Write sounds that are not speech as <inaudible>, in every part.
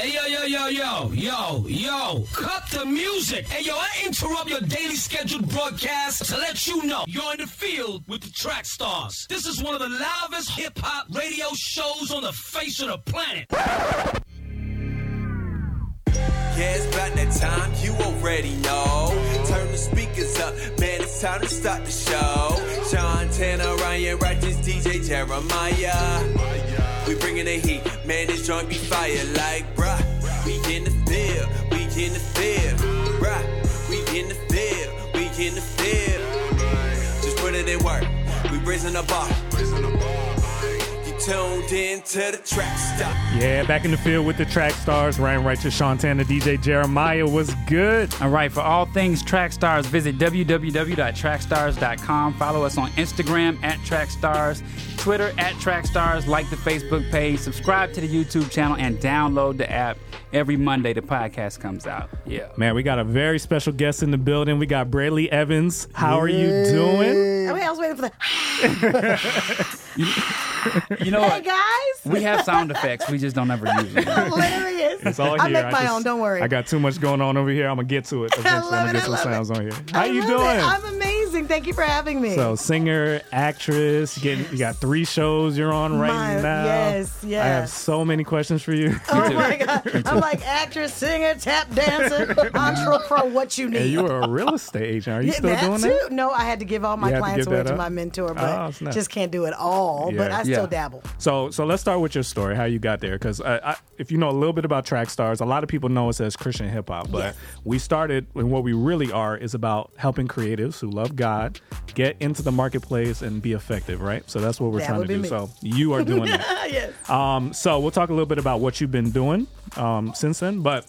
Hey, yo, yo, yo, yo, yo, yo, cut the music. Hey, yo, I interrupt your daily scheduled broadcast to let you know you're in the field with the track stars. This is one of the loudest hip hop radio shows on the face of the planet. Yeah, it's about that time, you already know. Turn the speakers up, man, it's time to start the show. Sean Tanner, Ryan Righteous, DJ Jeremiah. We bringing the heat, man, this joint be fire like, we raising the bar. You tuned in to the track stop. Yeah, back in the field with the track stars. Ryan Righteous, Sean Tanner, DJ Jeremiah was good. All right, for all things Track Stars, visit www.trackstars.com. Follow us on Instagram at Trackstars, Twitter at Trackstars, like the Facebook page, subscribe to the YouTube channel, and download the app. Every Monday, the podcast comes out. Yeah. Man, we got a very special guest in the building. We got Brely Evans. How are you doing? I I was waiting for the. <laughs> You know Hey what? guys, We have sound effects. We just don't ever use them. hilarious. It's all here. I here. make my just- own. Don't worry. I got too much going on over here. I'm gonna get to it. <laughs> Eventually. love I'm it, gonna get I some love sounds on here. How I you love doing? it. I'm amazing. Thank you for having me. So singer, actress, you getting you got three shows you're on right My- now. yes, yes. I have so many questions for you. <laughs> oh my god, I'm like actress, singer, tap dancer, <laughs> entrepreneur. What you need? and you were a real estate agent. Are you Yeah, still that doing too. that? No, I had to give all my You had to clients away to my mentor, Oh, but snap. just can't do it all. But I still Yeah. dabble. So, so let's start with your story, how you got there. Because I, I, if you know a little bit about Track Stars, a lot of people know us as Christian hip hop, but Yes. we started, and what we really are is about helping creatives who love God get into the marketplace and be effective, right? So that's what we're That trying to do. me. So you are doing that. <laughs> Yes. Um, so we'll talk a little bit about what you've been doing um, since then, but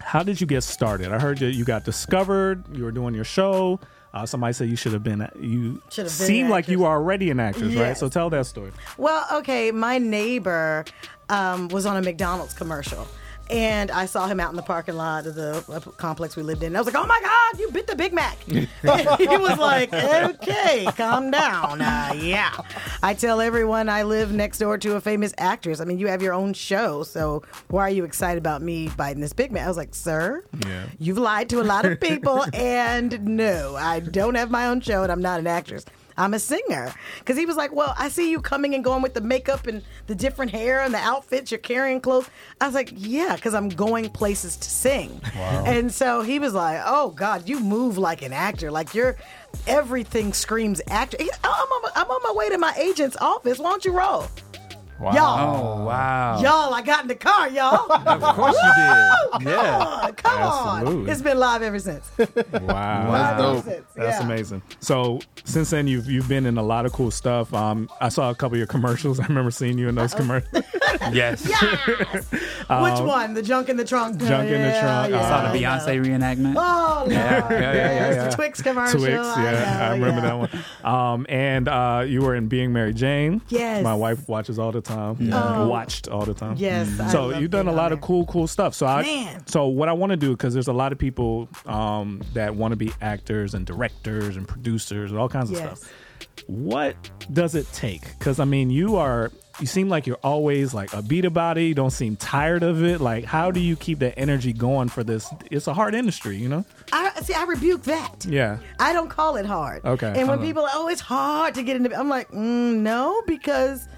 how did you get started? I heard that you got discovered. You were doing your show. Uh, somebody said you should have been. You Should have seemed like you were already an actress, right? So tell that story. Well, okay, my neighbor um, was on a McDonald's commercial. And I saw him out in the parking lot of the uh, complex we lived in. I was like, "Oh my God, you bit the Big Mac!" <laughs> he was like, "Okay, calm down." Uh, yeah, I tell everyone I live next door to a famous actress. I mean, you have your own show, so why are you excited about me biting this Big Mac? I was like, "Sir, Yeah. you've lied to a lot of people, and no, I don't have my own show, and I'm not an actress." I'm a singer. Because he was like, Well, I see you coming and going with the makeup and the different hair and the outfits, you're carrying clothes. I was like, Yeah, because I'm going places to sing. And so he was like, Oh, God, you move like an actor. Like you're, everything screams actor. He- oh, I'm, on, I'm on my way to my agent's office. Why don't you roll? Wow. Y'all, Oh, wow. y'all, I got in the car, y'all. Of course you did. Come Yeah. on, come on. It's been live ever since. Wow. Live dope. ever since. That's yeah. amazing. So since then, you've you've been in a lot of cool stuff. Um, I saw a couple of your commercials. <laughs> I remember seeing you in those commercials. <laughs> Yes. Yes. Which one? The junk in the trunk. Um, Junk in the trunk. Yeah, Uh, Saw the yeah. Beyonce reenactment. Oh, Lord. Yeah, yeah, yeah, Yes, yeah. The Twix commercial. Twix, yeah, I remember yeah. that one. Um, and uh, you were in Being Mary Jane. Yes. my wife watches all the time. Oh. Watched all the time. Yes, I So you've done a lot on of cool, cool stuff. So I, Man. so what I want to do because there's a lot of people um, that want to be actors and directors and producers and all kinds of Yes. stuff. What does it take? Because I mean, you are. You seem like you're always like a beat about it. You don't seem tired of it. Like, how do you keep that energy going for this? It's a hard industry, you know. I see. I rebuke that. Yeah. I don't call it hard. Okay. And when Uh-huh. people oh, it's hard to get into, I'm like, mm, no, because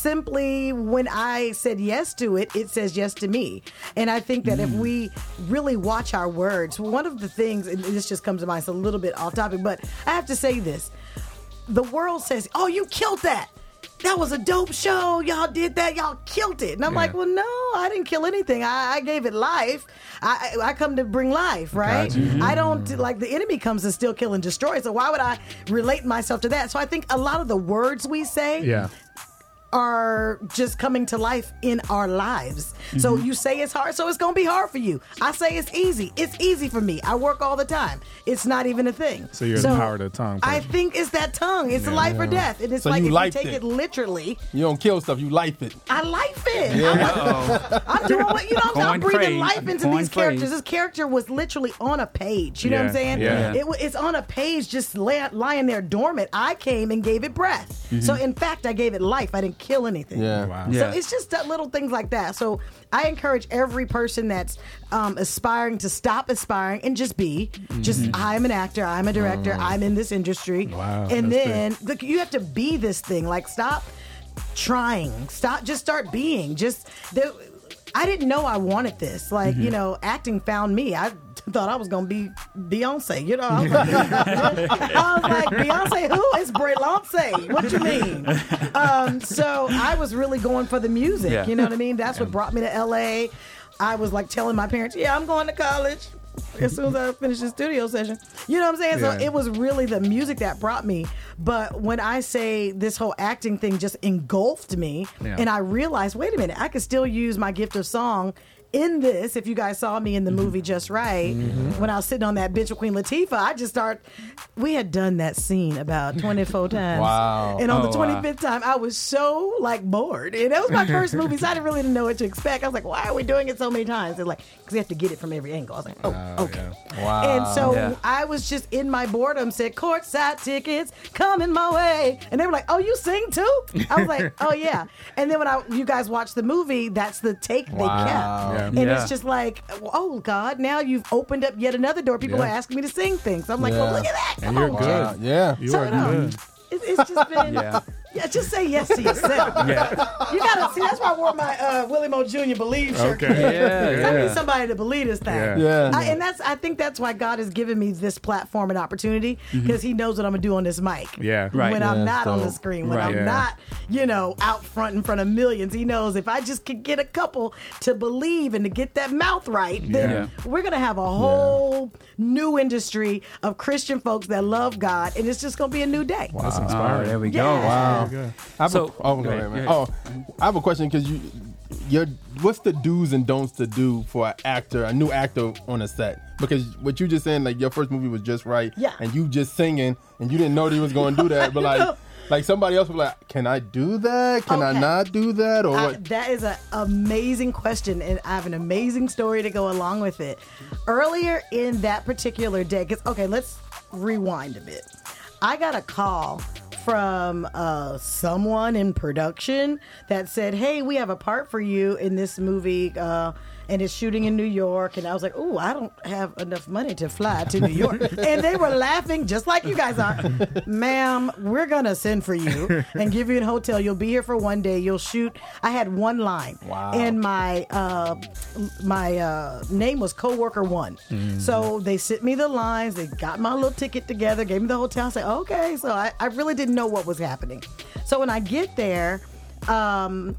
simply when I said yes to it, it says yes to me. And I think that if hmm. we really watch our words, one of the things, and this just comes to mind, it's a little bit off topic, but I have to say this. The world says, oh, you killed that. That was a dope show. Y'all did that. Y'all killed it. And I'm Yeah. like, well, no, I didn't kill anything. I, I gave it life. I, I I come to bring life, right? Mm-hmm. I don't like the enemy comes to steal, kill, and destroy. So why would I relate myself to that? So I think a lot of the words we say Yeah. Are just coming to life in our lives. So Mm-hmm. you say it's hard, so it's going to be hard for you. I say it's easy. It's easy for me. I work all the time. It's not even a thing. So you're the power of the tongue I think it's that tongue. It's life or death. And it's So like you if life you take it. it literally, You don't kill stuff, you life it. I life it. I'm, <laughs> I'm doing what you know. I'm, I'm breathing life into these characters. This character was literally on a page. You know what I'm saying? yeah. It, it's on a page, just lay, lying there dormant. I came and gave it breath. Mm-hmm. So in fact, I gave it life. I didn't kill anything. Yeah. Wow. Yeah. So it's just that little things like that. So I encourage every person that's um, aspiring to stop aspiring and just be. Just I'm an actor, I'm a director, I'm in this industry. Wow, And that's then look, you have to be this thing. Like stop trying. Stop. Just start being. Just there. I didn't know I wanted this. Like you know, acting found me. I thought I was gonna be Beyonce. You know, I was like, I was like Beyonce. Who is Brelance? What you mean? Um, so I was really going for the music. Yeah. You know what I mean? That's what brought me to LA. I was like telling my parents, "Yeah, I'm going to college." As soon as I finish the studio session, you know what I'm saying. So it was really the music that brought me. But when I say this whole acting thing just engulfed me, Yeah. and I realized, wait a minute, I could still use my gift of song in this. If you guys saw me in the Mm-hmm. movie Just Wright, when I was sitting on that bench with Queen Latifah, I just start. We had done that scene about 24 <laughs> times. Wow. And on Oh, the wow. 25th time, I was so like bored. And that was my first <laughs> movie, so I didn't really know what to expect. I was like, why are we doing it so many times? They're like, because we have to get it from every angle. I was like, oh, okay. Wow. And so Yeah. I was just in my boredom, said, courtside tickets coming my way. And they were like, oh, you sing too? I was like, oh, <laughs> yeah. And then when I you guys watch the movie, that's the take they kept. Yeah. And Yeah. it's just like, oh, God, now you've opened up yet another door. People Yeah. are asking me to sing things. I'm like, well, look at that. And you're on, good. Wow. Yeah. You Turn are it good. It, it's just <laughs> been, Yeah. Yeah. just say yes to <laughs> yourself. Yeah. You gotta see. That's why I wore my uh, Willie Moore Jr. Believe shirt. Okay. Yeah, I need somebody to believe this thing. Yeah. Yeah. I, and that's I think that's why God has given me this platform and opportunity because He knows what I'm gonna do on this mic. Yeah. Right. When I'm Yeah, not on the screen, when Right. I'm Yeah. not, you know, out front in front of millions, He knows if I just could get a couple to believe and to get that mouth right, then Yeah. we're gonna have a whole new industry of Christian folks that love God, and it's just gonna be a new day. That's Oh, inspiring. there we Yeah. go. Wow. Good. I have So- a, oh, go go ahead, ahead, man. Oh, I have a question because you, your, what's the do's and don'ts to do for an actor, a new actor on a set? Because what you just saying, like your first movie was Just Wright, Yeah. and you just singing, and you didn't know that you was going to do that, but <laughs> like, like somebody else was like, can I do that? Can I not do that? Or I- what? that is an amazing question, and I have an amazing story to go along with it. Earlier in that particular day, because okay, let's rewind a bit. I got a call from uh, someone in production that said, "Hey, we have a part for you in this movie." Uh, and it's shooting in New York, and I was like, "Oh, I don't have enough money to fly to New York." <laughs> and they were laughing just like you guys are, "Ma'am, we're gonna send for you and give you a hotel. You'll be here for one day. You'll shoot." I had one line, Wow. and my uh, my uh, name was coworker one. So they sent me the lines. They got my little ticket together, gave me the hotel. I said, "Okay." So I, I really didn't know what was happening. So when I get there. Um,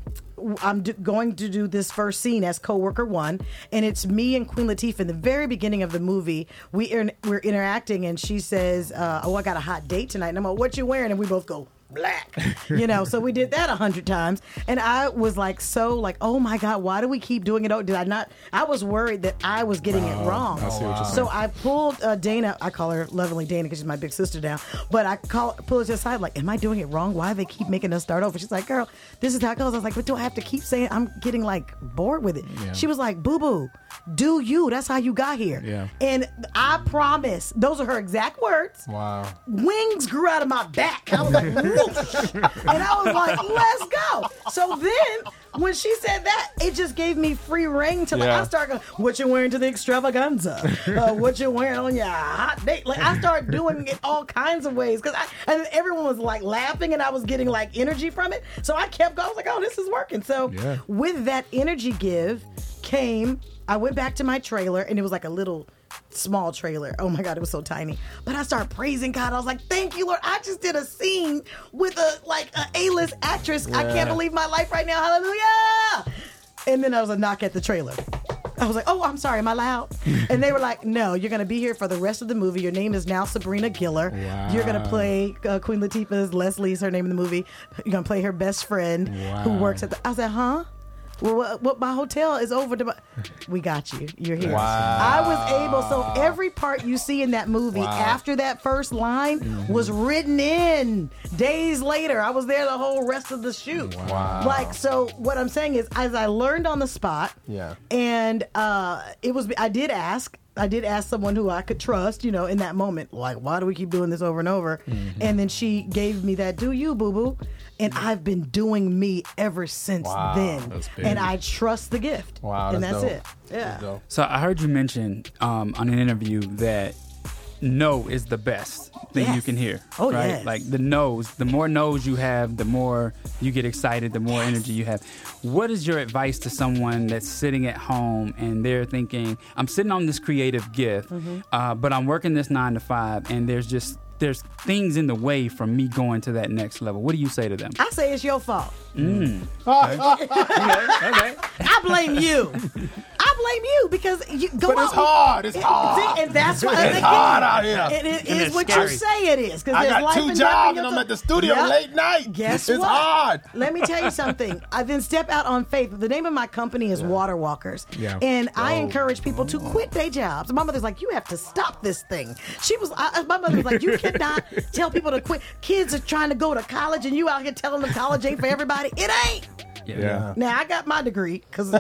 I'm going to do this first scene as coworker one, and it's me and Queen Latifah in the very beginning of the movie. We we're interacting, and she says, uh, "Oh, I got a hot date tonight." And I'm like, "What you wearing?" And we both go black, <laughs> you know. so we did that a hundred times, and I was like, so like, oh my god, why do we keep doing it? Oh, did I not? I was worried that I was getting it wrong. I see what you're saying. So I pulled uh, Dana. I call her lovingly Dana because she's my big sister now. But I call pull her to the side like, "Am I doing it wrong? Why do they keep making us start over?" She's like, "Girl, this is how it goes." I was like, "But do I have to keep saying?" I'm getting like bored with it. She was like, "Boo boo, do you? That's how you got here." Yeah. And I promise, those are her exact words wow. wings grew out of my back. I was like, <laughs> whoosh. and I was like, let's go. So then when she said that, it just gave me free reign to like Yeah. I start going, what you wearing to the extravaganza? Uh, what you wearing on your hot date? Like I start doing it all kinds of ways because I and everyone was like laughing and I was getting like energy from it. So I kept going. I was like, oh, this is working. So Yeah. with that energy give came, I went back to my trailer and it was like a little small trailer. Oh my God, it was so tiny. But I started praising God. I was like, thank you, Lord. I just did a scene with a like a A-list actress. I can't believe my life right now. Hallelujah. And then I was a knock at the trailer. I was like, oh, I'm sorry, am I loud? <laughs> and they were like, no, you're going to be here for the rest of the movie. Your name is now Sabrina Giller. You're going to play uh, Queen Latifah's, Leslie's her name in the movie. You're going to play her best friend who works at the. I like, huh? Well, what, what my hotel is over to. My, we got you. You're here. Wow. I was able. So every part you see in that movie after that first line was written in days later. I was there the whole rest of the shoot. Wow. Like so, what I'm saying is, as I learned on the spot, Yeah. and uh, it was I did ask I did ask someone who I could trust, you know, in that moment, like, why do we keep doing this over and over? Mm-hmm. And then she gave me that, do you, boo boo? And I've been doing me ever since Wow, then. And I trust the gift. Wow, and that's it. Yeah. That's. So I heard you mention um, on an interview that no is the best thing you can hear. Oh, right? yes. Like the no's, the more no's you have, the more you get excited, the more energy you have. What is your advice to someone that's sitting at home and they're thinking, I'm sitting on this creative gift, Mm-hmm. uh, but I'm working this nine to five, and there's just there's things in the way from me going to that next level. What do you say to them? I say it's your fault. <laughs> okay. I blame you. <laughs> I blame you because you go But out. it's hard. It's hard. See, and that's why It's again, hard out here. It, it And is it's what you say it is. Because I got life two and jobs and I'm at the studio Yep. late night. Guess it's what? hard. Let me tell you something. <laughs> I then step out on faith. The name of my company is Water Walkers. Yeah. And I Oh. encourage people to quit day jobs. My mother's like, you have to stop this thing. She was, I, my mother was like, you cannot <laughs> tell people to quit. Kids are trying to go to college and you out here telling them college ain't for everybody. It ain't. Yeah. Now I got my degree because <laughs> my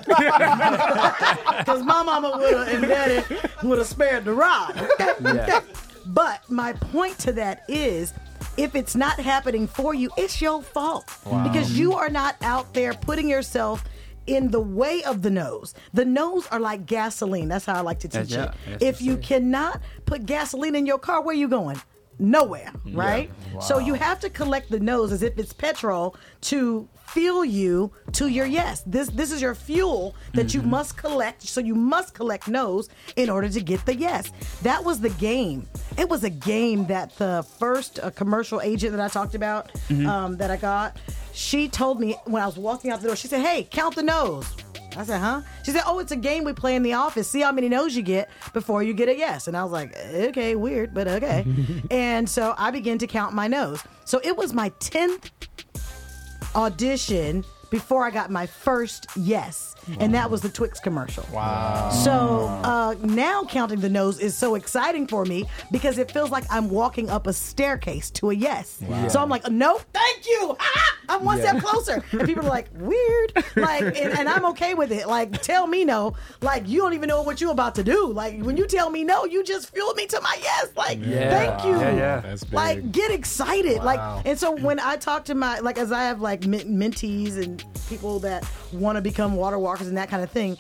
mama would have and daddy would have spared the rod. Okay? Yeah. <laughs> But my point to that is if it's not happening for you, it's your fault. Because you are not out there putting yourself in the way of the nose. The nose are like gasoline. That's how I like to teach That's- yeah, it. that's If you saying. cannot put gasoline in your car, where are you going? Nowhere, right? So you have to collect the nose as if it's petrol to fuel you to your yes. This this is your fuel that you must collect. So you must collect nose in order to get the yes. That was the game. It was a game that the first uh, commercial agent that I talked about um, that I got. She told me when I was walking out the door. She said, "Hey, count the nose." I said, huh? She said, oh, it's a game we play in the office. See how many no's you get before you get a yes. And I was like, okay, weird, but okay. <laughs> and so I began to count my nose. So it was my 10th audition before I got my first yes. And that was the Twix commercial. Wow. So uh, now counting the nose is so exciting for me because it feels like I'm walking up a staircase to a yes. So I'm like, no, thank you. Ah, I'm one step closer. And people are like, weird. Like, and, and I'm okay with it. Like, tell me no. Like, you don't even know what you're about to do. Like, when you tell me no, you just fuel me to my yes. Like, thank you. Yeah, yeah. That's big. Like, get excited. Wow. Like, and so when I talk to my, like, as I have like men- mentees and people that want to become water walkers and that kind of thing,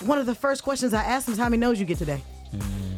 one of the first questions I ask them is, "How many no's you get today?" Mm.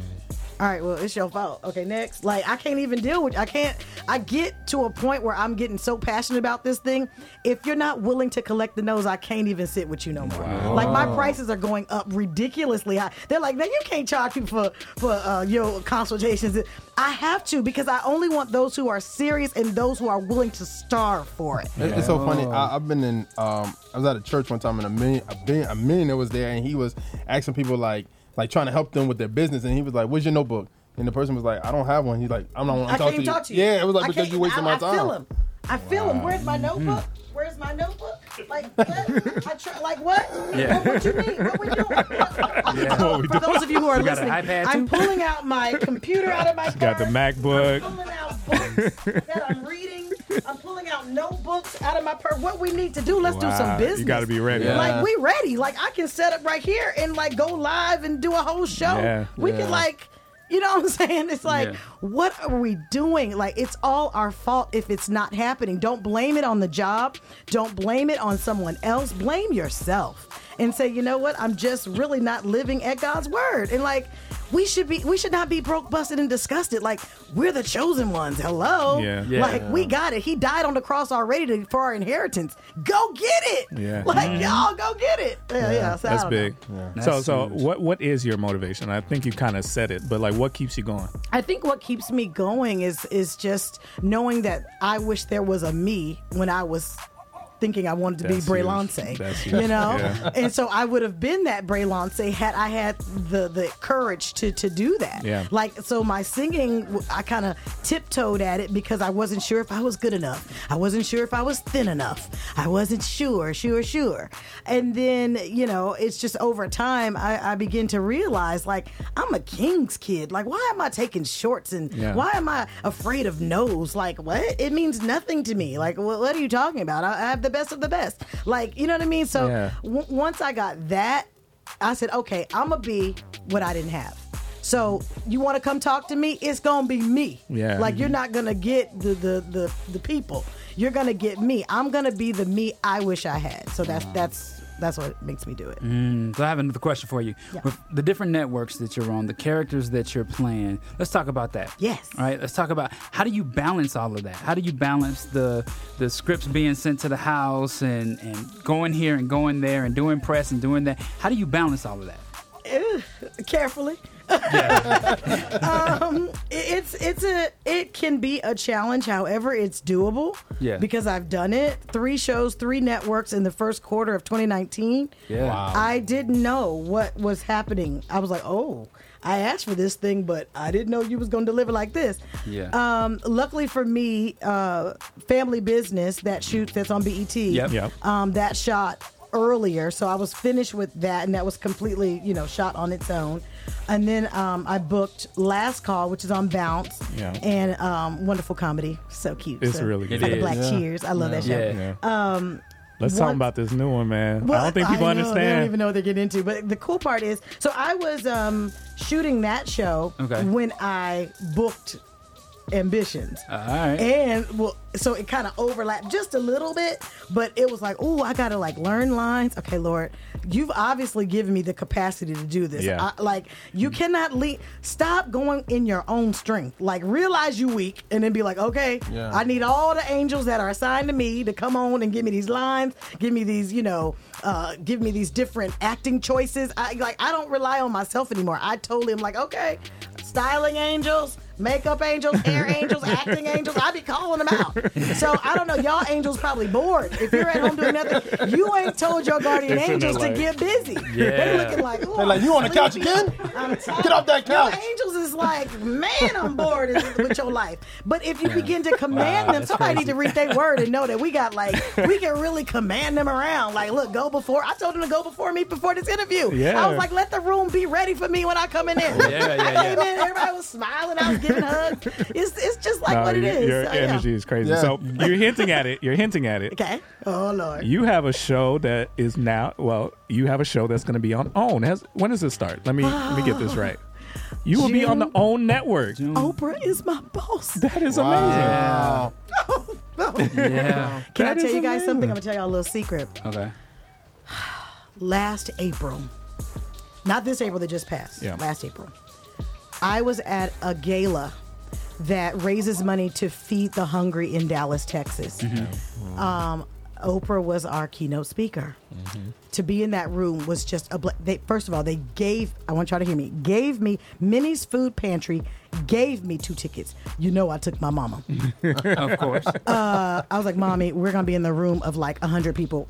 All right, well, it's your fault. Okay, next. Like, I can't even deal with. I can't. I get to a point where I'm getting so passionate about this thing. If you're not willing to collect the nose, I can't even sit with you no more. Like my prices are going up ridiculously high. They're like, man, you can't charge people for for uh, your consultations. I have to because I only want those who are serious and those who are willing to starve for it. It- It's so funny. I, I've been in. Um, I was at a church one time, and a million, a, billion, a millionaire was there, and he was asking people like, like trying to help them with their business, and he was like, "Where's your notebook?" And the person was like, "I don't have one." He's like, "I'm not want I to talk can't to you." talk to you. Yeah, it was like I because can't- you wasting I, my time. I time. feel him. I feel him. Where's my notebook? Mm-hmm. Where's my notebook? Like what? I try. Like what? Yeah. What would you need? What would <laughs> you? What we For those of you who are You got an listening, iPad I'm pulling out my computer out of my. Computer. Got the. MacBook. I'm pulling out books that I'm reading. I'm pulling out notebooks out of my purse. What we need to do? Let's do some business. You got to be ready. Yeah. Like we ready. Like I can set up right here and like go live and do a whole show. Yeah. we Yeah. can like you know what I'm saying? It's like Yeah. what are we doing? Like it's all our fault if it's not happening. Don't blame it on the job. Don't blame it on someone else. Blame yourself. And say, you know what? I'm just really not living at God's word. And like we should be we should not be broke, busted, and disgusted. Like we're the chosen ones. Hello. Yeah. Yeah. Like we got it. He died on the cross already to, for our inheritance. Go get it. Yeah. Like mm-hmm. y'all go get it. Yeah, yeah. so That's don't know. big. That's So, so huge. what what is your motivation? I think you kind of said it, but like, what keeps you going? I think what keeps me going is is just knowing that I wish there was a me when I was thinking I wanted to That's be Bray huge. Lance, you know, Yeah. and so I would have been that Bray Lance had I had the the courage to to do that. Yeah. Like so, my singing, I kind of tiptoed at it because I wasn't sure if I was good enough. I wasn't sure if I was thin enough. I wasn't sure, sure, sure. And then you know, it's just over time I, I begin to realize like I'm a king's kid. Like why am I taking shorts and Yeah. why am I afraid of no's? Like what? It means nothing to me. Like what, what are you talking about? I, I have the best of the best. Like you know what I mean? So Yeah. w- once I got that, I said, okay, I'm gonna be what I didn't have. So you want to come talk to me? It's gonna be me. Yeah. Like you're not gonna get the the the, the people. You're gonna get me. I'm gonna be the me I wish I had. So that's that's that's what makes me do it. Mm, so I have another question for you. Yeah. With the different networks that you're on, the characters that you're playing, let's talk about that. Yes. All right. Let's talk about how do you balance all of that? How do you balance the the scripts being sent to the house and and going here and going there and doing press and doing that? How do you balance all of that? carefully. <laughs> um, it- it's it's a it can be a challenge. However, it's doable. Yeah. Because I've done it. Three shows, three networks in the first quarter of 2019. Yeah. Wow. I didn't know what was happening. I was like, oh. I asked for this thing, but I didn't know you was going to deliver like this. Yeah. Um, luckily for me, uh, Family Business that shoots that's on BET. Yep. Yep. Um, that shot earlier, so I was finished with that, and that was completely, you know, shot on its own. And then um, I booked Last Call, which is on Bounce, Yeah. and um, wonderful comedy, so cute. It's so, really good. It's like It a Black is. Cheers. I love that show. Yeah. Yeah. Let's talk about this new one, man. Well, I don't think people know, They understand. don't even know what they're getting into. But the cool part is, so I was um, shooting that show Okay. when I booked Ambitions. All right. And well, so it kind of overlapped just a little bit, but it was like, oh, I gotta like learn lines. Okay, Lord, you've obviously given me the capacity to do this. Yeah. I, like you cannot. Stop going in your own strength. Like realize you weak, and then be like, okay, Yeah. I need all the angels that are assigned to me to come on and give me these lines, give me these, you know, uh, give me these different acting choices. I like I don't rely on myself anymore. I totally am like, okay, styling angels. Makeup angels, hair <laughs> angels, acting angels. I be calling them out. So I don't know. Y'all angels probably bored. If you're at home doing nothing, you ain't told your guardian They sitting there angels to like- get busy. <laughs> Yeah. They looking like, They're like, "You on the couch again? I'm tired. Get off that couch." Your angels is like, man, I'm bored with your life. But if you begin to command them, somebody need to read their word and know that we got like <laughs> we can really command them around. Like, look, go before. I told them to go before me before this interview. Yeah. I was like, let the room be ready for me when I come in. <laughs> Yeah, yeah, I yeah. in, everybody was smiling. I was giving hugs. It's it's just like No, what it your, is. your So, yeah. energy is crazy. Yeah. So you're hinting at it. You're hinting at it. Okay. Oh Lord. You have a show that is now. Well, you have a show that's going to be on OWN. Has when does it start? Let me let me get this right. You will be on the OWN network. Oprah is my boss. That is Wow. <laughs> <laughs> Yeah. Can That I tell is you guys amazing. something? I'm gonna tell y'all a little secret. Okay. last April, not this April that just passed, Yeah. last April, I was at a gala that raises money to feed the hungry in Dallas, Texas. Um, Oprah was our keynote speaker. To be in that room was just a. Bl- they, first of all, they gave. I want y'all to hear me. Gave me Minnie's Food Pantry. Gave me two tickets. You know, I took my mama. <laughs> Of course. Uh, I was like, "Mommy, we're gonna be in the room of like hundred people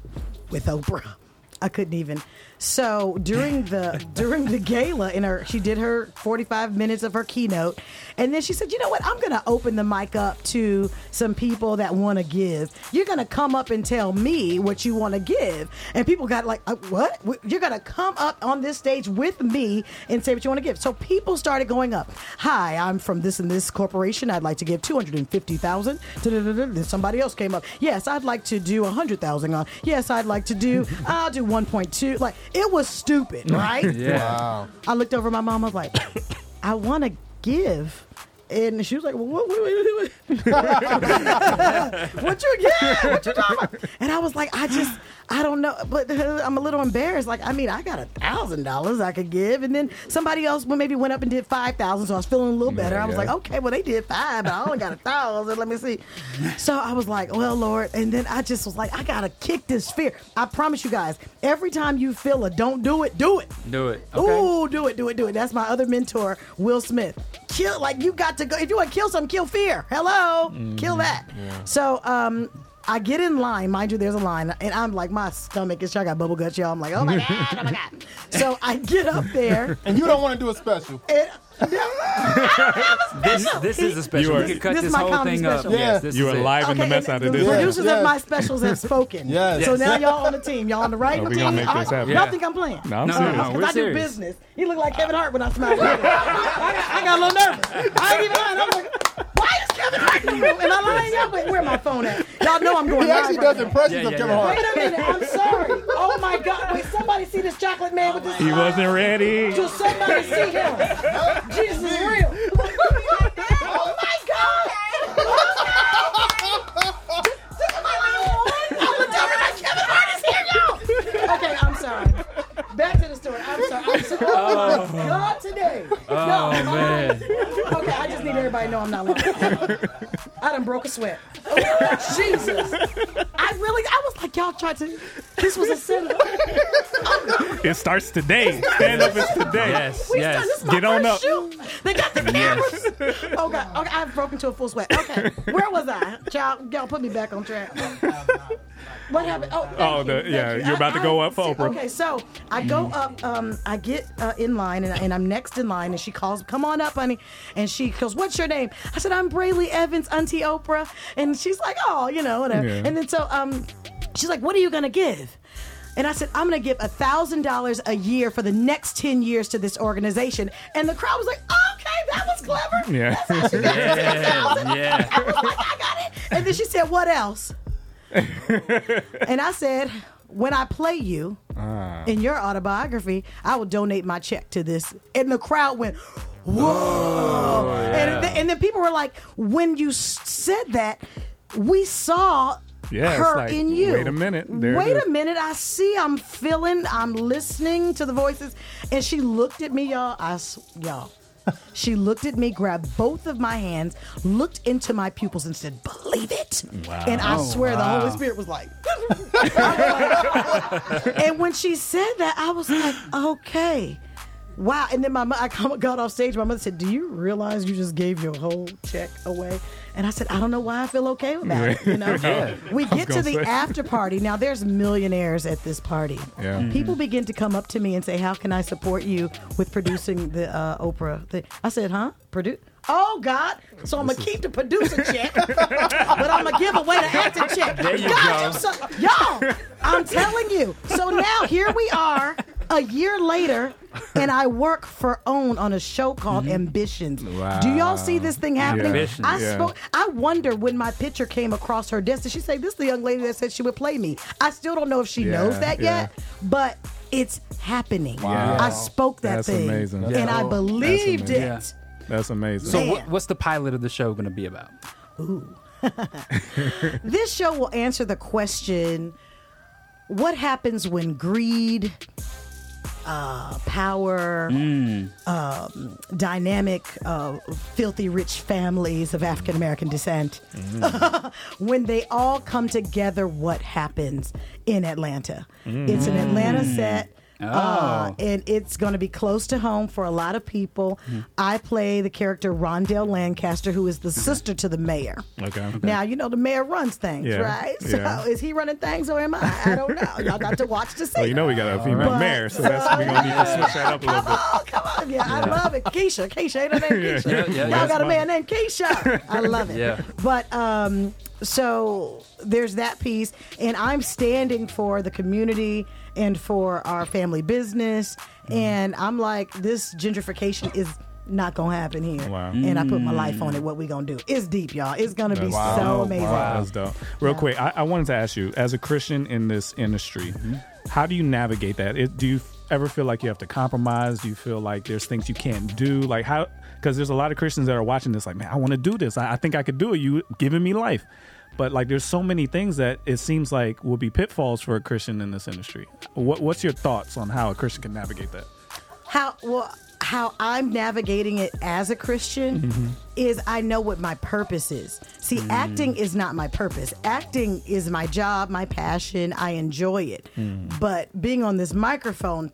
with Oprah." I couldn't even. So during the <laughs> during the gala, in her, she did her forty five minutes of her keynote, and then she said, "You know what? I'm gonna open the mic up to some people that want to give. You're gonna come up and tell me what you want to give." And people got like, uh, "What? You're gonna come up on this stage with me and say what you want to give?" So people started going up. Hi, I'm from this and this corporation. I'd like to give two hundred and fifty thousand. Then somebody else came up. Yes, I'd like to do a hundred thousand. on. Yes, I'd like to do. I'll do one point two. Like it was stupid, <laughs> right? <laughs> Yeah. Wow. I looked over my mom. I was like, <coughs> I want to give. And she was like, well, what, what, what, what, <laughs> what you, yeah, what you talking about? And I was like, I just, I don't know, but <laughs> I'm a little embarrassed. Like, I mean, I got a thousand dollars I could give, and then somebody else maybe went up and did five thousand, so I was feeling a little better. I was yeah. like, okay, well they did five, but I only got a thousand. Let me see. So I was like, well, Lord, and then I just was like, I gotta kick this fear. I promise you guys, every time you feel a don't do it, do it. Do it. Okay. Ooh, do it, do it, do it. That's my other mentor, Will Smith. Kill like you got to go. If you want to kill something, kill fear. Hello, kill that. So, um. I get in line, mind you, there's a line, and I'm like, my stomach is, I got bubble guts, y'all. I'm like, oh my God, oh my God. <laughs> So I get up there, And you don't want to do a special. and <laughs> This this is a special. You are- we could cut This this, is whole comedy thing up. Yeah. Yes, this You is are it. live in the mess out of this. the producers Yes. of my specials have spoken. <laughs> Yes. So now y'all on the team. Y'all on the right we team. gonna make All this happen. Y'all Yeah. think I'm playing? No, I'm No, no, serious. no. Because We're I do serious. business. He looked like Kevin Hart when I smiled. I, got, I got a little nervous. I ain't even lying. I was like, why is Kevin Kevin Hart in the room. Am I lying? Y'all, wait, where my phone at? Y'all know I'm going He actually does now. impressions Yeah, of Kevin yeah. Hart. Wait a minute, I'm sorry. Oh my God! Wait, somebody see this chocolate man with this? He wasn't ready. Just somebody see him. Jesus is real. oh my God! Okay, I'm sorry. Back to the story. I'm sorry. I'm sorry. <laughs> Oh, my God, today. Oh no, man. Okay, I just need everybody to know I'm not lying. <laughs> I done broke a sweat. <laughs> Jesus. I really, I was like, y'all tried to, this was a setup. It starts today. Stand up is today. Yes. We Yes. started, this is my Get on first up. shoot. They got the cameras. Oh God. Okay, I've broken to a full sweat. Okay. Where was I? Child, y'all put me back on track. What happened? Oh, Oh, the- thank yeah, you. you're about to go up for Oprah. Okay, so I go up. Um, I get uh, in line, and, and I'm next in line, and she calls, "Come on up, honey." And she goes, "What's your name?" I said, "I'm Brely Evans, Auntie Oprah." And she's like, "Oh, you know, whatever." Yeah. And then so um, she's like, "What are you gonna give?" And I said, I'm going to give $1,000 a year for the next 10 years to this organization. And the crowd was like, okay, that was clever. Yeah. That's how <laughs> Yeah. Yeah. I was like, I got it. And then she said, What else? <laughs> and I said, When I play you ah. in your autobiography, I will donate my check to this. And the crowd went, Whoa. Oh, and, th- and then people were like, When you said that, we saw Yeah, her like, in you. wait a minute, there wait a minute. I see. I'm feeling. I'm listening to the voices. And she looked at me, y'all. I, y'all. She looked at me, grabbed both of my hands, looked into my pupils, and said, "Believe it." And I oh, swear, the Holy Spirit was like. <laughs> and when she said that, I was like, "Okay." Wow! And then my I got off stage. My mother said, "Do you realize you just gave your whole check away?" And I said, "I don't know why I feel okay about it." You know, <laughs> we get to the say. after party. Now there's millionaires at this party. Yeah. Mhm. People begin to come up to me and say, "How can I support you with producing the uh, Oprah?" Thing? I said, "Huh? Produce." Oh God! So I'm gonna keep the producer check, but I'm gonna give away the acting check. There you God, go. so, y'all, I'm telling you. So now here we are, a year later, and I work for OWN on a show called mm-hmm. Ambitions. Do y'all see this thing happening? Ambitions, I yeah. spoke. I wonder when my picture came across her desk. Did she say this? is The young lady that said she would play me. I still don't know if she Yeah, knows that yeah. yet, but it's happening. Wow. I spoke that That's thing, amazing. and Yeah. I believed it. Amazing. That's amazing. So Man. what's the pilot of the show going to be about? Ooh. <laughs> this show will answer the question what happens when greed, uh, power, um, dynamic, uh, filthy rich families of African American descent, <laughs> when they all come together, what happens in Atlanta? It's an Atlanta set. Uh, Oh. and it's going to be close to home for a lot of people. I play the character Rondell Lancaster, who is the sister to the mayor. okay. Now you know the mayor runs things, Yeah, right? So yeah. is he running things or am I? I don't know. Y'all got to watch to see. Well, you know we got a female But- mayor, so that's we're gonna need to <laughs> switch that up a little bit. Oh, come on. Yeah, I love it. Keisha. Keisha, ain't her name Keisha? Yeah, yeah, Y'all yeah. got a man named Keisha. I love it. Yeah. But um, so there's that piece, and I'm standing for the community and for our family business, and I'm like, this gentrification is not gonna happen here. Wow. And I put my life mm. on it. What we gonna do? It's deep, y'all. It's gonna be Wow. so amazing. That's dope. Real quick, I, I wanted to ask you, as a Christian in this industry, mm-hmm. how do you navigate that? It, do you ever feel like you have to compromise? Do you feel like there's things you can't do? Like how? Because there's a lot of Christians that are watching this, like, man, I want to do this. I, I think I could do it. You giving me life. But like, there's so many things that it seems like will be pitfalls for a Christian in this industry. What, what's your thoughts on how a Christian can navigate that? how well how I'm navigating it as a Christian Mm-hmm. is I know what my purpose is. See, Mm. acting is not my purpose. Acting is my job, my passion. I enjoy it. Mm. But being on this microphone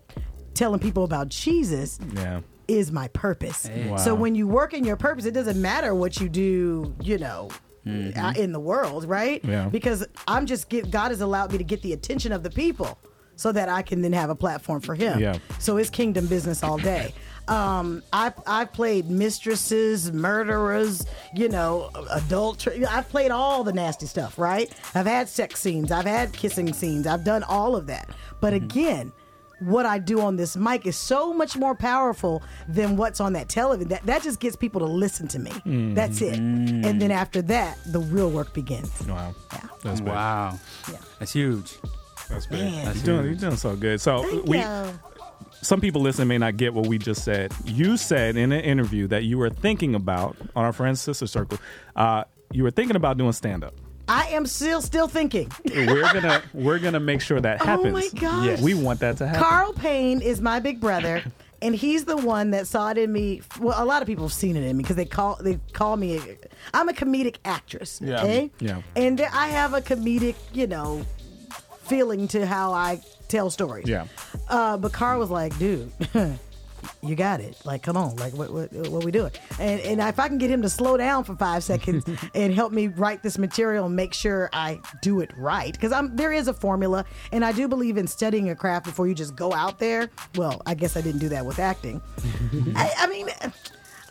telling people about Jesus Yeah. is my purpose. Wow. So when you work in your purpose, it doesn't matter what you do, you know, Mm-hmm. in the world, right? Yeah. Because I'm just get God has allowed me to get the attention of the people so that I can then have a platform for him. Yeah. So it's kingdom business all day. Um, I I've played mistresses, murderers, you know, adultery. I've played all the nasty stuff, right? I've had sex scenes, I've had kissing scenes, I've done all of that. But again, what I do on this mic is so much more powerful than what's on that television. That that just gets people to listen to me. That's it. And then after that, the real work begins. Wow. Yeah. That's big. Wow. Yeah. That's huge. That's big. Man. You're doing, you're doing so good. So Thank we, you. some people listening may not get what we just said. You said in an interview that you were thinking about on our friends sister circle. Uh, you were thinking about doing stand up. I am still still thinking. We're gonna we're gonna make sure that happens. <laughs> Oh my gosh. Yeah, we want that to happen. Carl Payne is my big brother, <laughs> and he's the one that saw it in me. Well, a lot of people have seen it in me because they call they call me. I'm a comedic actress. Yeah. Okay. Yeah. And I have a comedic, you know, feeling to how I tell stories. Yeah. Uh, but Carl was like, dude. <laughs> You got it. Like, come on. Like, what, what, what we doing? And and if I can get him to slow down for five seconds <laughs> and help me write this material and make sure I do it right, because I'm there is a formula, and I do believe in studying a craft before you just go out there. Well, I guess I didn't do that with acting. <laughs> I, I mean,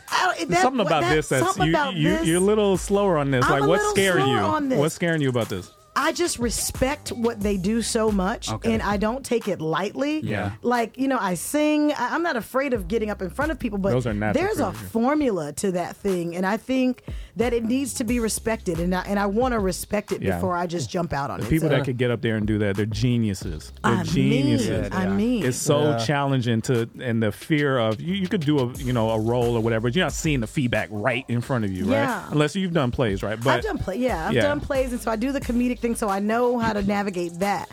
I, that- something about that- this that's something you, about you this- you're a little slower on this. I'm like a what's scaring you? slower on this. What's scaring you about this? I just respect what they do so much, Okay. and I don't take it lightly. Yeah. like you know, I sing. I- I'm not afraid of getting up in front of people, but Those are natural there's a formula to that thing, and I think that it needs to be respected, and I, and I want to respect it Yeah. before I just jump out on The it. people So- that could get up there and do that, they're geniuses. They're I geniuses. mean, Yeah, I mean, It's so Yeah. challenging to, and the fear of you. You could do a, you know, a role or whatever. But you're not seeing the feedback right in front of you, Yeah. right? Unless you've done plays, right? But I've done play. Yeah, I've Yeah. done plays, and so I do the comedic thing, so I know how to navigate that.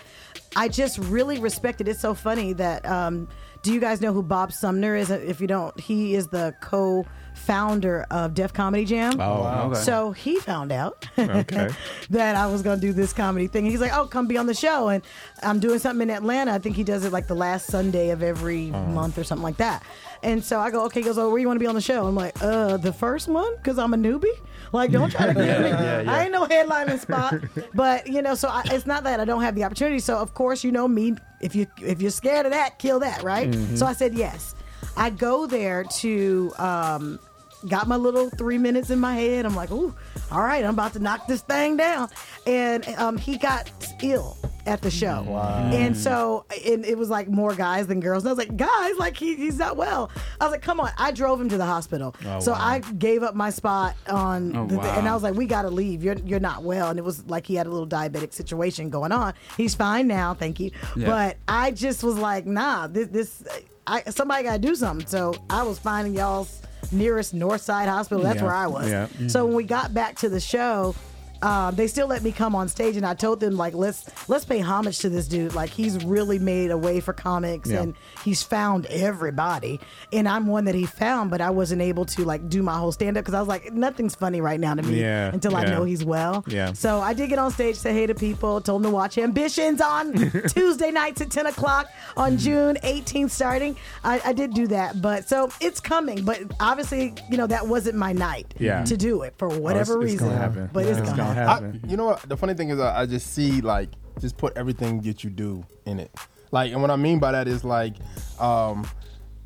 I just really respect it. It's so funny that. Um, do you guys know who Bob Sumner is? If you don't, he is the co-founder of Def Comedy Jam. Oh, Okay. So he found out Okay. <laughs> that I was going to do this comedy thing. He's like, "Oh, come be on the show." And I'm doing something in Atlanta. I think he does it like the last Sunday of every Uh-huh. month or something like that. And so I go, "Okay." He goes, "Oh, where you want to be on the show?" I'm like, "Uh, the first one, because I'm a newbie. Like, don't try to <laughs> get me. I ain't no headlining spot." but you know, so I, it's not that I don't have the opportunity. So of course, you know me. If you if you're scared of that, kill that, right? Mm-hmm. So I said yes. I go there to. Um, got my little three minutes in my head. I'm like, ooh, all right, I'm about to knock this thing down. And um, he got ill at the show. Wow. And so and it was like more guys than girls. And I was like, guys, like he, he's not well. I was like, come on. I drove him to the hospital. Oh, so wow. I gave up my spot on Oh, the, wow. and I was like, we got to leave. You're you're not well. And it was like he had a little diabetic situation going on. He's fine now, thank you. Yeah. But I just was like, nah, this, this I somebody got to do something. So I was finding y'all's nearest North Side Hospital. That's Yeah, where I was. yeah. So when mm-hmm. we got back to the show, uh, they still let me come on stage, and I told them like, let's let's pay homage to this dude. Like he's really made a way for comics, Yeah. and he's found everybody. And I'm one that he found, but I wasn't able to like do my whole stand up because I was like, nothing's funny right now to me Yeah, until I know he's well. Yeah. So I did get on stage, say hey to people, told them to watch Ambitions on <laughs> Tuesday nights at 10 o'clock on June 18th starting. I, I did do that, but so it's coming. But obviously, you know, that wasn't my night Yeah. to do it for whatever it's, it's reason. But it's, it's gonna, gonna happen. I, you know what? The funny thing is, I, I just see like just put everything that you do in it. Like, and what I mean by that is like, um,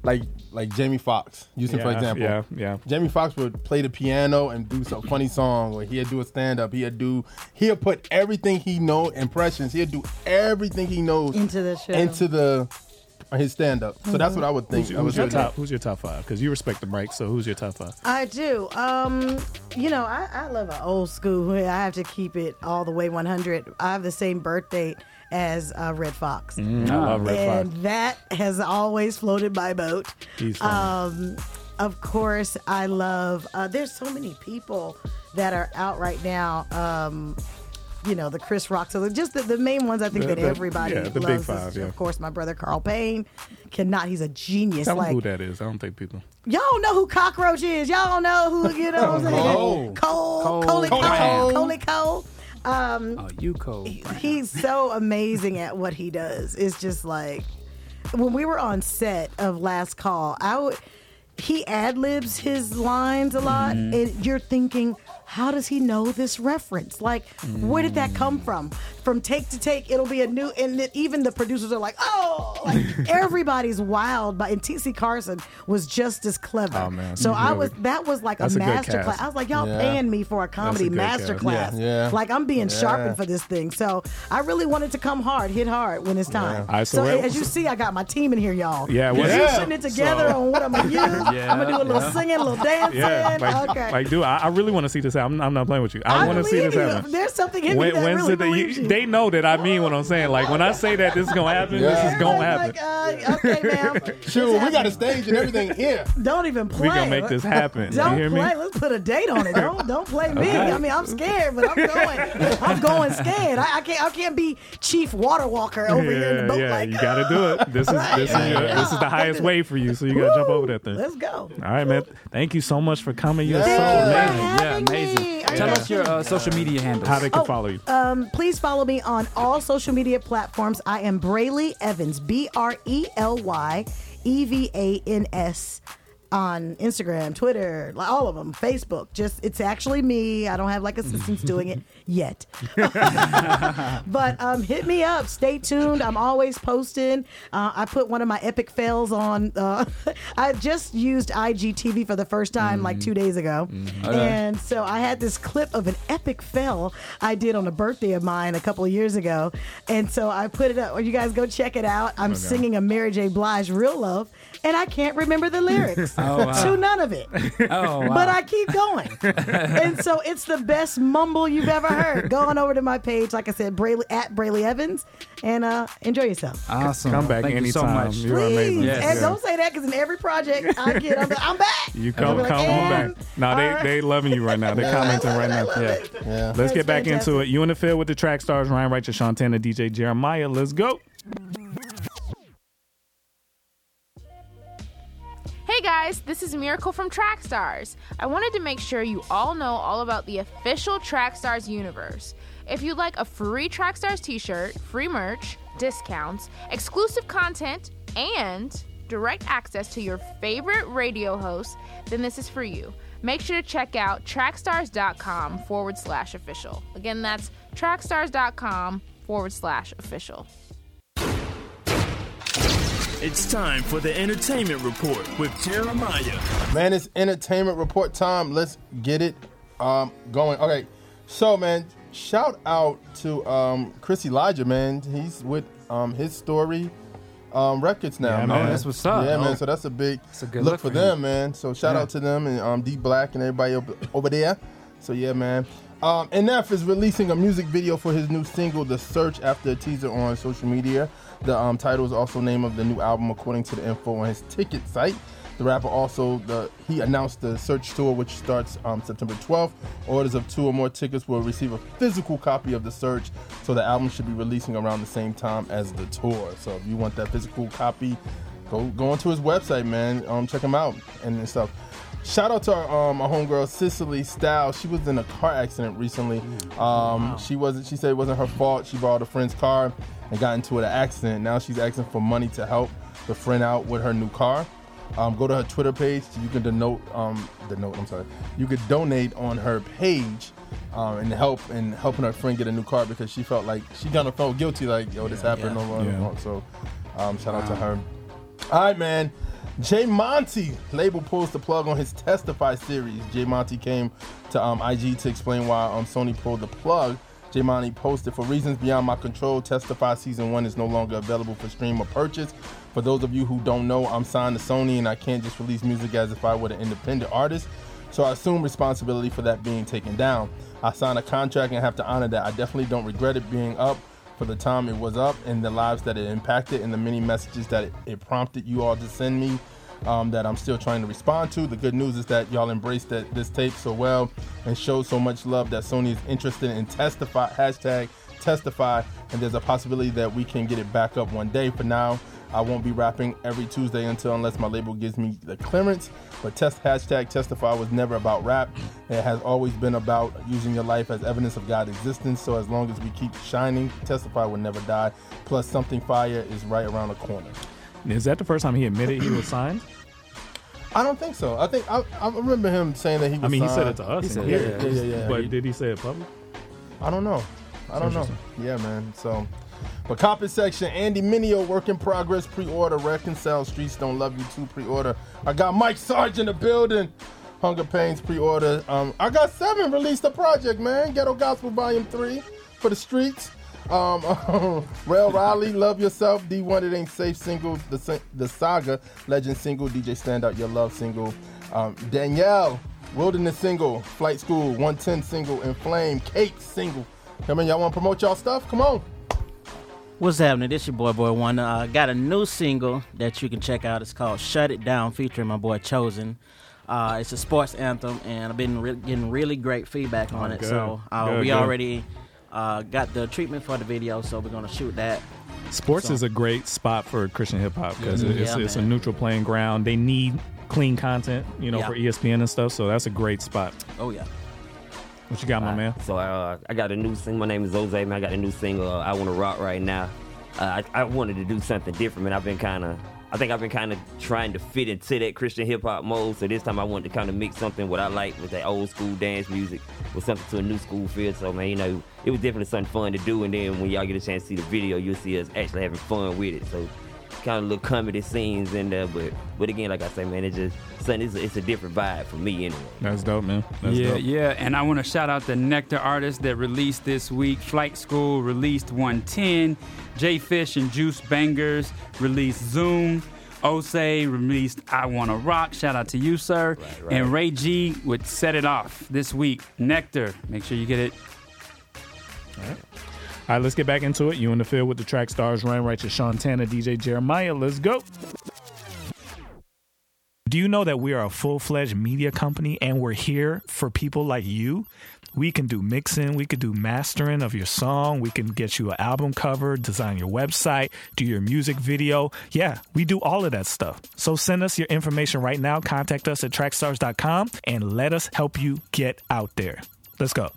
like like Jamie Foxx, using for example. yeah, yeah. Jamie Foxx would play the piano and do some funny song, or he'd do a stand up. He'd do he'd put everything he know impressions. He'd do everything he knows Into the show. into the his stand up. So that's what I would think. Who's, I would who's your do. top? Who's your top five? Because you respect the mic, so who's your top five? I do. Um, you know, I, I love an old school. <laughs> I have to keep it all the way 100. I have the same birth date as uh, Redd Foxx. I love Red and Fox. that has always floated my boat. He's. Um, of course, I love. Uh, there's so many people that are out right now. Um, you know, the Chris Rock. So just the, the main ones I think The- that the- everybody yeah, the big loves. is, yeah. Of course, my brother Carl Payne cannot. He's a genius. Tell like them who that is. I don't think people. Y'all don't know who Cockroach is. Y'all don't know who, you know what I'm saying? Cole. Cole. Cole. Coley Cole. Cole. Coley Cole. Um, Oh, you cold. he's so amazing at what he does. It's just like when we were on set of Last Call, I would he ad libs his lines a lot, and you're thinking, how does he know this reference? Like, where did that come from? From take to take, it'll be a new, and then even the producers are like, oh, like <laughs> everybody's wild. But and T.C. Carson was just as clever. Oh, man. So I was that was like That's a a master class. I was like, y'all Yeah. paying me for a comedy cast. master class. Yeah. Yeah. Like I'm being Yeah. sharpened for this thing. So I really wanted to come hard, hit hard when it's time. Right, so so as you see, I got my team in here, y'all. Yeah, We're Yeah. putting it together on what I'm gonna use. <laughs> Yeah, I'm gonna do a little singing, a little dancing. Yeah, like, okay. like, dude, I, I really want to see this happen. I'm, I'm not playing with you. I, want to see this happen. There's something in When, that really believes you. They know that I mean what I'm saying. Like when I say that this is gonna happen, this is gonna happen. Like, uh, okay, ma'am. <laughs> Shoot, we got a stage and everything here. <laughs> Don't even play. we gonna make this happen. Don't you hear play. me? Let's put a date on it. <laughs> Don't don't play me. Okay. I mean, I'm scared, but I'm going. I'm going scared. I, I can't. I can't be chief water walker over here in the Yeah, boat. yeah, like, you gotta do it. This is this is your, this is the highest way for you, so you gotta jump over that thing. Let's go. All right, man. Thank you so much for coming. You're Yeah. so Thank you for amazing. Yeah, amazing. me. Tell you us your uh, social media handles. How they can Oh, follow you. Um, please follow me on all social media platforms. I am Brely Evans, B R E L Y E V A N S. On Instagram, Twitter, all of them, Facebook. Just it's actually me. I don't have like assistants doing it <laughs> yet. <laughs> but um, hit me up. Stay tuned. I'm always posting. Uh, I put one of my epic fails on. Uh, <laughs> I just used IGTV for the first time like two days ago, and so I had this clip of an epic fail I did on a birthday of mine a couple of years ago, and so I put it up. Well, you guys go check it out. I'm singing a Mary J. Blige "Real Love," and I can't remember the lyrics <laughs> Oh, wow. to none of it Oh, wow. but I keep going. and so it's the best mumble you've ever heard. Go on over to my page, like I said, Brely at Brely Evans, and uh, enjoy yourself. awesome. Come back Thank you so anytime. much. You're Please, amazing. Yes. and Yeah. don't say that because in every project I get, I'm, like, I'm back. You come like, come on back. No, they all right. they loving you right now. They're <laughs> commenting right now. Yeah. Yeah. Let's That's get back into it. You in the field with the track stars, Ryan Righteous, Sean Tanner, DJ Jeremiah. Let's go. Hey guys, this is Miracle from Trackstars. I wanted to make sure you all know all about the official Trackstars universe. If you'd like a free Trackstars t shirt, free merch, discounts, exclusive content, and direct access to your favorite radio hosts, then this is for you. Make sure to check out trackstars.com forward slash official. Again, that's trackstars.com forward slash official. It's time for the entertainment report with Jeremiah. Man, it's entertainment report time. Let's get it um, going. Okay, so man, shout out to um, Chris Elijah, man. He's with um, his story um, records now, Yeah, man. man. That's what's up. Yeah, man. So that's a big a good look, look for for them, him. man. So shout Yeah. out to them and um, D Black and everybody over, over there. So yeah, man. Um, NF is releasing a music video for his new single, "The Search," after a teaser on social media. The um, title is also name of the new album, according to the info on his ticket site. The rapper also the he announced the Search tour, which starts um, September 12th. Orders of two or more tickets will receive a physical copy of the Search, so the album should be releasing around the same time as the tour. So if you want that physical copy, go go onto his website, man. Um, check him out and, stuff. Shout out to our, um, our homegirl Cicely Styles. She was in a car accident recently. Um, She wasn't. She said it wasn't her fault. She borrowed a friend's car and got into an accident. Now she's asking for money to help the friend out with her new car. Um, go to her Twitter page. You can denote. Um, denote. I'm sorry. You could donate on her page um, and help and helping her friend get a new car because she felt like she kind of felt guilty. Like yo, this happened. yeah. No, no, Yeah. So um, shout out to her. All right, man. J. Monty label pulls the plug on his Testify series. J. Monty came to um, IG to explain why um, Sony pulled the plug. Jay posted, "For reasons beyond my control, Testify season one is no longer available for stream or purchase. For those of you who don't know, I'm signed to Sony, and I can't just release music as if I were an independent artist. So I assume responsibility for that being taken down. I signed a contract and have to honor that. I definitely don't regret it being up." for the time it was up and the lives that it impacted and the many messages that it, it prompted you all to send me um, that I'm still trying to respond to. The good news is that y'all embraced that, this tape so well and showed so much love that Sony is interested in testify hashtag testify and there's a possibility that we can get it back up one day. For now, I won't be rapping every Tuesday until unless my label gives me the clearance. But test hashtag testify was never about rap. It has always been about using your life as evidence of God's existence. So as long as we keep shining, testify will never die. Plus something fire is right around the corner. Is that the first time he admitted he was <clears throat> signed? I don't think so. I think I, I remember him saying that he was. I mean, he said it to us. He said here. Yeah, yeah, yeah. yeah. But did he say it public? I don't know. I don't know. Yeah, man. So, but comment section, Andy Mineo, work in progress, pre-order, reconcile, streets don't love you too, pre-order. I got Mike Sarge in the building, Hunger Pains pre-order. Um, I got seven released a project, man. Ghetto Gospel Volume Three for the streets. Um, <laughs> Rail Riley, Love Yourself, D1 It Ain't Safe single, the the Saga Legend single, DJ Stand Out Your Love single. Um, Danielle, Wilderness single, Flight School 110 single, and Flame Cake single. Come on, y'all want to promote y'all stuff? Come on. What's happening? This your boy Boy Wonder. Uh, got a new single that you can check out. It's called "Shut It Down," featuring my boy Chosen. Uh, it's a sports anthem, and I've been re- getting really great feedback on Oh, it. good. So uh, Good, we good. already uh, got the treatment for the video, so we're gonna shoot that. Sports So- is a great spot for Christian hip hop because Yeah, it's, it's a neutral playing ground. They need clean content, you know, Yeah. for ESPN and stuff. So that's a great spot. Oh yeah. What you got, my man? So uh, I got a new single. My name is Jose, man. I got a new single. Uh, I want to rock right now. Uh, I, I wanted to do something different, man. I've been kind of, I think I've been kind of trying to fit into that Christian hip hop mode. So this time I wanted to kind of mix something what I like with that old school dance music with something to a new school feel. So man, you know, it was definitely something fun to do. And then when y'all get a chance to see the video, you'll see us actually having fun with it. So kind of little comedy scenes in there, but but again, like I say, man, it's just something. It's a, it's a different vibe for me anyway. That's dope, man. That's yeah, dope. yeah, and I want to shout out the Nectar artists that released this week. Flight School released 110, J Fish and Juice Bangers released Zoom. Osei released I Wanna Rock. Shout out to you, sir. right. And Ray G would set it off this week. Nectar. Make sure you get it. All right, let's get back into it. You in the field with the track stars, Ryan Righteous, Sean Tanner, DJ Jeremiah. Let's go. Do you know that we are a full fledged media company and we're here for people like you? We can do mixing, we can do mastering of your song, we can get you an album cover, design your website, do your music video. Yeah, we do all of that stuff. So send us your information right now. Contact us at trackstars.com and let us help you get out there. Let's go.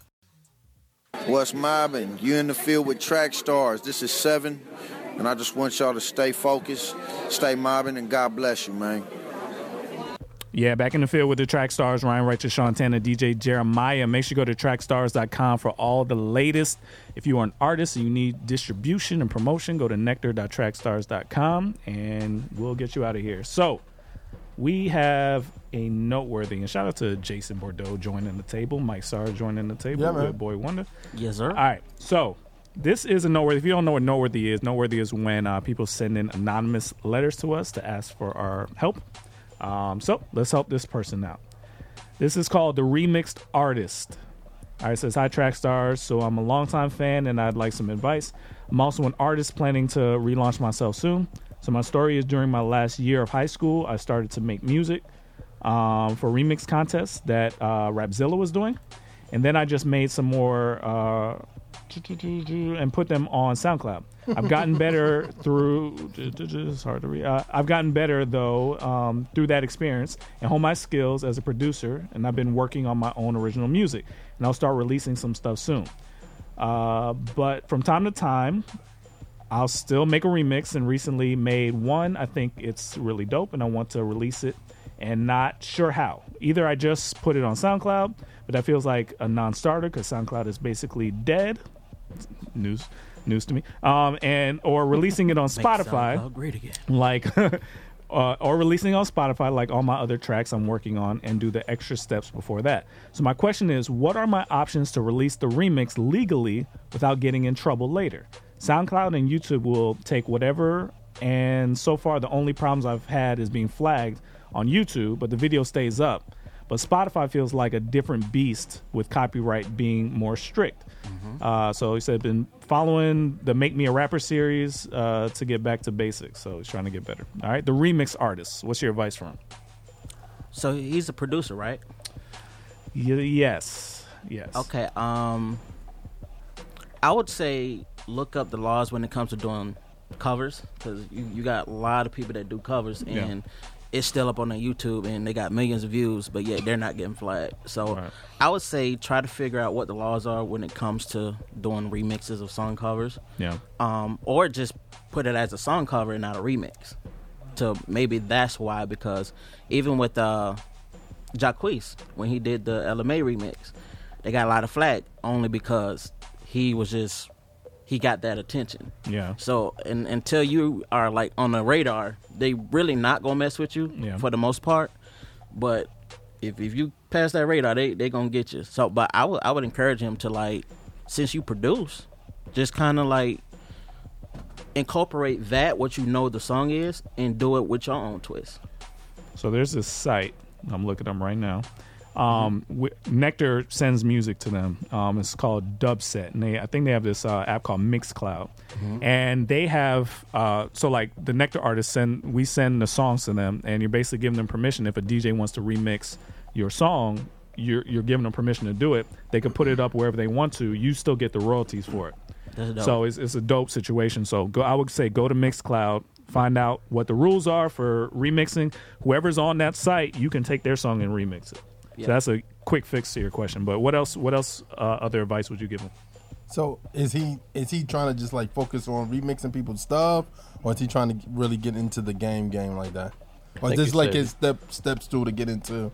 What's mobbing? You in the field with track stars. This is seven, and I just want y'all to stay focused, stay mobbing, and God bless you, man. Yeah, back in the field with the track stars, Ryan Righteous, Sean Tanner, DJ Jeremiah. Make sure you go to trackstars.com for all the latest. If you are an artist and you need distribution and promotion, go to nectar.trackstars.com and we'll get you out of here. So, we have a noteworthy, and shout out to Jason Bordeaux joining the table, Mike Sarr joining the table, Yeah, man. Good Boy Wonder. Yes, sir. All right, so this is a noteworthy. If you don't know what noteworthy is, noteworthy is when uh, people send in anonymous letters to us to ask for our help. Um, so let's help this person out. This is called the Remixed Artist. All right, says hi track stars. So I'm a longtime fan and I'd like some advice. I'm also an artist planning to relaunch myself soon. So my story is during my last year of high school, I started to make music um, for remix contests that uh, Rapzilla was doing, and then I just made some more uh, and put them on SoundCloud. I've gotten better through. <laughs> It's hard to read. Uh, I've gotten better though um, through that experience and hone my skills as a producer, and I've been working on my own original music, and I'll start releasing some stuff soon. Uh, but from time to time, I'll still make a remix and recently made one. I think it's really dope and I want to release it and not sure how. Either I just put it on SoundCloud, but that feels like a non starter because SoundCloud is basically dead. News news to me. Um and or releasing it on <laughs> Spotify great again. like <laughs> uh, or releasing on Spotify like all my other tracks I'm working on and do the extra steps before that. So my question is what are my options to release the remix legally without getting in trouble later? SoundCloud and YouTube will take whatever and so far the only problems I've had is being flagged on YouTube, but the video stays up. But Spotify feels like a different beast with copyright being more strict. Uh, so he said, been following the Make Me a Rapper series uh, to get back to basics. So he's trying to get better. All right, the remix artist. What's your advice for him? So he's a producer, right? Y- yes, yes. Okay. Um, I would say look up the laws when it comes to doing covers because you, you got a lot of people that do covers Yeah. It's still up on their YouTube and they got millions of views, but yet they're not getting flagged. So Right. I would say try to figure out what the laws are when it comes to doing remixes of song covers, Yeah. um, or just put it as a song cover and not a remix. to maybe that's why because even with uh Jacquees when he did the Ella Mai remix, they got a lot of flack only because he was just he got that attention. Yeah. So and, until you are like on the radar, they really not gonna mess with you Yeah. for the most part. But if if you pass that radar, they they gonna get you. So, but I would I would encourage him to like since you produce, just kind of like incorporate that what you know the song is and do it with your own twist. So there's this site. I'm looking at them right now. Um, Nectar sends music to them. Um, it's called Dubset, and they I think they have this uh, app called Mixcloud, and they have uh, so like the Nectar artists send we send the songs to them, and you're basically giving them permission if a DJ wants to remix your song. You're, you're giving them permission to do it. They can put it up wherever they want to. You still get the royalties for it. So it's, it's a dope situation. So go, I would say go to Mixcloud, find out what the rules are for remixing. Whoever's on that site, you can take their song and remix it. Yeah. So that's a quick fix to your question. But what else? What else? Uh, other advice would you give him? So is he is he trying to just like focus on remixing people's stuff, or is he trying to really get into the game game like that, or is this like said- his step steps through to get into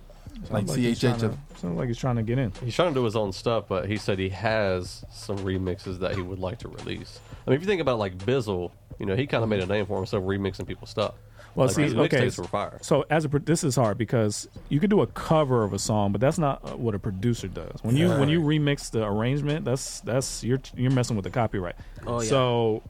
like Sounds he's CHH? to- Sounds like he's trying to get in. He's trying to do his own stuff, but he said he has some remixes that he would like to release. I mean, if you think about like Bizzle, you know, he kind of made a name for himself remixing people's stuff. Well, like, see, his okay. were fire. So as a pro- this is hard because you could do a cover of a song, but that's not uh, what a producer does. When you when you remix the arrangement, that's that's you're you're messing with the copyright. Oh, yeah. So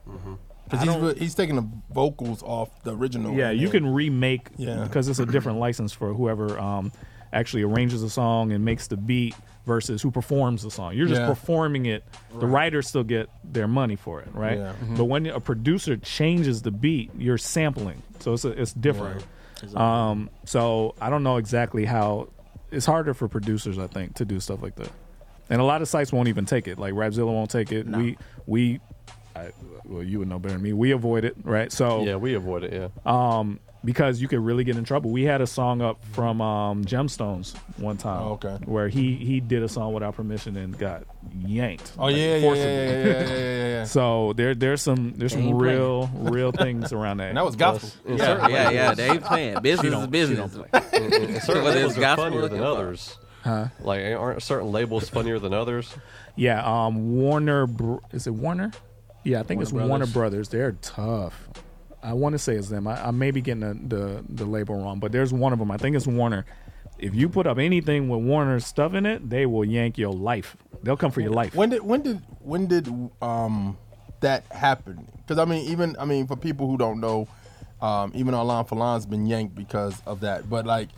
Because he's he's taking the vocals off the original. Yeah, you can remake Yeah. because it's a different <clears throat> license for whoever um, actually arranges a song and makes the beat versus who performs the song. You're just Yeah. performing it. The writers still get their money for it, right? Yeah. But when a producer changes the beat, you're sampling, so it's a, it's different. Um, so I don't know exactly how. It's harder for producers, I think, to do stuff like that. And a lot of sites won't even take it. Like Rapzilla won't take it. We we, I, well, you would know better than me. We avoid it, right? So Yeah, we avoid it. Yeah. um, because you could really get in trouble. We had a song up from um, Gemstones one time, Oh, okay. where he he did a song without permission and got yanked. Oh like, yeah, yeah, yeah, yeah, yeah, yeah, yeah, yeah, yeah. So there there's some there's They some ain't real <laughs> real things around that. And that was gospel. In Yeah, certain yeah, yeah. They ain't playing. Business is business. don't in- in certain labels it's are gospel funnier than others. Huh? Like, aren't certain labels <laughs> funnier than others? Yeah, um, Warner. Br- is it Warner? Yeah, I think it's Warner Warner Brothers. Brothers. They're tough. I want to say it's them. I, I may be getting the, the the label wrong, but there's one of them. I think it's Warner. If you put up anything with Warner stuff in it, they will yank your life. They'll come for your life. When did when did when did um that happen? Because I mean, even I mean, for people who don't know, um, even Alain Falon's been yanked because of that. But like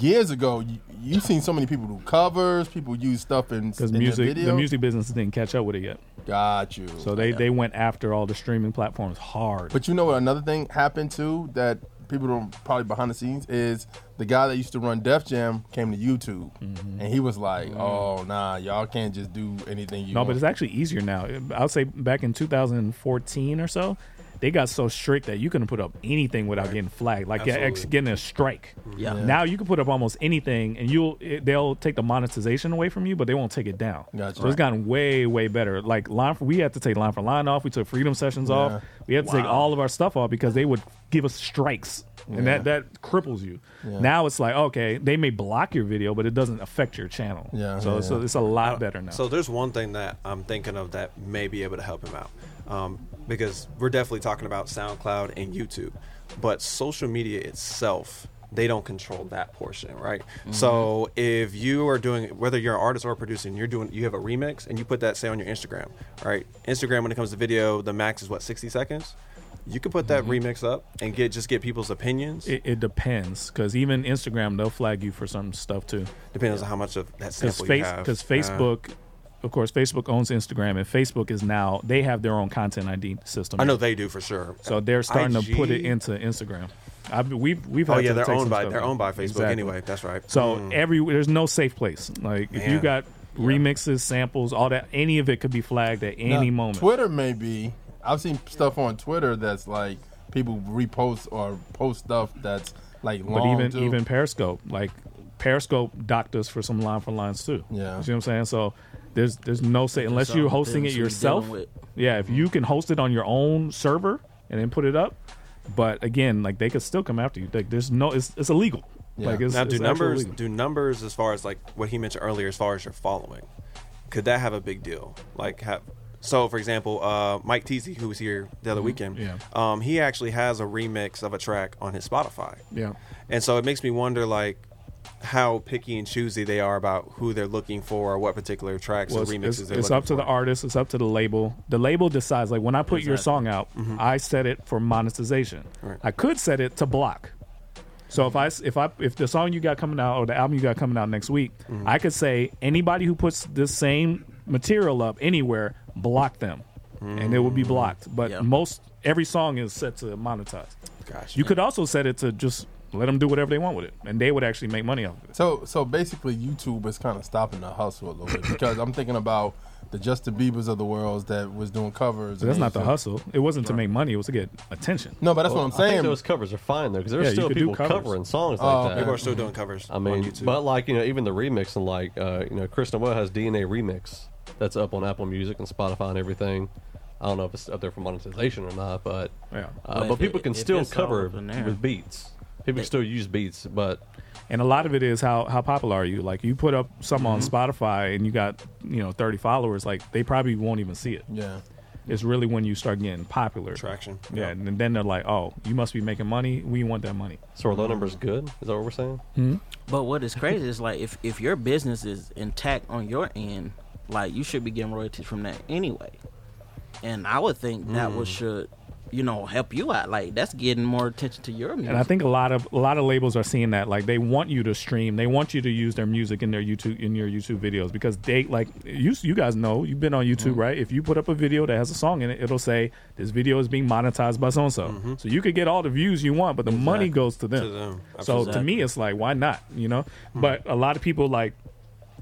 years ago, you, you seen so many people do covers, people use stuff in Because music, the music business didn't catch up with it yet. Got you. So they, they went after all the streaming platforms hard. But you know what? Another thing happened too that people don't probably behind the scenes is the guy that used to run Def Jam came to YouTube, Mm-hmm. and he was like, "Oh nah, y'all can't just do anything you no, want." but it's actually easier now. I'll say back in 2014 or so, they got so strict that you couldn't put up anything without getting flagged, like get- Absolutely. getting a strike. Yeah. Yeah. Now you can put up almost anything, and you'll it, they'll take the monetization away from you, but they won't take it down. Gotcha. So it's gotten way way better. Like line for, we had to take line for line off. We took freedom sessions Yeah. off. We had to take all of our stuff off because they would give us strikes. And that, that cripples you. Yeah. Now it's like okay, they may block your video, but it doesn't affect your channel. Yeah, So yeah, so yeah. it's a lot better now. So there's one thing that I'm thinking of that may be able to help him out, um, because we're definitely talking about SoundCloud and YouTube, but social media itself. They don't control that portion, right? So if you are doing, whether you're an artist or a producer, and you're doing, you have a remix, and you put that say on your Instagram, right? Instagram, when it comes to video, the max is what 60 seconds. You can put that remix up and get just get people's opinions. It, it depends because even Instagram they'll flag you for some stuff too. Depends on how much of that sample you have. because Uh, Facebook, of course, Facebook owns Instagram, and Facebook is now they have their own content ID system. I know they do for sure. So they're starting to put it into Instagram. I've, we've we've Oh yeah, to they're owned by stuff they're owned by Facebook Exactly. anyway. That's right. So Mm. every there's no safe place. Like if you got remixes, samples, all that, any of it could be flagged at any Now, moment. Twitter may be. I've seen stuff on Twitter that's like people repost or post stuff that's like But even too. even Periscope, like Periscope docked us for some line for lines too. Yeah. you see what I'm saying? So there's there's no say unless you're hosting it yourself. Yeah, if you can host it on your own server and then put it up, But again, like they could still come after you. Like there's no, it's, it's illegal. Like it's, now, do actually numbers illegal. do numbers as far as like what he mentioned earlier, as far as your following, could that have a big deal? Like, have, so for example, uh, Mike Teasy, who was here the other Mhm. weekend, Yeah. um, he actually has a remix of a track on his Spotify. Yeah. and so it makes me wonder, like, how picky and choosy they are about who they're looking for or what particular tracks Well, or it's, remixes it's, they're it's looking up to for. the artist. It's up to the label. The label decides. Like when I put your song out, Mhm. I set it for monetization. Right. I could set it to block. So if I s- if I if the song you got coming out or the album you got coming out next week, Mhm. I could say anybody who puts this same material up anywhere, block them, and it will be blocked. But most every song is set to monetize. Gotcha. You could also set it to just let them do whatever they want with it, and they would actually make money off of it. So so basically, YouTube is kind of stopping the hustle a little bit because I'm thinking about the Justin Bieber's of the world that was doing covers. That's not the hustle. It wasn't to make money. It was to get attention. No, but that's what I'm I saying. think those covers are fine though, because there's Yeah, still people covering songs Oh, like okay. that. People are still doing covers I on mean, YouTube. but like you know, even the remix and like uh, you know, Chris Noel has DNA remix that's up on Apple Music and Spotify and everything. I don't know if it's up there for monetization or not, but Yeah. uh, Well, but if people it- can if still it's cover up in there. with beats. People can still use beats, but And a lot of it is how how popular are you? Like you put up something on Mm-hmm. Spotify and you got you know thirty followers, like they probably won't even see it. Yeah. It's really when you start getting popular Traction. Yeah, and then they're like, "Oh, you must be making money. We want that money." so are low numbers good? Is that what we're saying? Hmm? But what is crazy is like if if your business is intact on your end, like you should be getting royalties from that anyway. And I would think that Mm. would should, you know, help you out. Like that's getting more attention to your music. And I think a lot of a lot of labels are seeing that. Like they want you to stream. They want you to use their music in their YouTube in your YouTube videos because they like you. You guys know you've been on YouTube, Mm-hmm. right? If you put up a video that has a song in it, it'll say this video is being monetized by so and so. So you could get all the views you want, but the money Mm-hmm. Goes to them. To them. So to me, it's like why not? You know. Hmm. But a lot of people like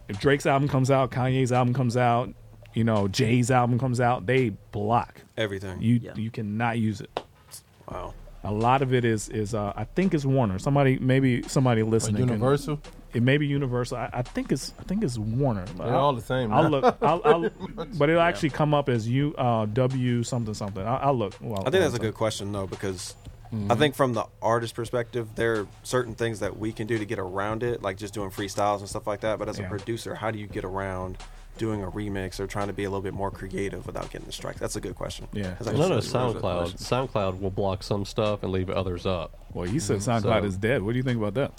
if Drake's album comes out, Kanye's album comes out, you know, Jay's album comes out, they block Everything. You you cannot use it. Wow. A lot of it is is uh, I think it's Warner. Somebody maybe somebody listening. can- Universal? it may be Universal. I, I think it's I think it's Warner. They're I'll- all the same I'll now. look. I'll, I'll, <laughs> but it'll actually come up as U uh, W something something. I'll, I'll look. Well, I think that's a good question though because I think from the artist perspective, there are certain things that we can do to get around it, like just doing freestyles and stuff like that. But as Yeah. a producer, how do you get around doing a remix or trying to be a little bit more creative without getting the strike? That's a good question. Yeah. That's I know actually a really good SoundCloud. SoundCloud will block some stuff and leave others up. Well, you said Mhm. SoundCloud So- is dead. What do you think about that?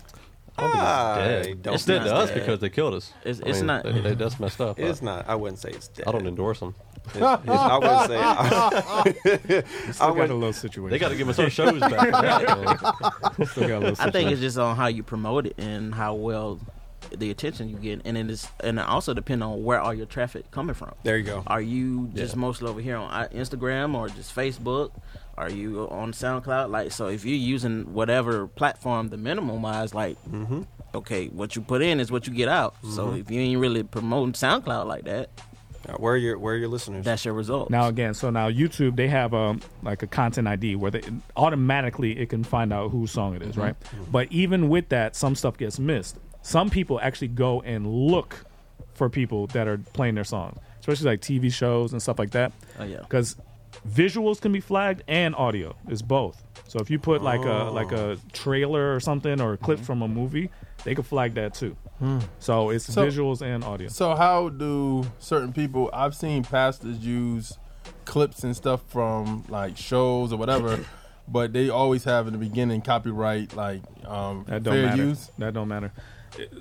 I don't think I it's dead. don't It's dead to it's us dead. because they killed us. It's- I mean, not- They, they dust my stuff. It's not. I wouldn't say it's dead. I don't endorse them. It's- it's- I wouldn't say. <laughs> <laughs> I, Still got would- a little situation. They got to give us our shows back. for. <laughs> Still got a little I think it's just on how you promote it and how well the attention you get, and it is, and it also depend on where all your traffic coming from. There you go. Are you just Yeah. mostly over here on Instagram or just Facebook? Are you on SoundCloud? Like, so if you're using whatever platform the minimum minimize, like, Mm-hmm. okay, what you put in is what you get out. So Mhm. if you ain't really promoting SoundCloud like that, Yeah, where are your where are your listeners? that's your result. Now again, so now YouTube they have um like a content ID where they automatically it can find out whose song it is, right? But even with that, some stuff gets missed. Some people actually go and look for people that are playing their song, especially like TV shows and stuff like that. Oh, yeah. because visuals can be flagged and audio is both. So if you put like a Oh. like a trailer or something or a clip from a movie, they could flag that too. Hmm. So it's So- visuals and audio. So how do certain people? I've seen pastors use clips and stuff from like shows or whatever, <coughs> but they always have in the beginning copyright like um, That don't fair matter. use. That don't matter.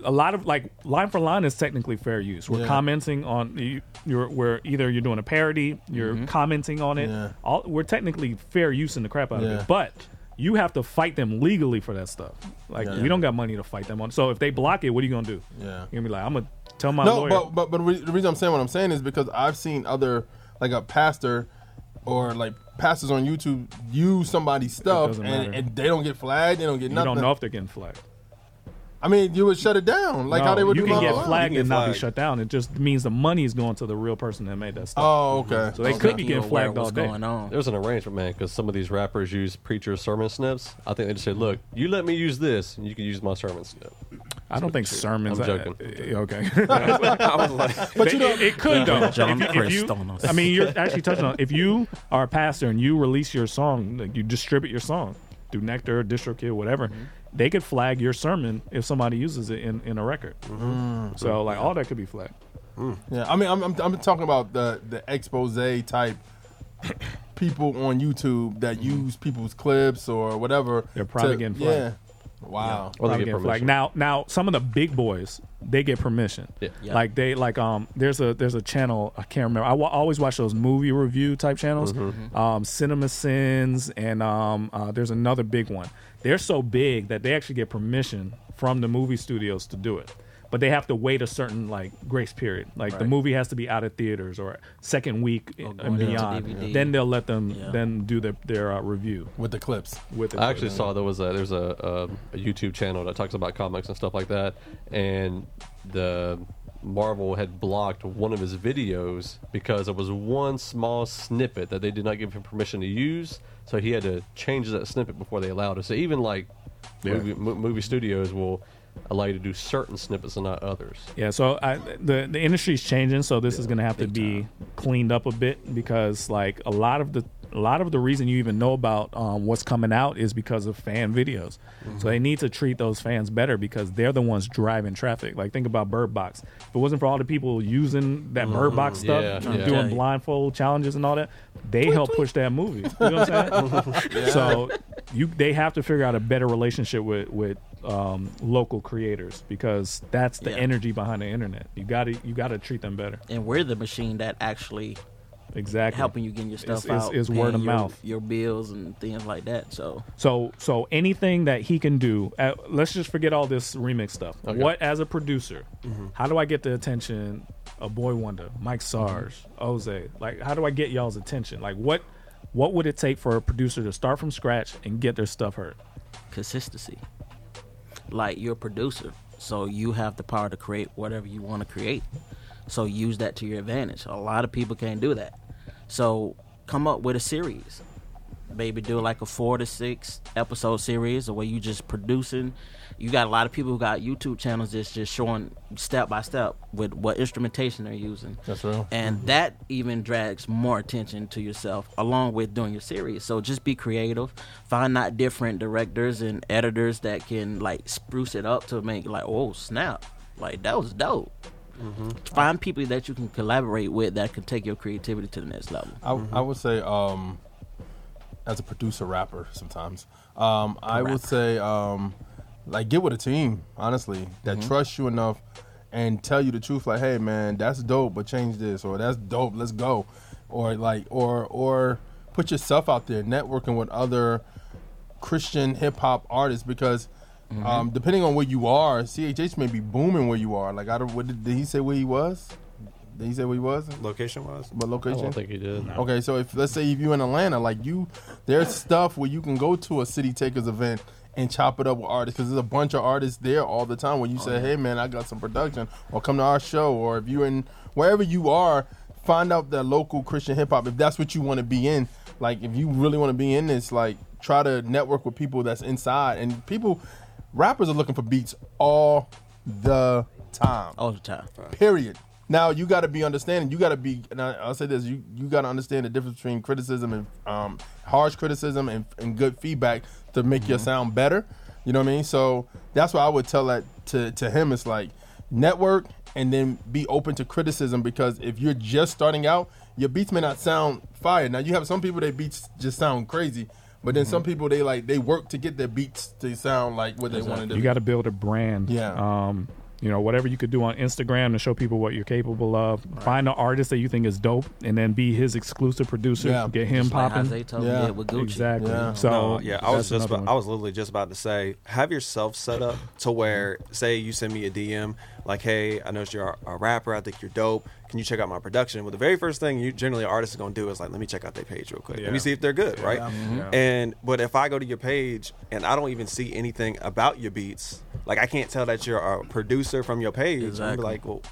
A lot of like line for line is technically fair use. We're Yeah. commenting on you, you're where either you're doing a parody, you're mm-hmm. commenting on it. Yeah. All, we're technically fair use in the crap out of it, but you have to fight them legally for that stuff. Like Yeah. we don't got money to fight them on. So if they block it, what are you gonna do? Yeah. You're gonna be like, I'm gonna tell my no, lawyer. but but but re- the reason I'm saying what I'm saying is because I've seen other like a pastor or like pastors on YouTube use somebody's stuff and, and they don't get flagged, they don't get you nothing. You don't know if they're getting flagged. I mean, you would shut it down like how they would you do can Love get Line. flagged can and get not be shut down. It just means the money is going to the real person that made that stuff. Oh, okay. So they Okay. could be getting aware flagged all what's day. going on. There's an arrangement, man, because some of these rappers use preacher sermon snips. I think they just say, "Look, you let me use this, and you can use my sermon snip." I don't think sermons. I'm joking. uh, okay. <laughs> <laughs> I was like, <laughs> but you know, it, it could though. John If you- if you- on us. I mean, you're actually touching on. If you are a pastor and you release your song, like you distribute your song through Nectar, DistroKid, whatever, Mm-hmm. They could flag your sermon if somebody uses it in, in a record. Mm-hmm. So like all that could be flagged. Yeah, I mean, I'm, I'm, I'm talking about the the expose type people on YouTube that use people's clips or whatever. They're probably to- getting Yeah. Flagged. Wow. Or they get permission. flagged. Now, now some of the big boys they get permission. Yeah. Yeah. Like they like um there's a there's a channel I can't remember. I wa- always watch those movie review type channels. Mm-hmm. Um, CinemaSins and um uh, there's another big one. They're so big that they actually get permission from the movie studios to do it. But they have to wait a certain like grace period. Like the movie has to be out of theaters or second week Or and beyond. DVD. Then they'll let them Yeah. then do their their uh, review With the clips. with it. I actually saw there was a there's a, um a YouTube channel that talks about comics and stuff like that, and the Marvel had blocked one of his videos because it was one small snippet that they did not give him permission to use, so he had to change that snippet before they allowed it. So even like Yeah. movie, mo- movie studios will allow you to do certain snippets and not others. Yeah, so I, the the industry's changing, so this is going to have to be cleaned up a bit because like a lot of the a lot of the reason you even know about um, what's coming out is because of fan videos. So they need to treat those fans better because they're the ones driving traffic. Like think about Bird Box. If it wasn't for all the people using that Bird Box stuff, Yeah, yeah. doing Yeah. blindfold challenges and all that, they help push that movie. You know what I'm saying? <laughs> So you they have to figure out a better relationship with with um, local creators because that's the Yeah. energy behind the internet. You got to you got to treat them better. and we're the machine that actually Exactly. helping you getting your stuff It's- it's- out. it's word of your, mouth. your bills and things like that. So So so anything that he can do, uh, let's just forget all this remix stuff. Okay. What as a producer, how do I get the attention of Boy Wonder, Mike Sars, Oze? Like how do I get y'all's attention? Like what what would it take for a producer to start from scratch and get their stuff heard? consistency. Like you're a producer, so you have the power to create whatever you want to create. So use that to your advantage. A lot of people can't do that. So come up with a series. Maybe do like a four to six episode series, or where you just producing. You got a lot of people who got YouTube channels that's just showing step by step with what instrumentation they're using. That's real. And mm-hmm. that even drags more attention to yourself along with doing your series. So just be creative. Find out different directors and editors that can like spruce it up to make like, oh snap. Like that was dope. Find people that you can collaborate with that can take your creativity to the next level. I, I would say, um, as a producer rapper, sometimes um, I would say, um, like, get with a team, honestly, that trusts you enough and tell you the truth. Like, hey, man, that's dope, but change this, or that's dope, let's go, or like, or or put yourself out there, networking with other Christian hip hop artists because. Um, depending on where you are, CHH may be booming where you are. Like I don't. What did, did he say where he was? Did he say where he was? location wise. What I don't think he did. Okay, so if let's say if you in Atlanta, like you, there's stuff where you can go to a City Takers event and chop it up with artists because there's a bunch of artists there all the time. When you say, "Hey, man, I got some production," or come to our show, or if you're in wherever you are, find out that local Christian hip hop if that's what you want to be in. Like if you really want to be in this, like try to network with people that's inside and people. Rappers are looking for beats all the time All the time. period. Now you got to be understanding. You got to be. And I, I'll say this: you you got to understand the difference between criticism and um, harsh criticism and, and good feedback to make your sound better. You know what I mean? So that's why I would tell that to to him. It's like network and then be open to criticism because if you're just starting out, your beats may not sound fire. Now you have some people that beats just sound crazy. But then some people they like they work to get their beats to sound like what they wanted to. You got to build a brand. Yeah. Um, you know, whatever you could do on Instagram to show people what you're capable of. Find an artist that you think is dope, and then be his exclusive producer. Yeah. Get him Just like popping. Jose told Yeah. me with Gucci. Exactly. Yeah. So No, yeah, I was just about, I was literally just about to say, have yourself set up to where, say, you send me a DM like, hey, I noticed you're a, a rapper. I think you're dope. Can you check out my production? Well, the very first thing you generally an artist is gonna do is like, let me check out their page real quick. Let me see if they're good, right? Mm-hmm. Yeah. And but if I go to your page and I don't even see anything about your beats, like I can't tell that you're a producer from your page. I'm Exactly. like, well,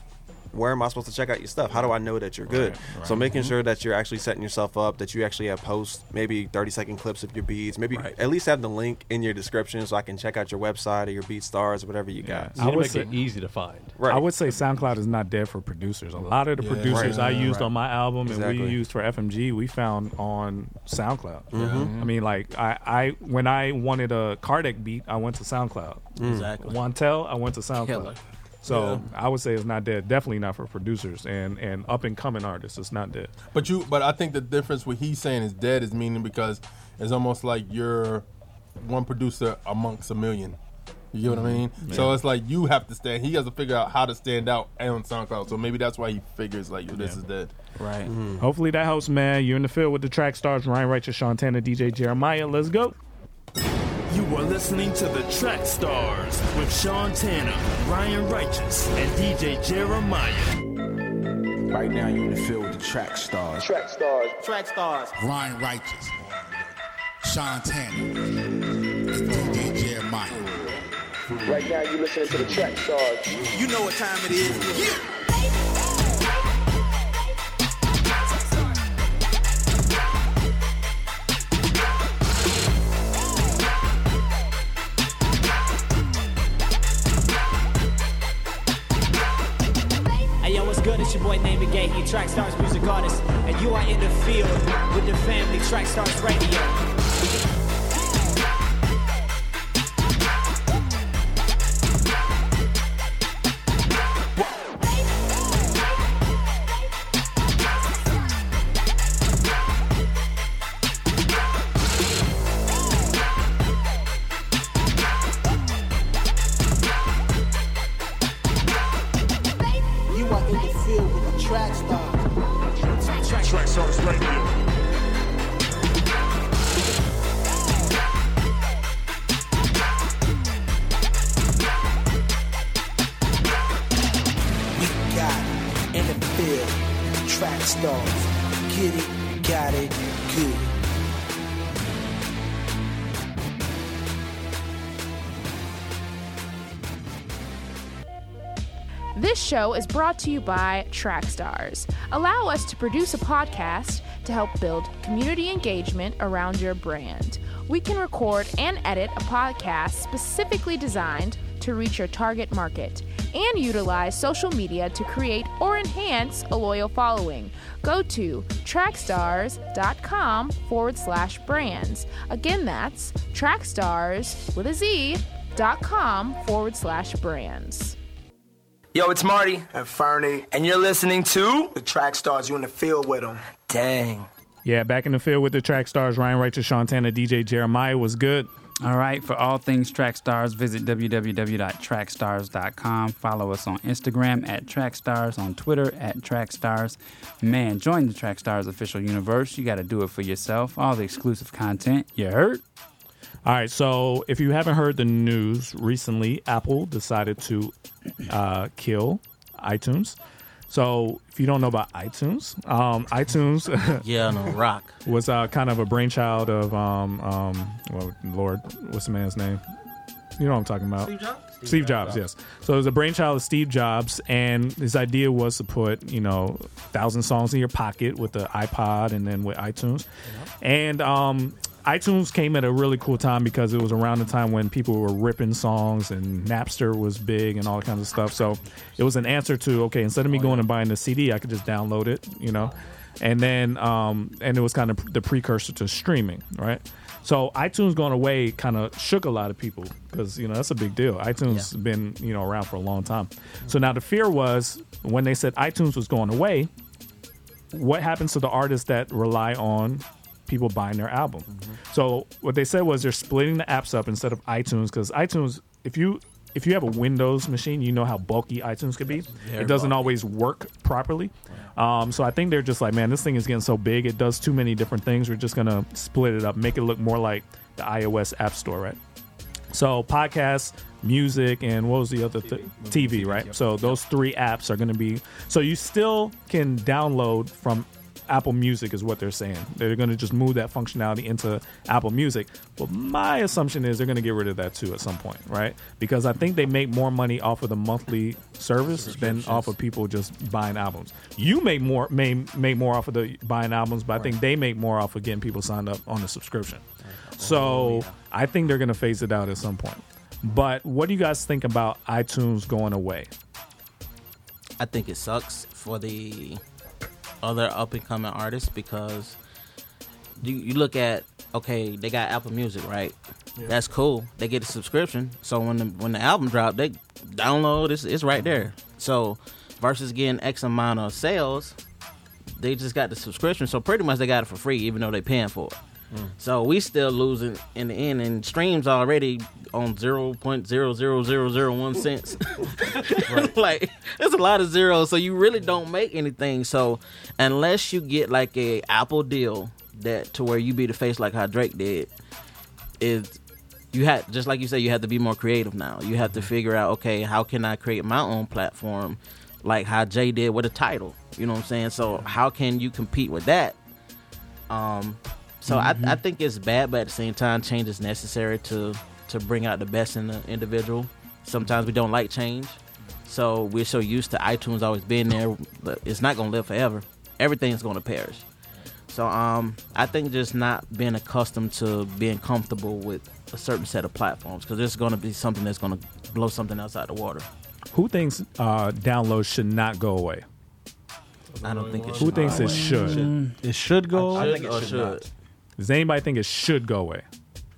where am I supposed to check out your stuff? How do I know that you're good? So making sure that you're actually setting yourself up, that you actually have posts, maybe 30 second clips of your beats, maybe at least have the link in your description so I can check out your website or your beat stars or whatever you got. You need to make it easy to find. Right. I would say SoundCloud is not dead for producers. A lot of the Yeah. producers I used Right. on my album and we used for FMG, we found on SoundCloud. Mhm. I mean, like I, I when I wanted a Kardec beat, I went to SoundCloud. Mm. Exactly. Wantel, I went to SoundCloud. Killer. So I would say it's not dead. Definitely not for producers and and up and coming artists. It's not dead. But you, but I think the difference what he's saying is dead is meaning because it's almost like you're one producer amongst a million. You get what I mean? Mm-hmm. So it's like you have to stand. He has to figure out how to stand out on SoundCloud. So maybe that's why he figures like yo, this is dead. Right. Mm-hmm. Hopefully that helps, man. You're in the field with the track stars Ryan Righteous, Sean Tanner, DJ Jeremiah. Let's go. You are listening to the Track Stars with Sean Tanner, Ryan Righteous, and DJ Jeremiah. Right now, you're in the field with the track stars. Track stars. Track stars. Ryan Righteous, Sean Tanner, and DJ Jeremiah. Right now, you're listening to the track stars. You know what time it is. Hey good? It's your boy Name Gay, he Track Stars music artist, and you are in the field with the family Track Stars Radio. This show is brought to you by Trackstars. Allow us to produce a podcast to help build community engagement around your brand. We can record and edit a podcast specifically designed to reach your target market and utilize social media to create or enhance a loyal following. Go to trackstars.com forward slash brands. Again, that's trackstars with a Z dot com forward slash brands. Yo, it's Marty and Fernie, and you're listening to the track stars. You in the field with them. Dang. Yeah, back in the field with the track stars Ryan Righteous, Sean Tanner, DJ Jeremiah was good. All right, for all things Track Stars, visit www.trackstars.com. Follow us on Instagram at Trackstars, on Twitter at Trackstars. Man, join the Track Stars official universe. You got to do it for yourself. All the exclusive content. You heard? All right, so if you haven't heard the news recently, Apple decided to uh, kill iTunes. So if you don't know about iTunes, um, iTunes, <laughs> Yeah, no, rock. was uh, kind of a brainchild of um, um, well, Lord, what's the man's name? You know what I'm talking about? Steve Jobs? Steve, Jobs, yes. So it was a brainchild of Steve Jobs, and his idea was to put, you know, thousand songs in your pocket with the iPod and then with iTunes. And um, iTunes came at a really cool time because it was around the time when people were ripping songs and Napster was big and all kinds of stuff. So it was an answer to okay, instead of me going and buying the CD, I could just download it, you know. And then um, and it was kind of the precursor to streaming, right? So iTunes going away kind of shook a lot of people because you know that's a big deal. iTunes has been you know around for a long time. So now the fear was when they said iTunes was going away, what happens to the artists that rely on people buying their album? So what they said was they're splitting the apps up instead of iTunes because iTunes, if you if you have a Windows machine, you know how bulky iTunes could be. It doesn't bulky. always work properly. Um, so I think they're just like, man, this thing is getting so big, it does too many different things. We're just gonna split it up, make it look more like the iOS App Store, right? So podcasts, music, and what was the other th- TV, right? So those three apps are going to be. So you still can download from Apple Music is what they're saying. They're going to just move that functionality into Apple Music. But my assumption is they're going to get rid of that too at some point, right? Because I think they make more money off of the monthly service than off of people just buying albums. You make more may make more off of the buying albums, but I think they make more off of getting people signed up on the subscription. So oh, I think they're going to phase it out at some point. But what do you guys think about iTunes going away? I think it sucks for the other up and coming artists because you, you look at okay, they got Apple Music, right? Yeah. That's cool. They get a subscription, so when the when the album drop, they download. It's it's right there. So versus getting X amount of sales, they just got the subscription. So pretty much they got it for free, even though they paying for it. Mm. So we still losing in the end, and streams already on zero point zero zero zero zero one cents. <laughs> like there's a lot of zeros, so you really don't make anything. So unless you get like a Apple deal that to where you be the face like how Drake did, is you had just like you said, you have to be more creative now. You have to figure out okay, how can I create my own platform, like how Jay did with a Tidal. You know what I'm saying? So how can you compete with that? Um, so I, I think it's bad, but at the same time, change is necessary to to bring out the best in the individual. Sometimes we don't like change, so we're so used to iTunes always being there. But it's not gonna live forever. Everything's gonna perish. So um, I think just not being accustomed to being comfortable with a certain set of platforms because there's gonna be something that's gonna blow something else out of the water. Who thinks uh, downloads should not go away? I don't think it should. Who thinks it should? It should go I away? think it Or should. Should? Does anybody think it should go away?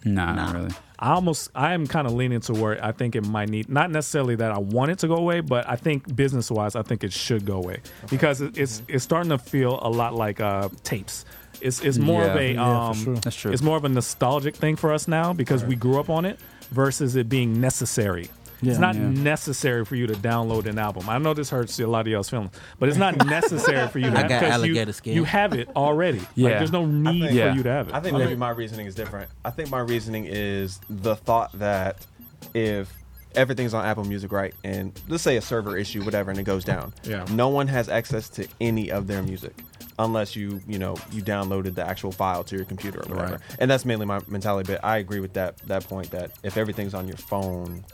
Nah, not really. I almost I am kind of leaning to where I think it might need not necessarily that I want it to go away, but I think business wise I think it should go away because it, it's Mm-hmm. it's starting to feel a lot like uh, tapes. It's it's more of Yeah. a Yeah, um, sure. That's true. It's more of a nostalgic thing for us now because we grew up on it versus it being necessary. It's not Yeah. necessary for you to download an album. I know this hurts a lot of y'all's feelings, but it's not <laughs> necessary for you to I have got because alligator you, skin. you have it already. Like, Yeah. there's no need think- for you to have it. I think maybe my reasoning is different. I think my reasoning is the thought that if everything's on Apple Music, right, and let's say a server issue, whatever, and it goes down, Yeah. no one has access to any of their music unless you, you know, you downloaded the actual file to your computer or whatever. Right. And that's mainly my mentality. But I agree with that that point that if everything's on your phone,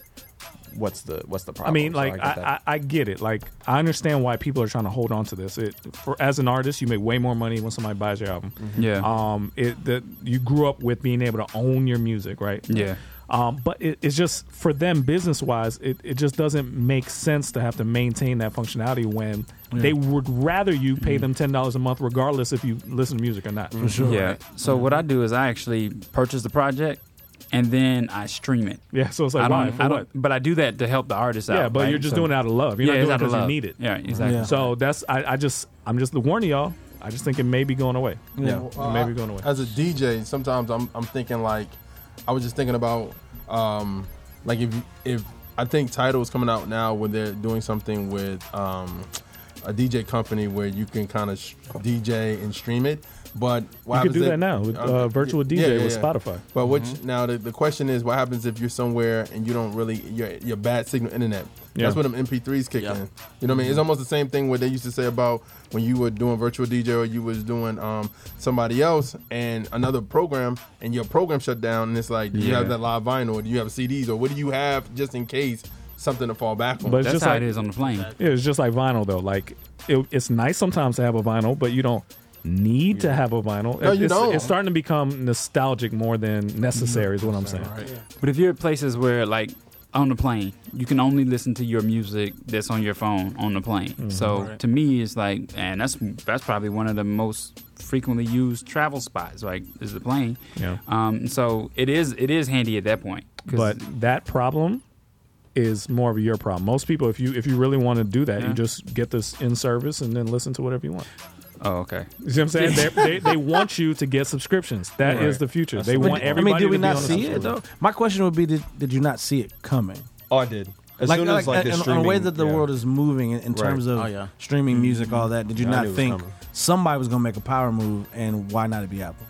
what's the what's the problem? I mean, So like get I, that. I, I get it. Like I understand why people are trying to hold on to this. It for as an artist, you make way more money when somebody buys your album. Yeah. Um. It that you grew up with being able to own your music, right? Yeah. Um. But it, it's just for them business wise, it, it just doesn't make sense to have to maintain that functionality when Yeah. they would rather you pay them ten dollars a month, regardless if you listen to music or not. For sure. Yeah. So what I do is I actually purchase the project and then I stream it. Yeah, so it's like, I don't, why? For I don't, but I do that to help the artist out. Yeah, but right? you're just So- doing it out of love. You're yeah, not doing it because you need it. Yeah, exactly. So that's I, I just I'm just warning y'all. I just think it may be going away. Yeah, it may be going away. As a DJ, sometimes I'm I'm thinking like, I was just thinking about, um, like if if I think Tidal is coming out now where they're doing something with um, a DJ company where you can kind of sh- DJ and stream it. But what You could do if- that now with, uh, virtual DJ with Spotify. But which Mhm. now the, the question is, what happens if you're somewhere and you don't really your your bad signal internet? Yeah. That's when them MP3s kick in. You know what I mean? It's almost the same thing what they used to say about when you were doing virtual DJ or you was doing um, somebody else and another program and your program shut down and it's like, do you Yeah. have that live vinyl or do you have CDs or what do you have just in case something to fall back on? But it's just how like it is on the plane. Yeah, it's just like vinyl though. Like it, it's nice sometimes to have a vinyl, but you don't need to have a vinyl. No, you it's, don't. it's starting to become nostalgic more than necessary. Is what I'm saying. But if you're at places where, like, on the plane, you can only listen to your music that's on your phone on the plane. Mm-hmm. So Right. to me, it's like, and that's that's probably one of the most frequently used travel spots. Like, is the plane. Yeah. Um. So it is it is handy at that point. But that problem is more of your problem. Most people, if you if you really want to do that, Yeah. you just get this in service and then listen to whatever you want. Oh, okay. You see what I'm saying? they, they, they <laughs> want you to get subscriptions. That is Right. the future. That's they the want point. everybody I mean, did we not see it though? My question would be: Did, did you not see it coming? Oh, I did. As soon as like the in, in a way that the yeah. world is moving in, in Right. terms of Oh, yeah. streaming mm-hmm. music, all that. Did you Yeah, not it was think somebody was going to make a power move, and why not it be Apple?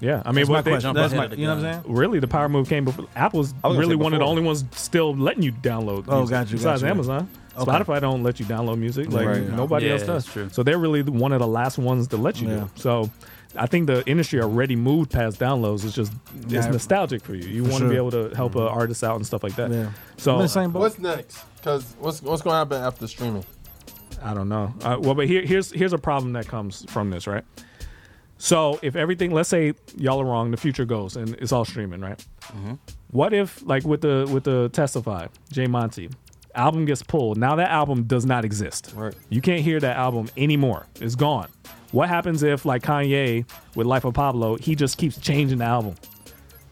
Yeah, I mean, That's my what they- question. That's my- you know what I'm saying? Really, the power move came before. Apple's I was gonna really say one of the before. only ones still letting you download. Oh, music, got you, Besides got you. Amazon, Okay. Spotify don't let you download music. Like Right. nobody Yeah, else does. that's true. So they're really the- one of the last ones to let you Yeah. do. So. I think the industry already moved past downloads. It's just it's Yeah. nostalgic for you. You want to be able to help an artist out and stuff like that. Yeah. So what's next? Because what's what's going to happen after streaming? I don't know. Uh, well, but here, here's here's a problem that comes from this, right? So if everything, let's say y'all are wrong, the future goes and it's all streaming, right? What if, like with the with the Testify, J. Monty, album gets pulled? Now that album does not exist. Right. You can't hear that album anymore. It's gone. What happens if, like Kanye with Life of Pablo, he just keeps changing the album?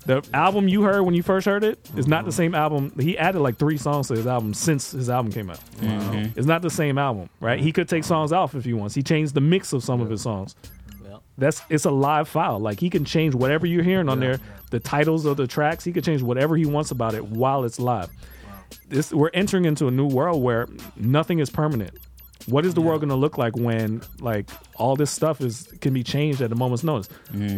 The album you heard when you first heard it is not the same album. He added like three songs to his album since his album came out. Mhm. It's not the same album, right? He could take songs off if he wants. He changed the mix of some of his songs. That's it's a live file. Like he can change whatever you're hearing on there, the titles of the tracks. He could change whatever he wants about it while it's live. This we're entering into a new world where nothing is permanent. What is the world going to look like when like all this stuff is can be changed at a moment's notice?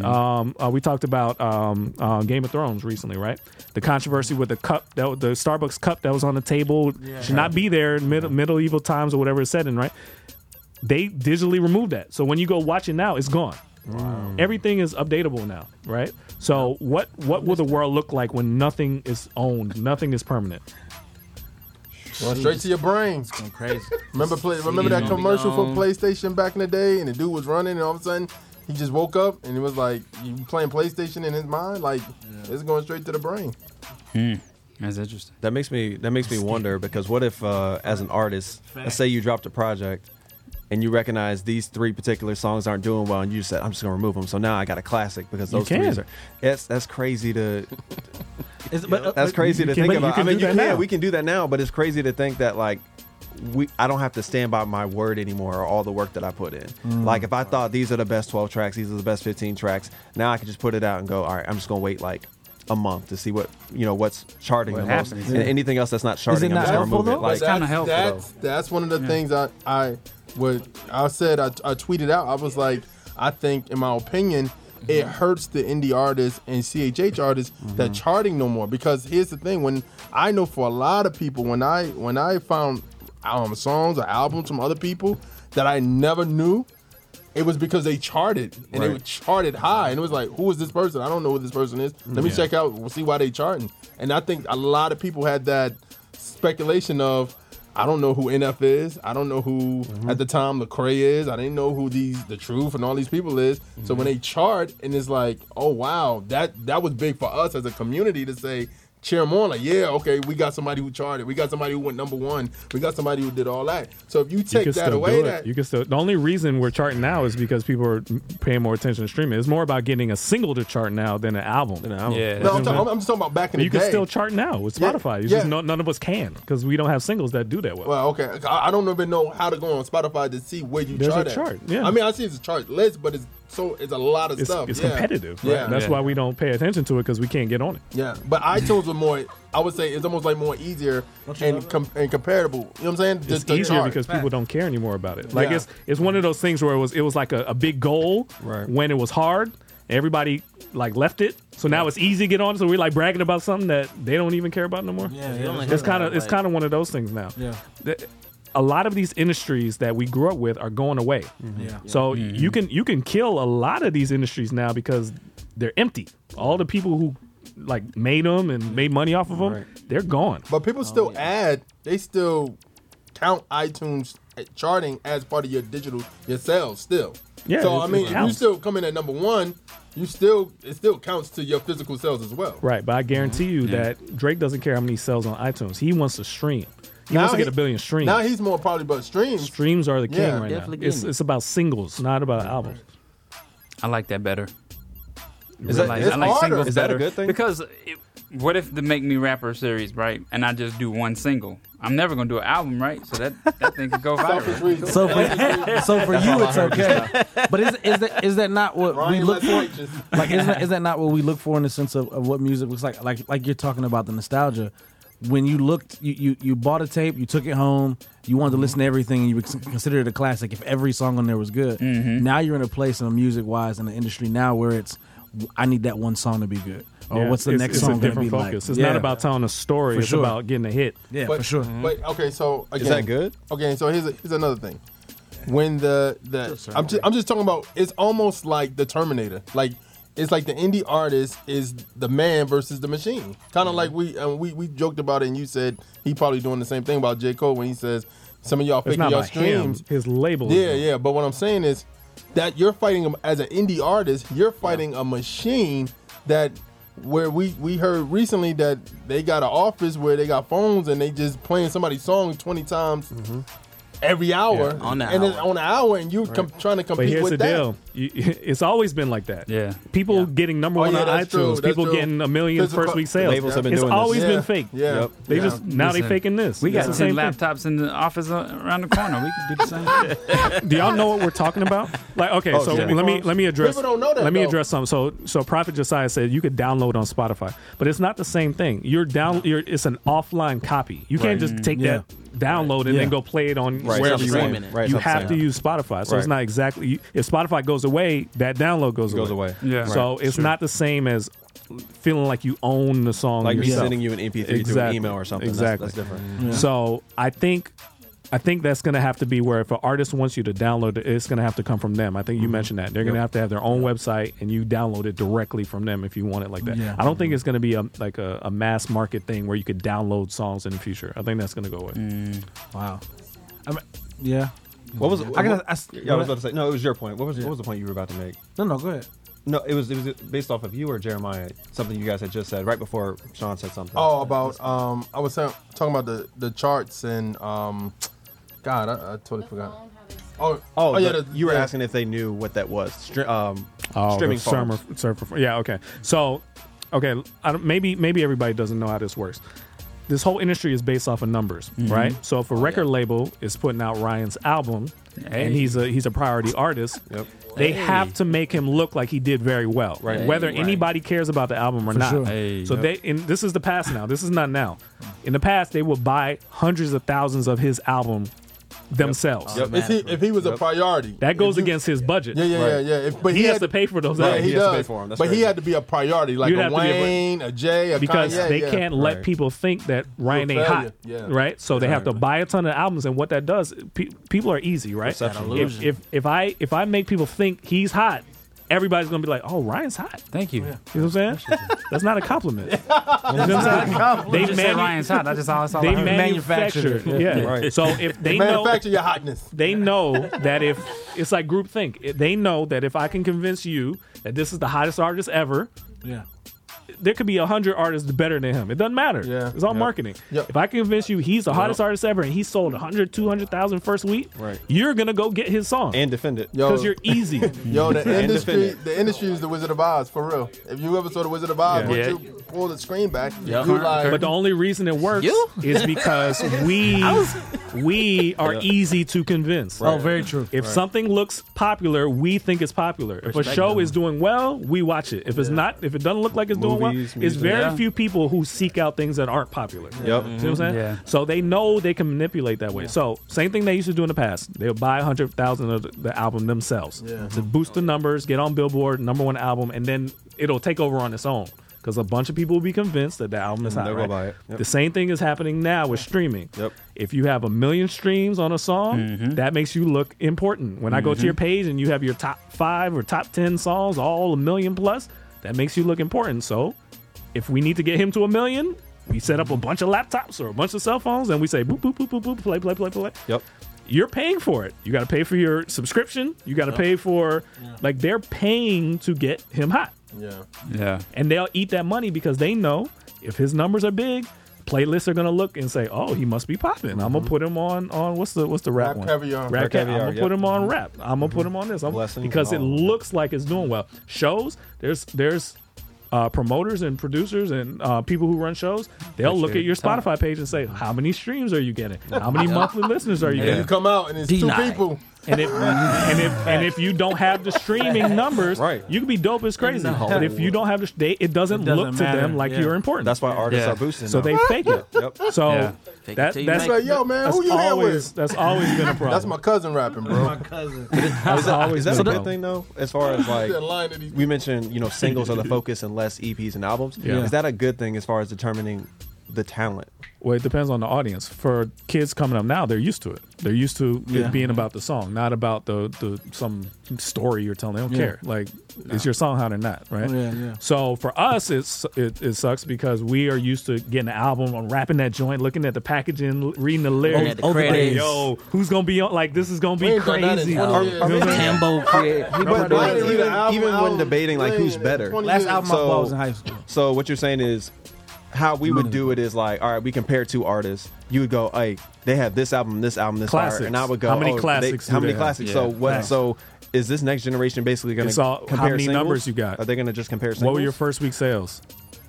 Um, uh, we talked about um, uh, Game of Thrones recently, right? The controversy with the cup, that, the Starbucks cup that was on the table should not be there in mid- medieval times or whatever it's said in, right? They digitally removed that, so when you go watch it now, it's gone. Everything is updatable now, right? So what what will the world look like when nothing is owned, nothing is permanent? Going straight to your brain. It's going crazy. Remember, play, remember that commercial for PlayStation back in the day, and the dude was running, and all of a sudden he just woke up, and it was like you playing PlayStation in his mind, like it's going straight to the brain. Hmm. That's interesting. That makes me that makes me wonder because what if uh, as an artist, let's say you dropped a project and you recognize these three particular songs aren't doing well, and you said I'm just gonna remove them. So now I got a classic because You those three can. are. It's that's crazy to. Is- <laughs> but, uh, that's crazy to can- think but about. can I mean, do you that can, we can do that now, but it's crazy to think that like we I don't have to stand by my word anymore or all the work that I put in. Mm. Like if I thought these are the best 12 tracks, these are the best 15 tracks, now I can just put it out and go, all right, I'm just gonna wait like a month to see what you know what's charting What the most, happens. and anything else that's not charting, I'm not just gonna helpful, remove it. though? Like that's, that's, That's one of the things I I would I said I, I tweeted out. I was like, I think in my opinion, it hurts the indie artists and CHH artists that charting no more. Because here's the thing: when I know for a lot of people, when I when I found um, songs or albums from other people that I never knew. It was because they charted and they Right. were charted high, and it was like, "Who is this person? I don't know who this person is. Let me Yeah. check out, we'll see why they charting." And I think a lot of people had that speculation of, I don't know who NF is. I don't know who Mm-hmm. at the time Lecrae is. I didn't know who these the Truth and all these people is. So Mm-hmm. when they chart and it's like, oh wow, that that was big for us as a community to say. Cheer them on, like yeah, okay, we got somebody who charted, we got somebody who went number one, we got somebody who did all that. So if you You take can that still away, that you can still. The only reason we're charting now is because people are paying more attention to streaming. It's more about getting a single to chart now than an album. Yeah. No, I'm, talking, I'm just talking about back in But the you day. You can still chart now with Spotify. It's yeah. just no, none of us can because we don't have singles that do that well. Well, okay. I I don't even know how to go on Spotify to see where you There's chart a at. chart, yeah. I mean, I see it's a chart list, but it's so it's a lot of It's, stuff. it's yeah. competitive. Right? Yeah, That's why we don't pay attention to it because we can't get on it. Yeah, but iTunes are more. I would say it's almost like more easier and com- and comparable. You know what I'm saying? To- It's to easier chart. because people don't care anymore about it. Like Yeah. it's it's one of those things where it was it was like a, a big goal when it was hard. Everybody like left it, so now it's easy to get on. So we're like bragging about something that they don't even care about no more. Yeah, yeah. it's kind of it's kind of one of those things now. Yeah. The- a lot of these industries that we grew up with are going away. Mm-hmm. Yeah. So mm-hmm. you can you can kill a lot of these industries now because they're empty. All the people who like made them and made money off of them, they're gone. But people oh, still add. They still count iTunes eh, charting as part of your digital your sales still. Yeah, So I mean, if you still come in at number one, you still it still counts to your physical sales as well. Right, but I guarantee mm-hmm. you Yeah. that Drake doesn't care how many sales on iTunes. He wants to stream. He wants to get a billion streams. Now he's more probably about streams. Streams are the king Yeah. right now. It's, it's about singles, not about albums. I like that better. Is I that- like, it's I like harder. singles Is that a good thing? Because it, what if the Make Me Rapper series, right? And I just do one single. I'm never gonna do an album, right? So that that thing could go <laughs> viral. So for, so for That's you, it's okay. But is is that is that not what we look for? less. Like, is that, is <laughs> that not what we look for in the sense of, of what music looks like? Like like you're talking about the nostalgia. When you looked, you, you you bought a tape, you took it home, you wanted to listen to everything, and you would consider it a classic if every song on there was good. Mm-hmm. Now you're in a place, in a music wise, in the industry now where it's I need that one song to be good. Or Yeah, what's the it's- next it's song going to be focus. like? It's Yeah. not about telling a story. For it's sure. about getting a hit. Yeah, but, for sure. But okay, so again, Is that good? Okay, so here's a, here's another thing. When the the I'm just, I'm just talking about it's almost like the Terminator. Like it's like the indie artist is the man versus the machine. Kind of like we um, we we joked about it, and you said he probably doing the same thing about J Cole when he says some of y'all It's faking your about him. streams. His label. Yeah, yeah. But what I'm saying is that you're fighting as an indie artist. You're fighting a machine that where we we heard recently that they got an office where they got phones and they just playing somebody's song 20 times every hour Yeah. On the and then hour. on the hour and you com- trying to compete. But compete here's with the that. deal: you, <laughs> it's always been like that. Yeah, people getting number Oh, one yeah, on iTunes, true, people true. getting a million first Physical- week sales. Labels have been it's doing this. always Yeah. been fake. Yeah. Yep. They Yeah. just now they Listen, faking this. We got the ten same thing. laptops in the office around the corner. We can do the same. thing. <laughs> Do y'all know what we're talking about? Like, okay, Oh, so yeah. let me let me address. People don't know that, let me though. address something. So, so Prophet Josiah said you could download on Spotify, but it's not the same thing. You're down. You're it's an offline copy. You can't just take mm-hmm. that download and Yeah. then go play it on Right, wherever you want. the. Right, you have to use Spotify, so Right. it's not exactly. If Spotify goes away, that download goes, Goes away. Yeah. So Right. it's not the same as feeling like you own the song. Like me sending you an MP3 through an email or something. Exactly. That's, different. So I think I think that's going to have to be where if an artist wants you to download it, it's going to have to come from them. I think you mentioned that they're going to have to have their own website and you download it directly from them if you want it like that. Yeah. I don't think it's going to be a like a, a mass market thing where you could download songs in the future. I think that's going to go away. Wow. I mean, yeah. What was? I what- gotta- I s- yeah, I was about to say. No, it was your point. What was? What was the point you were about to make? No, no, go ahead. No, it was. It was based off of you or Jeremiah. Something you guys had just said right before Sean said something. Oh, about um, I was talking about the the charts and um, God, I, I totally forgot. Oh, Oh, yeah, the- the- you were yeah. asking if they knew what that was. Stri- um, Oh, streaming server, server- yeah, okay. So, okay, I don't, maybe maybe everybody doesn't know how this works. This whole industry is based off of numbers, Mm-hmm. right? So Oh, if a record label is putting out Ryan's album Hey. and he's a he's a priority artist, Yep. they Hey. have to make him look like he did very well, Right. whether Hey. anybody cares about the album or For not. sure. Hey. So Yep. they and this is the past now. This is not now. In the past, they would buy hundreds of thousands of his album themselves. Yep. If he if he was a priority, That goes you- against his budget. Yeah, yeah, yeah, Right. yeah. If, but He, he, has had to pay for those Yeah, albums. he, he has to does. pay for 'em. That's but he had to be a priority, like You'd a have to be a- Wayne, a, Jay, a because Kanye, they yeah. can't let Right. people think that Ryan ain't hot, yeah. right? So they have to buy a ton of albums, and what that does, pe- people are easy, right? Perception. If, illusion. if if I if I make people think he's hot, everybody's gonna be like, "Oh, Ryan's hot." Thank you. You know what I'm saying? That's not a compliment. <laughs> You know what I'm saying? They They just said manu- Ryan's hot. That's just all. That's all They I heard. manufacture, Manufactured it. yeah. <laughs> Right. So if they know, manufacture your hotness. they know that if it's like group think, they know that if I can convince you that this is the hottest artist ever, Yeah. There could be a hundred artists better than him. It doesn't matter. Yeah. It's all Yep. marketing. Yep. If I can convince you he's the hottest artist ever and he sold 100, 200,000 first week, Right. you're going to go get his song. and defend it. Yo, Because you're easy. <laughs> Yo, the <laughs> industry, the industry is the Wizard of Oz for real. If you ever saw the Wizard of Oz, Yeah. once Yeah. you pull the screen back, Yeah. you like, but the only reason it works You? is because <laughs> we we are easy to convince. Oh, very true. If something looks popular, we think it's popular. If a show them. is doing well, we watch it. If it's not, if it doesn't look like it's doing well, Movies, it's music. very Yeah. few people who seek out things that aren't popular. Yep. See what I'm saying? Yeah. So they know they can manipulate that way. So same thing they used to do in the past. They'll buy hundred thousand of the, the album themselves to boost the numbers, get on Billboard, number one album, and then it'll take over on its own. Because a bunch of people will be convinced that the album is And hot. they'll go right? buy it. Yep. The same thing is happening now with streaming. Yep. If you have a million streams on a song, Mm-hmm. that makes you look important. When I go to your page and you have your top five or top ten songs, all a million plus, that makes you look important. So if we need to get him to a million, we set up a bunch of laptops or a bunch of cell phones and we say boop boop boop boop boop play play play play. Yep. You're paying for it. You got to pay for your subscription. You got to pay for like they're paying to get him hot, yeah. Yeah. and they'll eat that money because they know if his numbers are big. Playlists are gonna look and say, "Oh, he must be popping." I'm gonna put him on on what's the what's the rap, Rap one? Caviar. Rap, Rap Ca- Caviar, I'm gonna yep. put him on rap. I'm gonna put him on this I'm- Blessings because it looks like it's doing well. Shows there's there's uh, promoters and producers and uh, people who run shows. They'll look at your your time. Spotify page and say, "How many streams are you getting? How many <laughs> monthly listeners are you And you getting?" come out and it's two people. And if and if and if you don't have the streaming numbers, Right. you can be dope as crazy. No. But if you don't have the, they, it doesn't, It doesn't look to them like Yeah. you're important. That's why artists Yeah. are boosting. so now. they fake it. <laughs> Yep. So Yeah. That- it that's- make Like, yo, man, That's who you here always with? that's always been a problem. That's my cousin rapping, bro. My cousin. That's <laughs> that, always is that a a good thing though? As far as like That line that he- we mentioned, you know, singles are the focus and less EPs and albums. Yeah. Is that a good thing as far as determining the talent? Well, it depends on the audience. For kids coming up now, they're used to it. They're used to Yeah. it being about the song, not about the, the some story you're telling. They don't Yeah. care. Like it's your song, how or not, right? Yeah, yeah. So for us, it's it, it sucks because we are used to getting an album, unwrapping that joint, looking at the packaging, reading the lyrics. at the credits. Yo, who's gonna be on? Like this is gonna be ain't done crazy. 20 You know years. what I'm saying? Tambo <laughs> create. But, Nobody but did even, even when debating like who's better. Last album So- I bought was in high school. So what you're saying is how we would do it is like, all right, we compare two artists. You would go, hey, they have this album, this album, this fire, and I would go, How many oh, they- classics how do many have? classics? So what? Facts. So is this next generation basically going to all- compare how many singles? numbers you got? Are they going to just compare singles? What were your first week sales?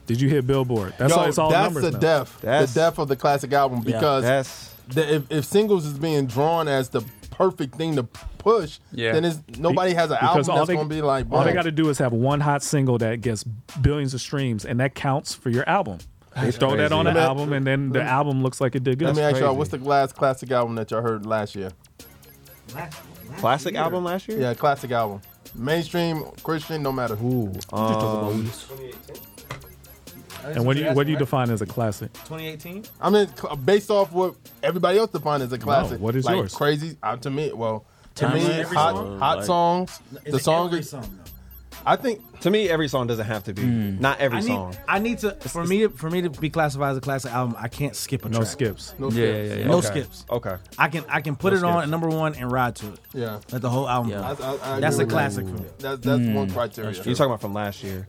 Did you hit Billboard? That's Yo, all. It's all that's numbers the now. death, That's- the death of the classic album because That's the, if, if singles is being drawn as the perfect thing to push, Yeah. then it's, nobody has an album Because all that's they, going to be like. all they got to do is have one hot single that gets billions of streams, and that counts for your album. They throw that on the Let me- album, and then the album looks like it did good. Let me ask y'all, what's the last classic album that y'all heard last year? classic album last year. Yeah, classic album. Mainstream, Christian, no matter who. Um, And what do you what do you define as a classic? 2018? I mean, based off what everybody else defined as a classic. what is like yours? Crazy. Uh, to me, well, to Timeless? me, hot, song? hot Like- songs. The song, Every song, though. I think to me, every song doesn't have to be. Not every I need, song. I need to for me for me to be classified as a classic album. I can't skip a No track. skips. no Yeah, skips. yeah, yeah. No Okay. skips. Okay. I can I can put No it on skips. at number one and ride to it. Yeah. Let the whole album. Yeah. I, I, I That's agree a with classic for me. That's that's Mm. one criteria. You're talking about from last year.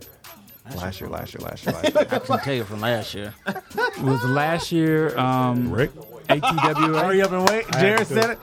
Last year, last year, last year, last <laughs> year. I can tell you from last year. It <laughs> Was last year um, Rick, ATWA? Hurry up and wait. Jared said it.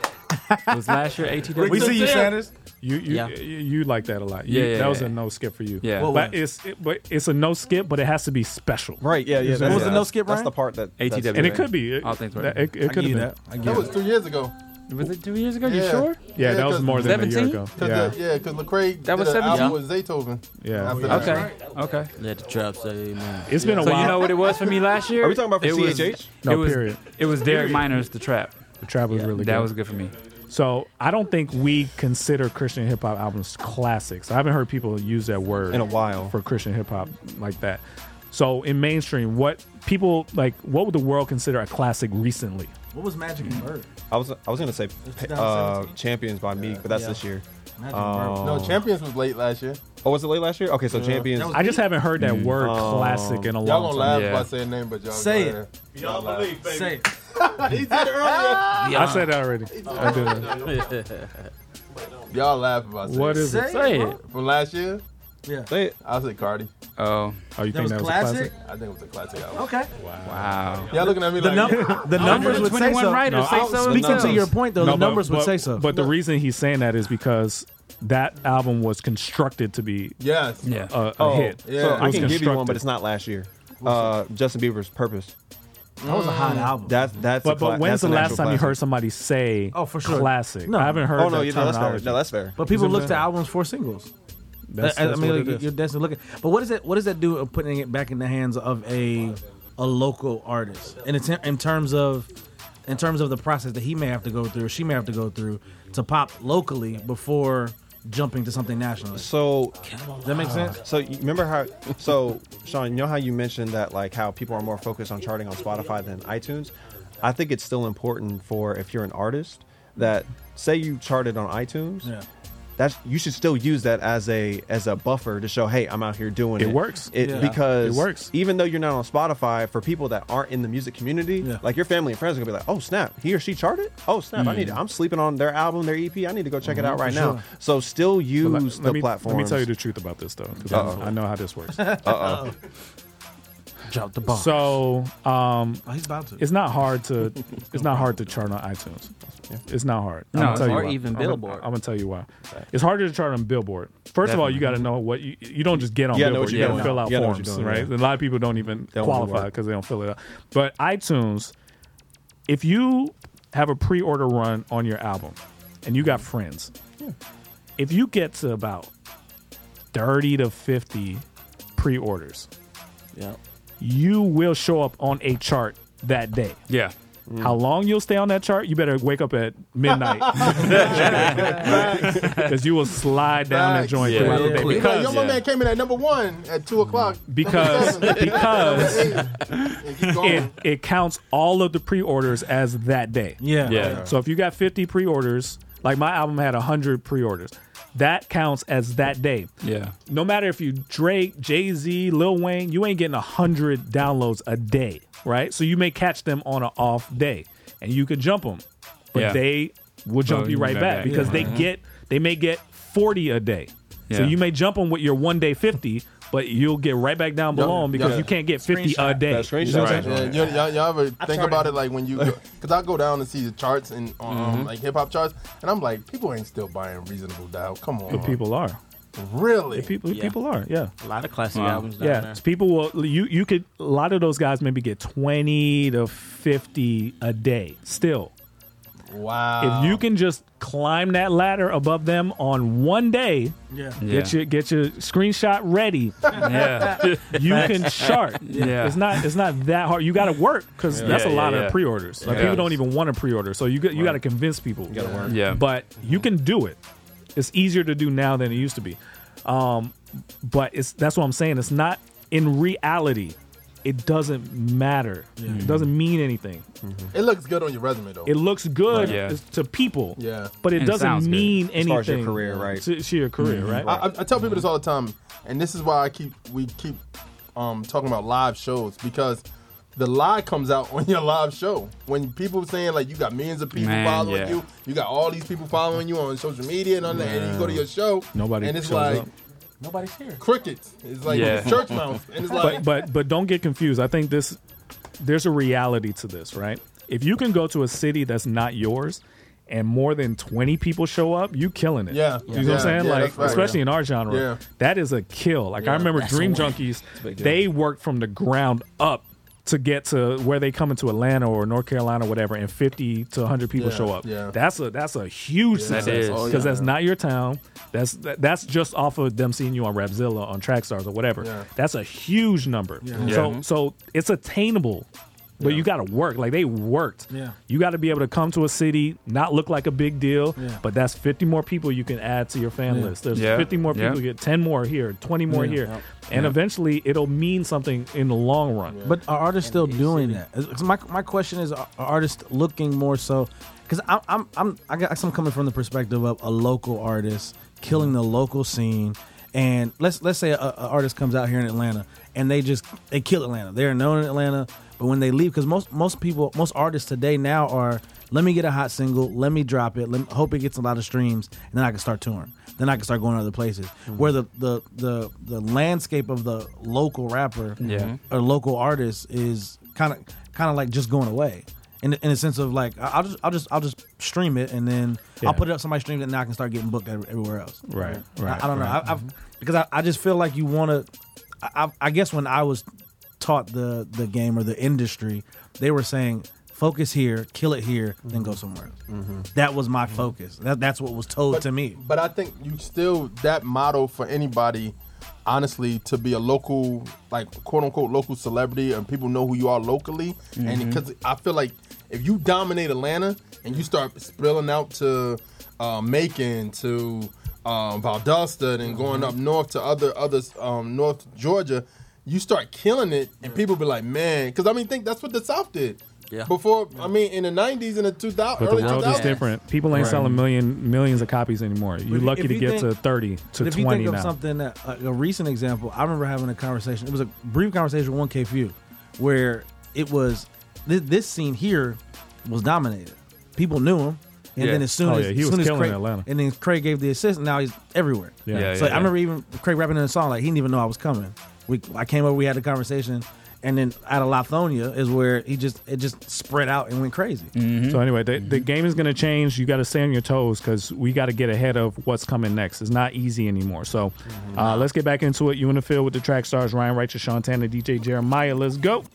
Was last year ATWA? We see you, Sanders. You you, Yeah. you you like that a lot. You- Yeah, yeah, that was yeah. a no skip for you. Yeah. What but it's it, but it's a no skip, but it has to be special. Right. Yeah. Yeah. What that's- was the no that's- skip, That's Ryan? the part that. ATW. And it could be. It, All things that- it, it I could give have you been. that. I give That you was that. two years ago. Was it two years ago? You Yeah. sure? Yeah, Yeah, that was more than a year 17? ago. Cause Yeah. the, yeah, because Lecrae That was did an album 17? with Zaytoven. Yeah. After that. Okay. Okay. Let the trap say, man. It's been a So while. you know what it was for me last year? Are we talking about for it was, CHH? No, it was, period. It was Derek Minor's The Trap. the trap was really good. That was good for me. So I don't think we consider Christian hip hop albums classics. I haven't heard people use that word In a while. for Christian hip hop like that. So in mainstream, what people like, what would the world consider a classic recently? What was Magic and Bird? I was I was gonna say uh, Champions by Meek, but that's Yeah. this year. Magic and Bird. Um, No, Champions was late last year. Oh, was it late last year? Okay, so Champions. I just haven't heard that word Um, classic in a long time. Y'all gonna laugh Yeah. if I say a name, but y'all Say go it. ahead. Y'all laugh. Say it. <laughs> he said it earlier. I said that already. I did. Y'all laugh about I What is What it. is it? Say it. From last year, Yeah. Say it. I'll say Cardi. Oh, Oh, you That think was that was classic. a classic? I think it was a classic album. Okay. wow. Y'all looking at me The, like num- <laughs> the numbers would say 21 so. writers No, say I'll- so. Speaking to themselves. your point, though, No, the but- numbers would but- say so. But the reason he's saying that is because that album was constructed to be yes. Yeah. a, a Oh, hit. Yeah. So It I was can give you one, constructed. but it's not last year. Uh, Justin Bieber's Purpose. That was a hot mm. album. That's that's. But, a cla- but when's that's the an last actual time you heard somebody say Oh, for sure. classic? No. I haven't heard Oh no, that you know that's fair. terminology. No, that's fair. but people You know what look I'm to albums for singles. That's, I- I that's mean, what like, it is. you're definitely looking. But what does that? What does that do? Of putting it back in the hands of a a local artist, and it's in, in terms of in terms of the process that he may have to go through, or she may have to go through to pop locally before jumping to something national. So Does that make sense? So you remember how? So Sean, you know how you mentioned that like how people are more focused on charting on Spotify than iTunes. I think it's still important for if you're an artist that say you charted on iTunes. Yeah. That's you should still use that as a as a buffer to show, hey, I'm out here doing it. It works. It, Yeah. because It works. Even though you're not on Spotify, for people that aren't in the music community, Yeah. like your family and friends are gonna be like, oh snap, he or she charted. Oh snap, I need. Mm. I'm sleeping on their album, their EP. I need to go check it out Mhm, right for now. sure. So still But use let, the let me, platform. Let me tell you the truth about this though, because I, I know how this works. <laughs> Drop the ball. So um, Oh, he's about to. it's not hard to <laughs> it's not hard to chart on iTunes. It's not hard. No, I'm gonna it's tell you or why. even I'm gonna- Billboard. I'm gonna tell you why. It's harder to chart on Billboard. First of all, you got to know what you you don't just get on You gotta know Billboard. what You you're got to doing. fill out You gotta know what forms, doing, right? yeah. A lot of people don't even don't qualify because they don't fill it out. But iTunes, if you have a pre-order run on your album and you got friends, if you get to about thirty to fifty pre-orders, Yeah. You will show up on a chart that day. Yeah. How long you'll stay on that chart? You better wake up at midnight <laughs> because you will slide down that joint Yeah. throughout the Yeah. day. He's like, Because yo, my man came in at number one at two o'clock. because <laughs> because And keep going. it, it counts all of the pre-orders as that day. Yeah. Yeah. So if you got 50 pre-orders, like my album had 100 pre-orders, that counts as that day. Yeah. No matter if you Drake, Jay-Z, Lil Wayne, you ain't getting 100 downloads a day, right? So you may catch them on an off day and you could jump them. But Yeah. they will jump Oh, you right back because Yeah. they Mhm. get they may get 40 a day. So you may jump them with your one day 50, but you'll get right back down below them because yeah. you can't get 50 a day. That You know what I'm screenshot. saying? Yeah, y'all, y'all, y'all ever think about it. it like when you, because I go down and see the charts and um, Mm-hmm. like hip hop charts, and I'm like, people ain't still buying Reasonable Doubt. Come on, But people are. really? People Yeah. people are. Yeah. A lot of classic Wow. albums down Yeah, there. people will. You you could. A lot of those guys maybe get twenty to fifty a day. Still, Wow. if you can just climb that ladder above them on one day, Yeah. get your get your screenshot ready. Yeah. <laughs> You can chart. Yeah. It's not it's not that hard. You got to work because that's a lot yeah, of yeah. pre-orders. Like Yeah. people don't even want to pre-order, so you got you got to convince people. You gotta work. Yeah. but you can do it. It's easier to do now than it used to be. Um, but it's that's what I'm saying. It's not in reality. It doesn't matter. It doesn't mean anything. it looks good on your resume though. It looks good Yeah. to people. Yeah. But it And doesn't sounds good. mean As anything far as your career, right. To, to your career, right? I, I- I tell people this all the time, and this is why I keep we keep um, talking about live shows because the lie comes out <laughs> on your live show when people saying like you got millions of people Man, following yeah. you, you got all these people following you on social media and on the, and you go to your show, Nobody and it's shows like up. Nobody's here. Crickets. It's like Yeah. church mouse, and it's like but but but don't get confused. I think this there's a reality to this, right? If you can go to a city that's not yours and more than 20 people show up, you killing it. Yeah. You know what I'm saying? Yeah, like that's right. especially in our genre. Yeah. That is a kill. Like I remember Dream Junkies, they worked from the ground up to get to where they come into Atlanta or North Carolina or whatever and 50 to 100 people Yeah, show up. yeah. That's a that's a huge That success is. Oh, because Oh, that's not your town. That's that, that's just off of them seeing you on Rapzilla, on Trackstars or whatever. Yeah. That's a huge number. Yeah. So so it's attainable. But you got to work. Like they worked. Yeah. You got to be able to come to a city, not look like a big deal, Yeah. but that's 50 more people you can add to your fan Yeah. list. There's Yeah. 50 more people, Yeah. get 10 more here, 20 more Yeah. here. Yeah. And Yeah. eventually it'll mean something in the long run. But are artists still doing that? 'cause My, my question is: Are are artists looking more so? Because I'm I'm I'm I guess I'm coming from the perspective of a local artist killing the local scene, and let's let's say a, a artist comes out here in Atlanta and they just they kill Atlanta. They're known in Atlanta, but when they leave, because most most people most artists today now are let me get a hot single, let me drop it, let me, hope it gets a lot of streams, and then I can start touring. Then I can start going to other places. Mm-hmm. Where the, the the the landscape of the local rapper Yeah. or local artist is kind of kind of like just going away. In, in a sense of like I- I'll just I'll just I'll just stream it and then Yeah. I'll put it up. Somebody streams it and now I can start getting booked everywhere else. Right, I- right, I, don't know. right. I, I've, because I, I just feel like you want to. I, I I guess when I was taught the the game or the industry, they were saying focus here, kill it here, then go somewhere else. That was my focus. That, that's what was told to me. But I think you still that motto for anybody, honestly, to be a local, like quote unquote local celebrity, and people know who you are locally. And Mm-hmm. because I feel like if you dominate Atlanta and you start spilling out to uh, Macon, to um, Valdosta, and going Mm-hmm. up north to other others, um, North Georgia, you start killing it, and people be like, man, because I mean, think that's what the South did. Yeah. Before, I mean, in the '90s and the 2000s, But the world 2000s. is different. People ain't Right. selling million millions of copies anymore. You're if- lucky if to you get think- to 30 to But if you 20 think of now. something that like a recent example, I remember having a conversation. It was a brief conversation with 1K Phew, where it was this, this scene here was dominated. People knew him, and Yeah. then as soon Oh, as, yeah, he as was soon as killing Crae, Atlanta. and then Crae gave the assist, and now he's everywhere. Yeah. Yeah, so yeah, I remember even Crae rapping in a song like he didn't even know I was coming. We I came over, we had a conversation, and then out of Lithonia is where he just it just spread out and went crazy. Mm-hmm. So anyway, the, the mm-hmm. game is going to change. You got to stay on your toes because we got to get ahead of what's coming next. It's not easy anymore. So mm-hmm. uh, let's get back into it. You in the field with the track stars Ryan Righteous, Sean Tanner, DJ Jeremiah. Let's go.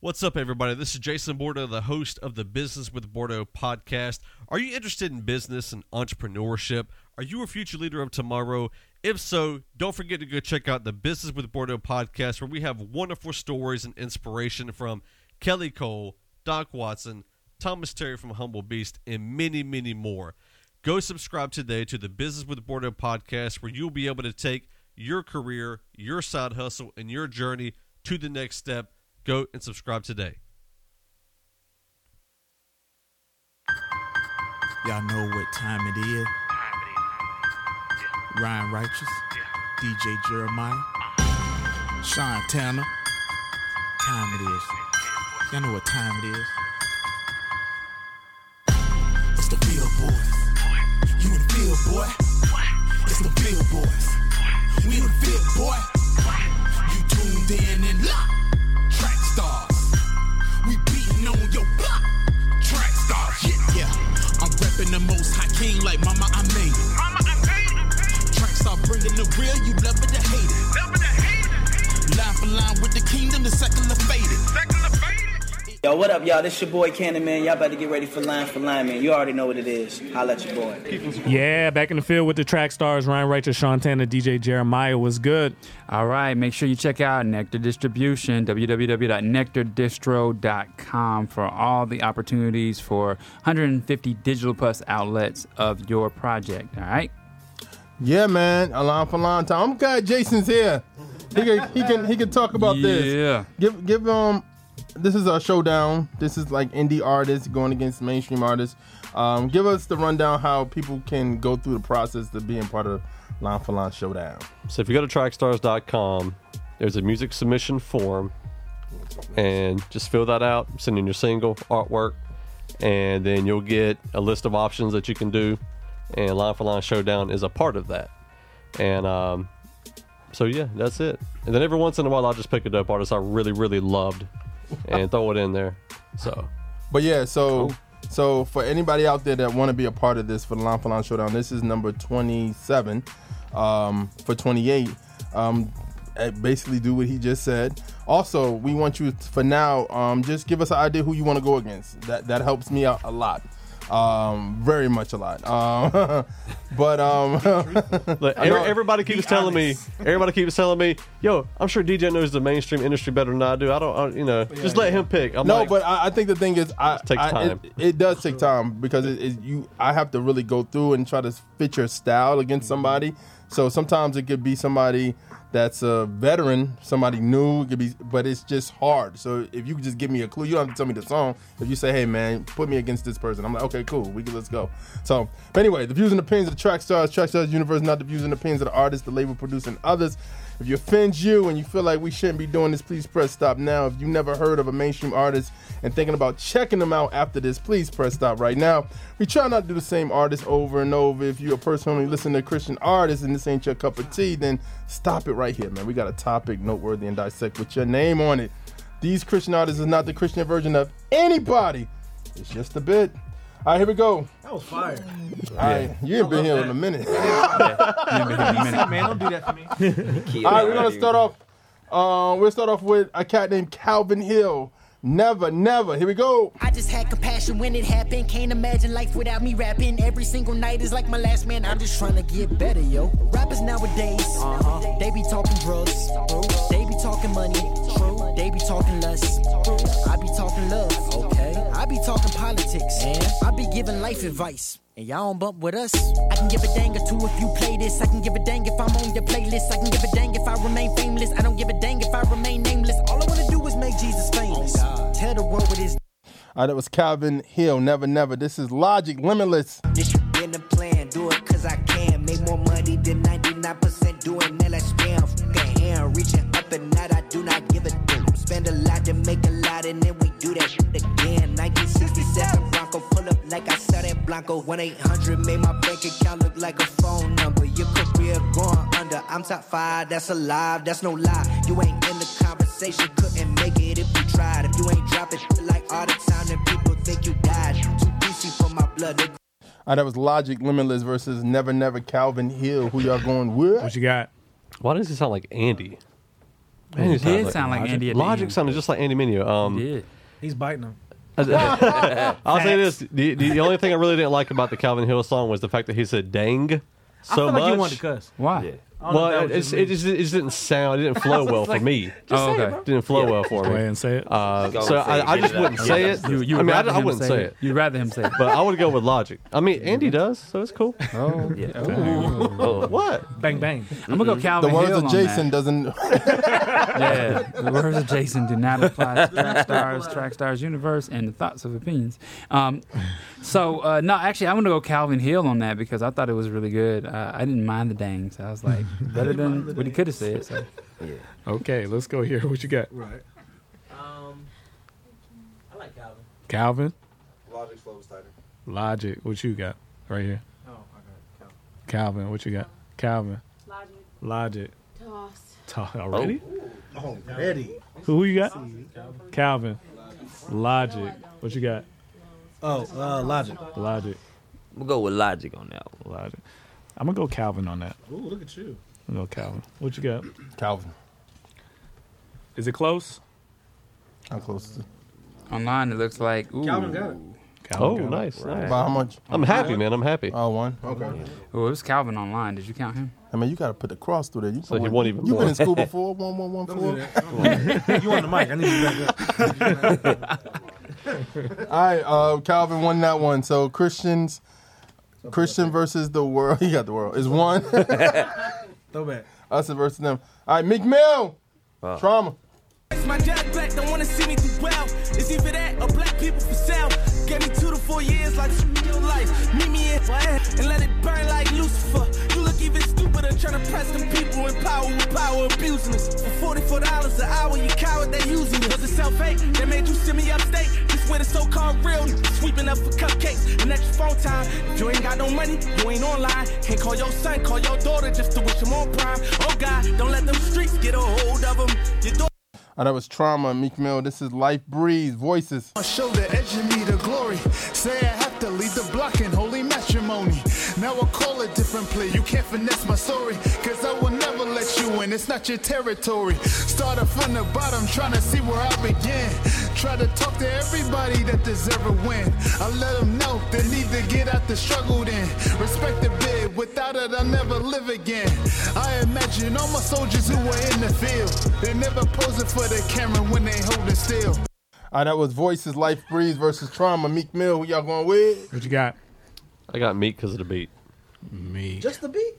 What's up, everybody? This is Jason Bordeaux, the host of the Business with Bordeaux podcast. Are you interested in business and entrepreneurship? Are you a future leader of tomorrow? If so, don't forget to go check out the Business with Bordeaux podcast, where we have wonderful stories and inspiration from Kelly Cole, Doc Watson, Thomas Terry from Humble Beast, and many, many more. Go subscribe today to the Business with Bordeaux podcast, where you'll be able to take your career, your side hustle, and your journey to the next step. Go and subscribe today. Y'all know what time it is. Ryan Righteous, DJ Jeremiah, Sean Tanner. Time it is. Y'all know what time it is. It's the Bill Boys. You in the field, boy. It's the Bill Boys. We in the field, boy. You tuned in and locked. Track stars. We beating on your block. Track stars, yeah. Yeah, I'm repping the most high king like mama, I made it. Mama, I made it. Bringing the real, you love it or hate it. Love it or hate it. Line for line with the kingdom, the secular faded. Secular faded. Yo, what up, y'all? This your boy Canon, man. Y'all better get ready for line for line, man. You already know what it is. Holla at your boy. Yeah, back in the field with the track stars Ryan Righteous, Sean Tanner, DJ Jeremiah was good. All right, make sure you check out Nectar Distribution, www.nectardistro.com for all the opportunities for 150 digital plus outlets of your project. All right. Yeah, man. A long for long time. I'm glad Jason's here. He can he can he can talk about this. Yeah. Give give um this is a showdown. This is like indie artists going against mainstream artists. Um, give us the rundown how people can go through the process to being part of Line for Line Showdown. So if you go to trackstars.com, there's a music submission form, and just fill that out. Send in your single artwork, and then you'll get a list of options that you can do. And Line for Line Showdown is a part of that. And um, so yeah, that's it. And then every once in a while, I'll just pick a dope artist I really, really loved, and throw it in there. So, But yeah, so so for anybody out there that want to be a part of this for the Line for Line Showdown, this is number 27. Um, for 28, um, eh, basically do what he just said. Also, we want you to, for now, um, just give us an idea who you want to go against. That that helps me out a lot. Um, very much a lot. Um, <laughs> but um, <laughs> Look, every- everybody keeps telling me, everybody keeps telling me, yo, I'm sure DJ knows the mainstream industry better than I do. I don't, I, you know, just let him pick. I'm no, like, but I, I think the thing is, I, takes I- time. It, it does take time because it, it, you, I have to really go through and try to fit your style against somebody. So sometimes it could be somebody that's a veteran, somebody new. Could be, but it's just hard. So if you could just give me a clue, you don't have to tell me the song. If you say, "Hey, man, put me against this person," I'm like, "Okay, cool, we can let's go." So, but anyway, the views and opinions of the track stars, track stars universe, not the views and opinions of the artist, the label, producer, and others. If you offends you and you feel like we shouldn't be doing this, please press stop now. If you never heard of a mainstream artist and thinking about checking them out after this, please press stop right now. We try not to do the same artist over and over. If you're a person only listen to Christian artists and this ain't your cup of tea, then stop it right here, man. We got a topic noteworthy and dissect with your name on it. These Christian artists is not the Christian version of anybody. It's just a bit. All right, here we go. That was fire. All right, <laughs> you ain't been here in a minute. man, don't do that to me. All right, we're gonna start off. Uh, we'll start off with a cat named Calvin Hill. Never, never. Here we go. I just had compassion when it happened. Can't imagine life without me rapping. Every single night is like my last man. I'm just trying to get better, yo. Rappers nowadays, uh-huh. they be talking drugs, they be talking money, true. They be talking lust, I be talking love, okay. I be talking politics, and I be giving life advice. And y'all don't bump with us. I can give a dang or two if you play this. I can give a dang if I'm on your playlist. I can give a dang if I remain fameless. I don't give a dang if I remain nameless. All I wanna do is make Jesus famous. Oh, Tell the world what is All right, that was Calvin Hill. Never, never. This is Logic Limitless. This shit been a plan, do it cause I can. Make more money than 99% doing that I spam. Fucking hand, reaching up and out, I do not give a damn. Spend a lot to make a lot and then we do that shit again. Like I saw that Blanco. 1 800 made my bank account look like a phone number. Your career going under. I'm top five, that's alive, that's no lie. You ain't in the conversation, couldn't make it if you tried. If you ain't dropping shit like all the time, then people think you died. Too greasy for my blood. They All right, that was Logic Limitless versus Never, Never Calvin Hill. Who y'all going with? What you got? Why does it sound like Andy? It did sound like Logic. Andy Logic end. sounded just like Andy Mineo. Um, did. He's biting him. <laughs> I'll say this: the, the the only thing I really didn't like about the Calvin Hill song was the fact that he said "dang" so I feel much. like he wanted to cuss. Why? Well, it, it's, it, just, it just didn't sound. It didn't <laughs> flow well for me. Oh, okay. It didn't flow well for Go me. ahead and say it. Uh, so and say it. I, just wouldn't say it. You, you I would mean, I, I wouldn't say it. You'd rather him say it. But I would go with logic. I mean, Andy does, so it's cool. Oh, Yeah. Oh, what? Bang bang. I'm gonna go Calvin The words Hill of Jason doesn't. <laughs> Yeah, the words of Jason do not apply to Track Stars, Track Stars Universe, and the thoughts of opinions. Um, so uh, no, actually, I'm gonna go Calvin Hill on that because I thought it was really good. Uh, I didn't mind the dangs. I was like <laughs> better than what he could have said. So Okay, let's go here. What you got? Right. Um, I like Calvin. Calvin, Logic flows tighter. Logic. What you got right here? Oh, I got Calvin, what you got? Calvin, Logic. Logic. Toss. Ta- already? Oh. Already. Who you got? Calvin, Logic. What you got? Oh, uh, Logic. Logic, We'll go with logic on that one. Logic. I'm gonna go Calvin on that. Ooh, look at you. I'm gonna go Calvin. What you got? Calvin. Is it close? I'm close to. online, it looks like ooh, Calvin got it. Calvin, Oh, Calvin. nice. nice. By how much? I'm happy, man. I'm happy. Oh, one. Okay. Oh, it was Calvin online. Did you count him? I mean, you got to put the cross through there. You So he won even You've more. been in school before. One, one, one, Don't four. do that. <laughs> you on the mic. I need you back up. <laughs> All right, uh, Calvin won that one. So Christians, Christian versus the world. <laughs> He got the world. Is one. <laughs> Throw back. Us versus them. All right, Meek Mill. Trauma. It's my Jack Black don't wanna see me do well. It's either that or black people for sale. Get me two to four years like your life. Meet me in and let it burn like Lucifer. Trying to press them people in power with power abusing us. For forty-four dollars an hour, you coward, they using you. Was it self-hate that made you send me upstate? This where the so-called real sweeping up for cupcakes and extra phone time. If you ain't got no money, you ain't online. Can't call your son, call your daughter just to wish him on prime. Oh God, don't let them streets get a hold of them. Your daughter Oh, that was Trauma, Meek Mill. This is Life Breeze, Voices. On shoulder, edging me to glory. Say I have to leave the block in holy play. You finesse my story, cause I will never let you in. It's not your territory. Started from the bottom, trying to see where I begin. Try to talk to everybody that deserve a win. I let them know they need to get out the struggle then. Respect the bid, without it I'll never live again. I imagine all my soldiers who were in the field. They never posing for the camera when they holding still. All right, that was Voices, Life Breeze versus Trauma, Meek Mill. Who y'all going with? What you got? I got meat because of the beat. Me. Just the beat.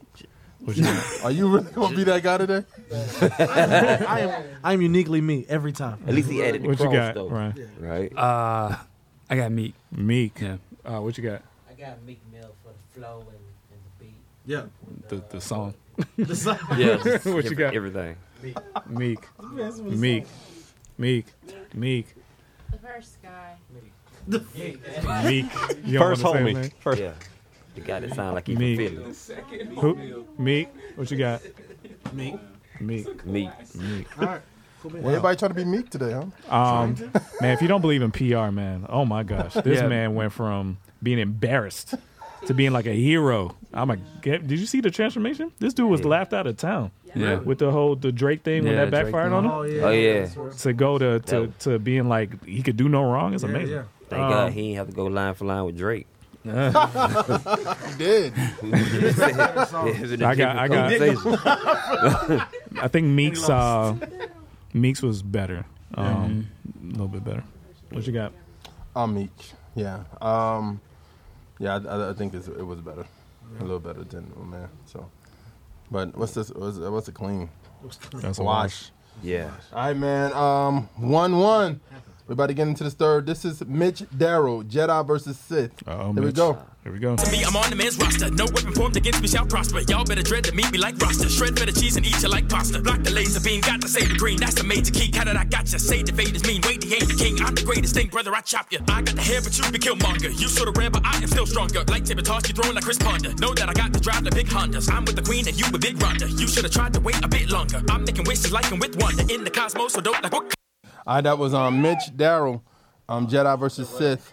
What you got? Are you really gonna be that guy today? <laughs> I am. I am uniquely me every time. At least he added the What you cross, got, though. Ryan? Right? Uh, I got Meek. Meek. Yeah. Uh, what you got? I got Meek Mill for the flow and, and the beat. Yeah. The the song. <laughs> The song. <laughs> Yeah, What you every- got? Everything. Meek. Meek. Meek. Meek. The first guy. Meek. You don't First wanna say his homie. name? First. Yeah. The guy that sound like he Meek. from Philly. Who? Meek. What you got? Meek. Meek. Meek. Meek. All right. Cool, man. Everybody trying to be meek today, huh? Um, man, if you don't believe in PR, man, oh my gosh, this Yeah. man went from being embarrassed to being like a hero. I'm a. Get, did you see the transformation? This dude was laughed out of town. Yeah. With the whole the Drake thing when that Drake backfired thing. on him. Oh yeah. Oh, yeah. To go to to, to being like he could do no wrong is Yeah, amazing. yeah. Thank Um, God he ain't have to go line for line with Drake. He did. I got- I got- <laughs> I think Meek's uh, Meek's was better, um, a little bit better. What you got? I'm meek. Yeah. Um, yeah, I, I think it's, it was better. A little better than oh, man. So, but what's this? What's, what's a clean? That's a wash. Yeah. All right, man. Um, one one. We're about to get into this third. This is Mitch Darrow, Jedi versus Sith. Oh, Here we go. Here we go. To me, I'm on the man's roster. No weapon formed against me shall prosper. Y'all better dread to meet me like roster. Shred better cheese and eat you like pasta. Block the laser beam, got to save the green. That's the major key. How did I got you? Say the Vader's mean. Wait, he ain't the king. I'm the greatest thing, brother. I chop you. I got the hair, but you be killmonger. You sort of rare, but I am still stronger. Like Tibbet toss, you throwing like Chris Ponder. Know that I got to drive the big Hondas. I'm with the queen and you with Big Ronda. You should have tried to wait a bit longer. I'm making wishes like I'm with Wonder. In the cosmos, so dope like what? That was um, Mitch Darrow, um, Jedi versus Sith.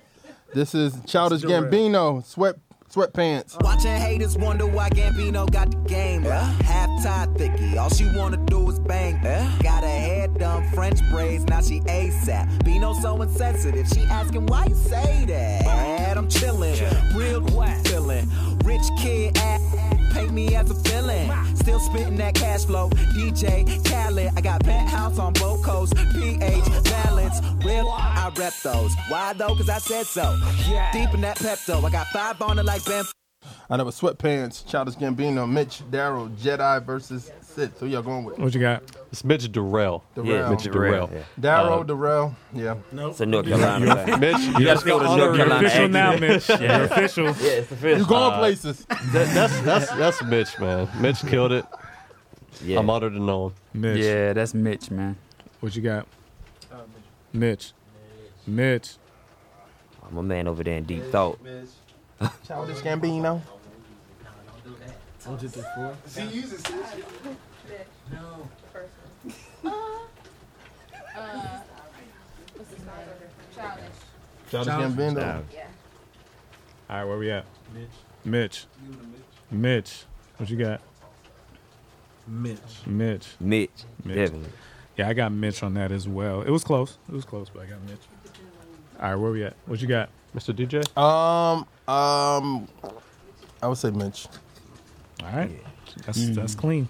This is Childish Gambino, sweat sweatpants. Watching haters wonder why Gambino got the game. Half tied thicky, all she wanna do is bang. Yeah. Got her hair done, French braids, now she ASAP. Bino so insensitive, she asking why you say that. I'm chillin', real quiet feeling, rich kid at paint me as a villain. Still spitting that cash flow. DJ Khaled, I got penthouse on both coasts. PH balance, real. I rep those. Why though? Cause I said so. Deep in that Pepto, I got five on it like Ben. I know a Sweatpants, Childish Gambino, Mitch, Darrow, Jedi versus Sith. Who y'all going with? What you got? It's Mitch Durrell. Darrell. Mitch Durrell. Darrow, Uh, Darrell. Yeah. It's a North Carolina thing. Mitch, You gotta go to North You're Carolina. official now. Mitch. Yeah. You're official. Yeah, it's official. You going Uh, places. That, that's that's that's Mitch, man. Mitch killed it. Yeah. I'm honored to know him. Mitch. Yeah, that's Mitch, man. What you got? Mitch. Mitch. I'm a man over there in deep thought. Childish Gambino. One, two, three, four. Childish Gambino. Childish. Yeah. All right, where we at? Mitch. Mitch. Mitch. What you got? Mitch. Mitch. Mitch, Mitch. definitely. Yeah, I got Mitch on that as well. It was close. It was close, but I got Mitch. All right, where we at? What you got? Mr. DJ? Um, um, I would say Mitch. All right. That's that's clean.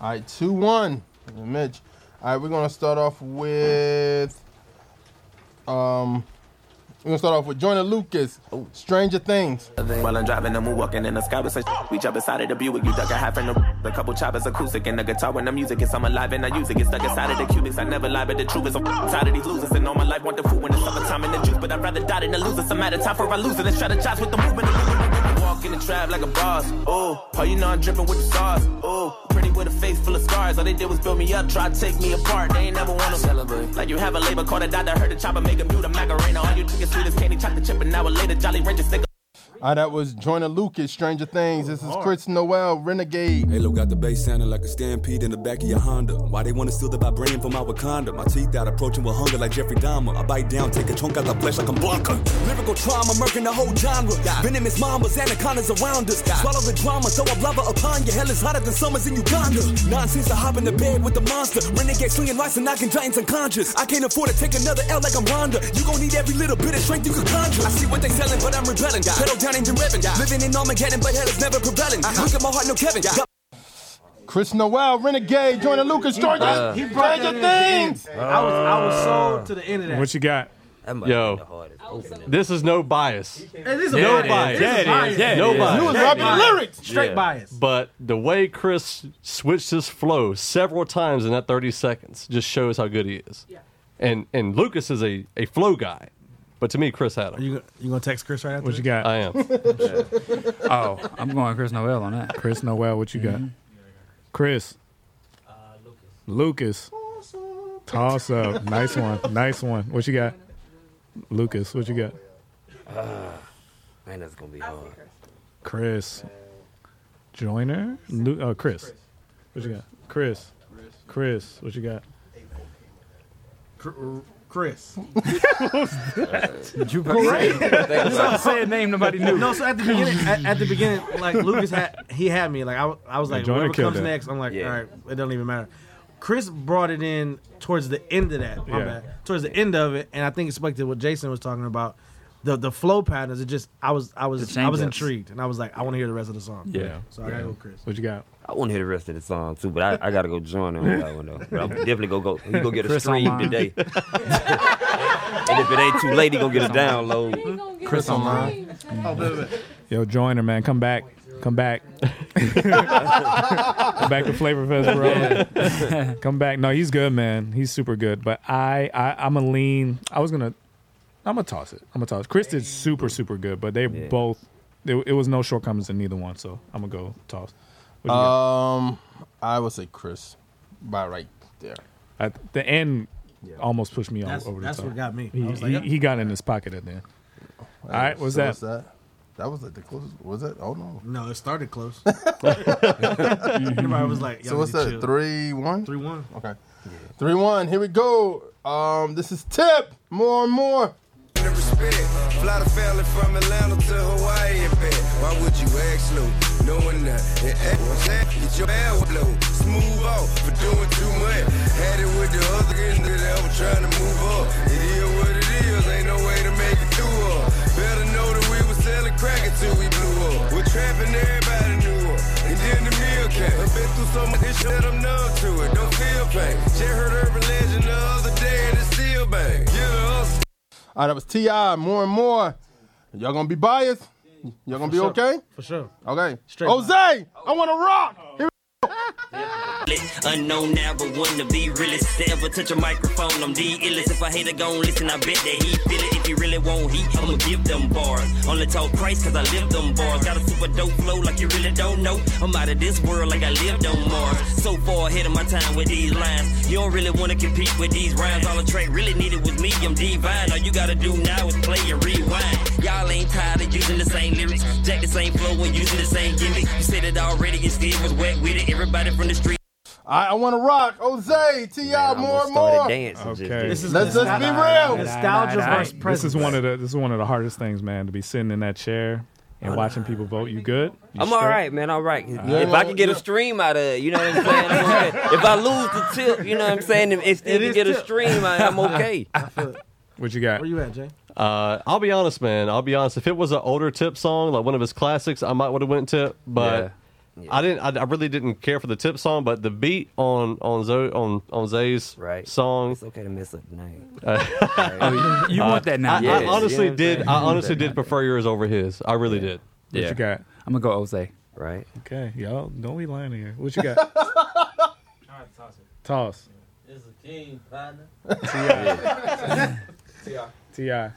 All right, 2 1. Mitch. All right, we're going to start off with. Um, we're to start off with Joyner Lucas, Stranger Things. While I'm driving, I'm walking in the sky with some We jump inside of the Buick, you duck a half in the <laughs> A couple choppers acoustic and the guitar when the music is I'm alive and I use it. Get stuck inside of the cubics, I never lie, but the truth is I'm <laughs> tired of these losers. And all my life want the food when it's summertime and the juice, but I'd rather die than to lose it. Some out of time for I lose it and strategize with the movement. In the trap like a boss. Oh, oh, you know I'm dripping with the sauce. Oh, pretty with a face full of scars. All they did was build me up, try to take me apart. They ain't never wanna celebrate. Like you have a label called a doctor, heard the chopper make a mute a macarena. All you drink is sweet as candy, chocolate chip, and now a later Jolly Rancher stick. All right, that was Joyner Lucas, Stranger Things. This is Chris Noel, Renegade. Halo got the bass sounding like a stampede in the back of your Honda. Why they wanna steal the vibranium from my Wakanda? My teeth out approaching with hunger like Jeffrey Dahmer. I bite down, take a chunk out the flesh like I'm Blanca. Lyrical trauma, murking the whole genre. Venomous mambas, anacondas around us. Swallow the drama, throw a lava upon you. Hell is hotter than summers in Uganda. Nonsense to hop in the bed with the monster. Renegade swinging rice and knocking giants unconscious. I can't afford to take another L like I'm Ronda. You gon' need every little bit of strength you can conjure. I see what they selling, but I'm rebelling. Pedal down, engine revving. Living in Armageddon, but hell is never prevailing. Look at my heart, no Kevin. Got Chris Noel, Renegade, Joyner Lucas, Stranger, Uh, He brought that Stranger in at the Things. beginning. I was I was sold to the end of that. What you got? Yo, this is no bias. It is a no bias. bias. It is. Yeah, no bias. You was rapping lyrics. Straight bias. But the way Chris switched his flow several times in that 30 seconds just shows how good he is. And and Lucas is a, a flow guy. But to me, Chris had him. You go- you gonna text Chris right after? What you this? got? I am. <laughs> Oh, I'm going Chris Noel on that. Chris Noel, what you got? Mm-hmm. Chris. Lucas. Toss up. Nice one. Nice one. What you got? Lucas, what you got? Ah, man, that's gonna be hard. Chris. Joyner? Lu- uh, Chris. What you got? Chris. Chris, what you got? Chris. <laughs> You Great. You about to say a name nobody knew. No, so at the beginning, at, at the beginning, like <laughs> Lucas had, he had me. Like I, I was like, Yeah, whoever killed comes that. next, I'm like, Yeah. all right, it doesn't even matter. Chris brought it in towards the end of that. My Yeah. bad. Towards the end of it, and I think it's like to what Jason was talking about. The the flow patterns. It just I was I was The I was change-ups. intrigued, and I was like, I want to hear the rest of the song. Yeah. So I gotta go Chris. What you got? I want to hear the rest of the song too, but I, I gotta go join him on that one though. But I'm definitely gonna go. He gonna get a Chris stream online. today, <laughs> and if it ain't too late, he gonna get a download. Chris online. Yo, Joyner, man, come back. Come back. <laughs> come back to Flavor Fest, bro. <laughs> come back. No, he's good, man. He's super good. But I, I I'm a lean. I was gonna I'm gonna toss it. I'm gonna toss. Chris did super, super good, but they both it, it was no shortcomings in neither one, so I'm gonna go toss. What you got? Um, I would say Chris, by right there. At the end almost pushed me That's- over the that's top. what got me. He, I was he, he got in his pocket at the end. All right, what's So that? what's that? That was like the closest. Was it? Oh no. No, it started close. <laughs> Everybody was like, so what's that? chill. Three one. Three one. Okay. Three one. Here we go. Um, this is Tip. More and more. Fly the family from Atlanta to Hawaii and back. Why would you act slow? Knowing that it eh, ain't get your blow. Smooth off for doing too much. Had it with the other that were trying to move up. It is what it is, ain't no way to make it through up. Better know that we was selling crack until we blew up. We're trapping, everybody knew us. so much shit, I'm numb to it. Don't feel pain. Just heard urban legend the other day and it's still bang. Yeah, us. All right, that was Ti. More and more. Y'all gonna be biased? Y'all gonna be sure. okay? For sure. Okay. Straight Jose, I want to rock. Here Unknown now, but one to be realest. To ever touch a microphone, I'm the illest. If I hate to go and listen, I bet that he feel it. If he really want heat, I'ma give them bars. Only talk price cause I live them bars. Got a super dope flow like you really don't know. I'm out of this world like I lived on Mars. So far ahead of my time with these lines. You don't really wanna compete with these rhymes. All the track really needed was me, I'm divine. All you gotta do now is play and rewind. Y'all ain't tired of using the same lyrics. Jack the same flow and using the same gimmick. You said it already and still was wet with it. Everybody from the street. I, I want to rock. Jose, T.I., more and more. Okay. This is let's, let's be real. This is one of the this is one of the hardest things, man, to be sitting in that chair and watching people vote. You good? You I'm all straight? right, man. All right. Yeah. if I can get a stream out of it, you know what I'm saying? I'm okay. <laughs> if I lose the tip, you know what I'm saying, and still It can is get a stream, I, I'm <laughs> okay. What you got? Where you at, Jay? Uh, I'll be honest, man. I'll be honest. If it was an older Tip song, like one of his classics, I might would have went Tip. But I didn't. I, I really didn't care for the Tip song. But the beat on on Zo, on on Zay's song. It's okay to mess up the name. Oh, you- you want that now. I, Yes. I honestly You know did. I honestly did prefer yours over his. I really did. What you got? I'm gonna go Jose. Right. Okay, y'all don't be lying here. What you got? <laughs> Toss. It's a king, partner. Ti. Ti.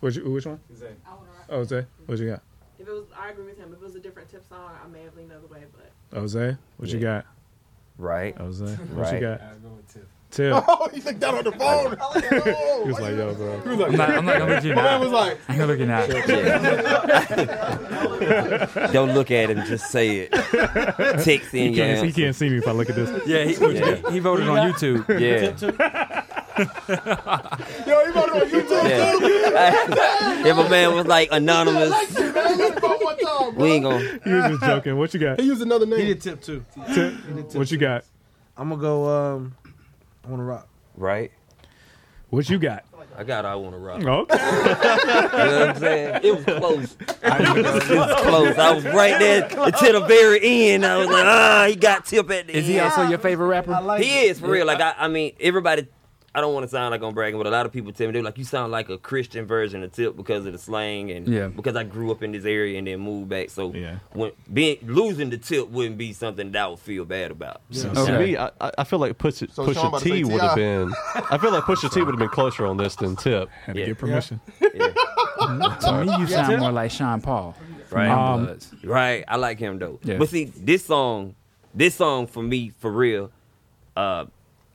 Which which one? Oh, Jose. What you got? If it was, I agree with him. If it was a different tip song, I may have leaned the other way, but Jose. What you got? Right. Jose. What Right. you got? I'll go with Tip. Tip. <laughs> Oh, he looked that on the phone. <laughs> he was like, "Yo, bro." He was like, I'm not, I'm not gonna look <laughs> you My man now. was like, I'm gonna look you now. Don't look at him. just say it. Text He in your can't, he can't see me if I look at this. Yeah, he, he, he voted on YouTube. Yeah. Yo, he voted on YouTube Yeah. too. if a man was like anonymous, Like you, man. Let's go one time, we ain't gonna. He was just joking. What you got? He used another name. He did tip too. Tip. What you got? I'm gonna go. Um, I want to rock. Right. What you got? I got. I want to rock. Okay. <laughs> you know what I'm saying? It was close. it was close. I was right there <laughs> until the very end. I was like, ah, he got tip at the Is end. he also your favorite rapper? he is for real. Like I, I mean, everybody. I don't want to sound like I'm bragging, but a lot of people tell me they're like, you sound like a Christian version of Tip because of the slang and Yeah. because I grew up in this area and then moved back. So Yeah. when being losing the Tip wouldn't be something that I would feel bad about. So So- To me, I, I I feel like Pusha, So Pusha about to say T would have been. I feel like Pusha T would have been closer on this than Tip. Had to Yeah. get permission. <laughs> <laughs> To me, you sound more like Sean Paul. Right. Um, Right, I like him though. Yeah. But see, this song, this song for me, for real, uh,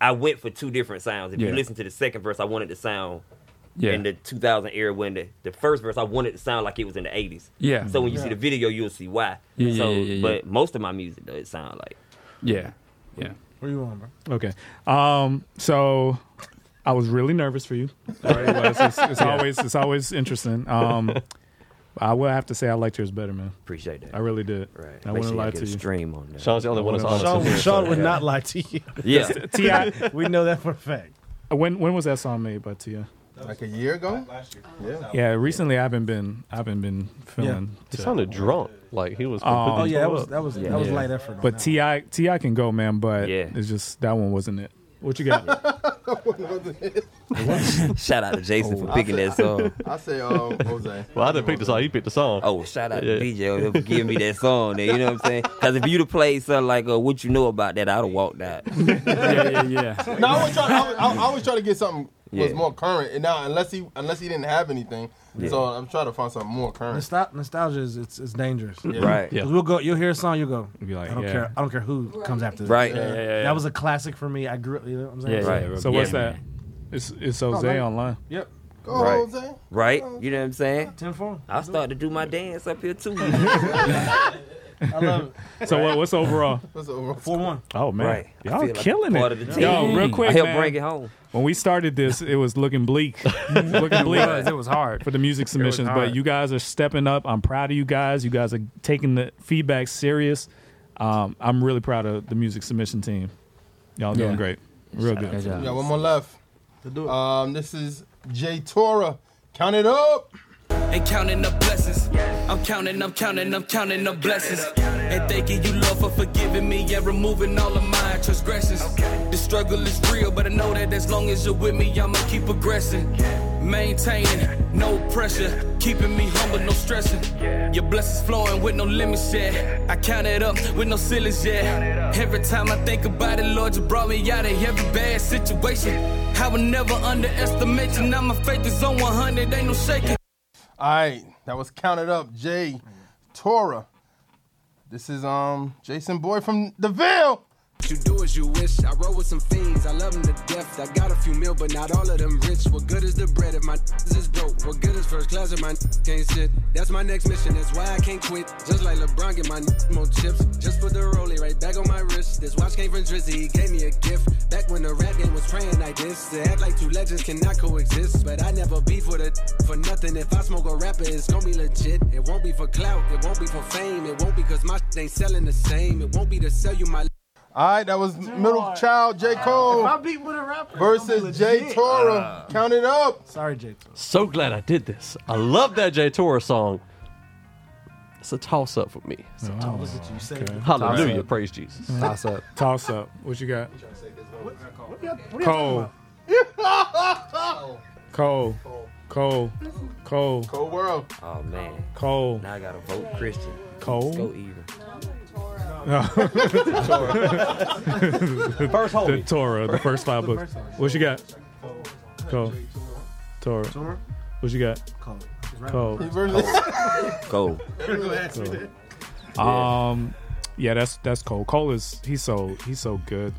I went for two different sounds. If Yeah. you listen to the second verse, I wanted to sound Yeah. in the 2000 era. When the, the first verse, I wanted to sound like it was in the 80s. Yeah. So when you Yeah. see the video, you'll see why. Yeah, yeah, so, yeah, yeah, yeah. But most of my music, though, it sound like. Yeah. Yeah. Where you on, bro? Okay. Um. So I was really nervous for you. I really was. It's, it's <laughs> always it's always interesting. Um. I will have to say I liked yours better, man. Appreciate that. I really did. Right. I Make wouldn't lie to you. stream on that. Sean's the only one that's honest. Sean, in Sean so- would not lie to you. <laughs> Yeah. <laughs> Ti. we know that for a fact. Uh, when when was that song made by Tia? Like a year ago? Last year. Yeah. Yeah. Recently, I haven't been I haven't been feeling. He sounded drunk. Like he was. Oh, completely Oh yeah, that was that was Yeah. that was Yeah. light effort. But. T.I. T.I. can go, man. But Yeah. it's just that one wasn't it. What you got? <laughs> <laughs> Shout out to Jason Oh. for picking that song. I say, um, Jose. Well, I didn't pick the song. He picked the song. Oh, shout out Yeah. to BJ for giving me that song there. You know what I'm saying? Because if you'd have played something like uh, "What You Know About That," I'd have walked out. <laughs> Yeah, yeah, yeah. No, I always try. I always, I always try to get something was Yeah. more current. And now, unless he unless he didn't have anything, Yeah. so I'm trying to find something more current. Nostal- nostalgia is it's, it's dangerous. Right. Yeah. 'Cause We'll go. You'll hear a song. You'll go. You'll be like, I don't yeah. care. I don't care who comes after. This. Right. Yeah, yeah, yeah, That was a classic for me. I grew. up. You know what I'm saying? Yeah, Right. So yeah, what's man. that? It's it's Jose man. online. Yep. Go, Right. Jose. Right? You know what I'm saying? Ten four. I'll start to do my dance up here too. <laughs> <laughs> I love it. <laughs> So what, what's overall? What's overall? Four one. Oh man, Right. Y'all feel like killing it. Yo, real quick, I helped man. bring it home. When we started this, it was looking bleak. <laughs> looking It bleak. was. It was hard. for the music submissions, but you guys are stepping up. I'm proud of you guys. You guys are taking the feedback serious. Um, I'm really proud of the music submission team. Y'all doing Yeah. great, real Good good. job. We got one more left. To do it. Um, this is Jay Tora. Count it up. And counting up blessings. I'm counting, I'm counting, I'm counting up blessings. And thanking you, Lord, for forgiving me and removing all of my transgressions. The struggle is real, but I know that as long as you're with me, I'ma keep progressing. Maintaining, no pressure, keeping me humble, no stressing. Your blessings flowing with no limits, yeah. I count it up with no ceilings, yeah. Every time I think about it, Lord, you brought me out of every bad situation. I will never underestimate you. Now my faith is on 100, ain't no shaking. All right, that was counted up. Jay Torah. This is um Jason Boy from the Ville. You do as you wish. I roll with some fiends. I love them to death. I got a few mil, but not all of them rich. What good is the bread if my <laughs> is broke? What good is first class if my <laughs> can't sit? That's my next mission. That's why I can't quit. Just like LeBron, get my <laughs> more chips. Just put the rollie right back on my wrist. This watch came from Drizzy. He gave me a gift. Back when the rap game was praying like this. To act like two legends cannot coexist. But I never beef with it for nothing. If I smoke a rapper, it's gonna be legit. It won't be for clout. It won't be for fame. It won't be cause my ain't selling the same. It won't be to sell you my. All right, that was middle child J Cole If I beat with a rapper, versus Jay Torah. Uh, Count it up. Sorry, Jay. Tora. So glad I did this. I love that Jay Torah song. It's a toss up for me. It's a Oh, toss Look at you say okay. Hallelujah. Toss up. Praise Jesus. Toss up. Toss up. What you got? What y'all- what y'all Cole. Cole. Cole. Cole. Cold world. Oh man. Cole. Now I gotta vote Christian. Cole? Let's go even. <laughs> No. First homie. The Torah, the first five books. What you got? Cole. Torah. Torah? What you got? Cole. Cole. Cole. <laughs> Cole. Um, yeah, that's that's Cole. Cole is he's so he's so good.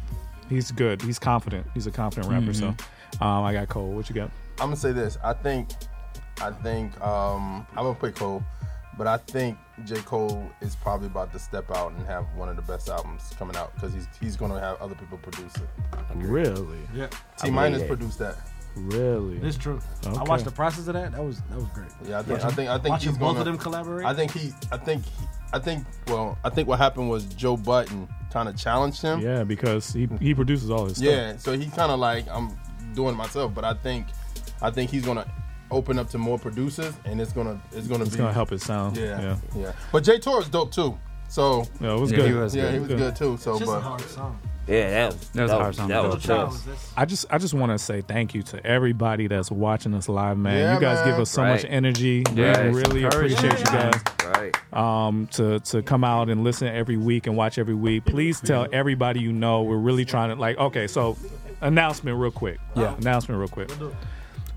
He's good. He's confident. He's a confident rapper. So, um, I got Cole. What you got? I'm gonna say this. I think, I think, um, I'm gonna put Cole, but I think J Cole is probably about to step out and have one of the best albums coming out because he's he's gonna have other people produce it. Really? Yeah. T Minus produced that. Really? It's true. I watched the process of that. That was that was great. Yeah, I think Watching- I think I think he's both gonna, of them collaborate. I think he I think he, I think well I think what happened was Joe Budden kind of challenged him. Yeah, because he he produces all his stuff. Yeah, so he kind of like I'm doing it myself, but I think I think he's gonna open up to more producers, and it's gonna it's gonna It's be gonna help it sound. Yeah, Yeah. yeah. But Jay is dope too. So Yeah, it was Yeah, good. he was yeah, good. he was Good. good, too. So, It's just but a hard song. Yeah, that was That was a hard song That was do. tough. I just I just want to say thank you to everybody that's watching us live, man. Yeah, you guys man. give us so Right. much energy. Yeah, we really encouragement, appreciate you guys. Right. Um, to to come out and listen every week and watch every week. Please tell everybody you know. We're really trying to like. Okay, so announcement real quick. Yeah. announcement real quick.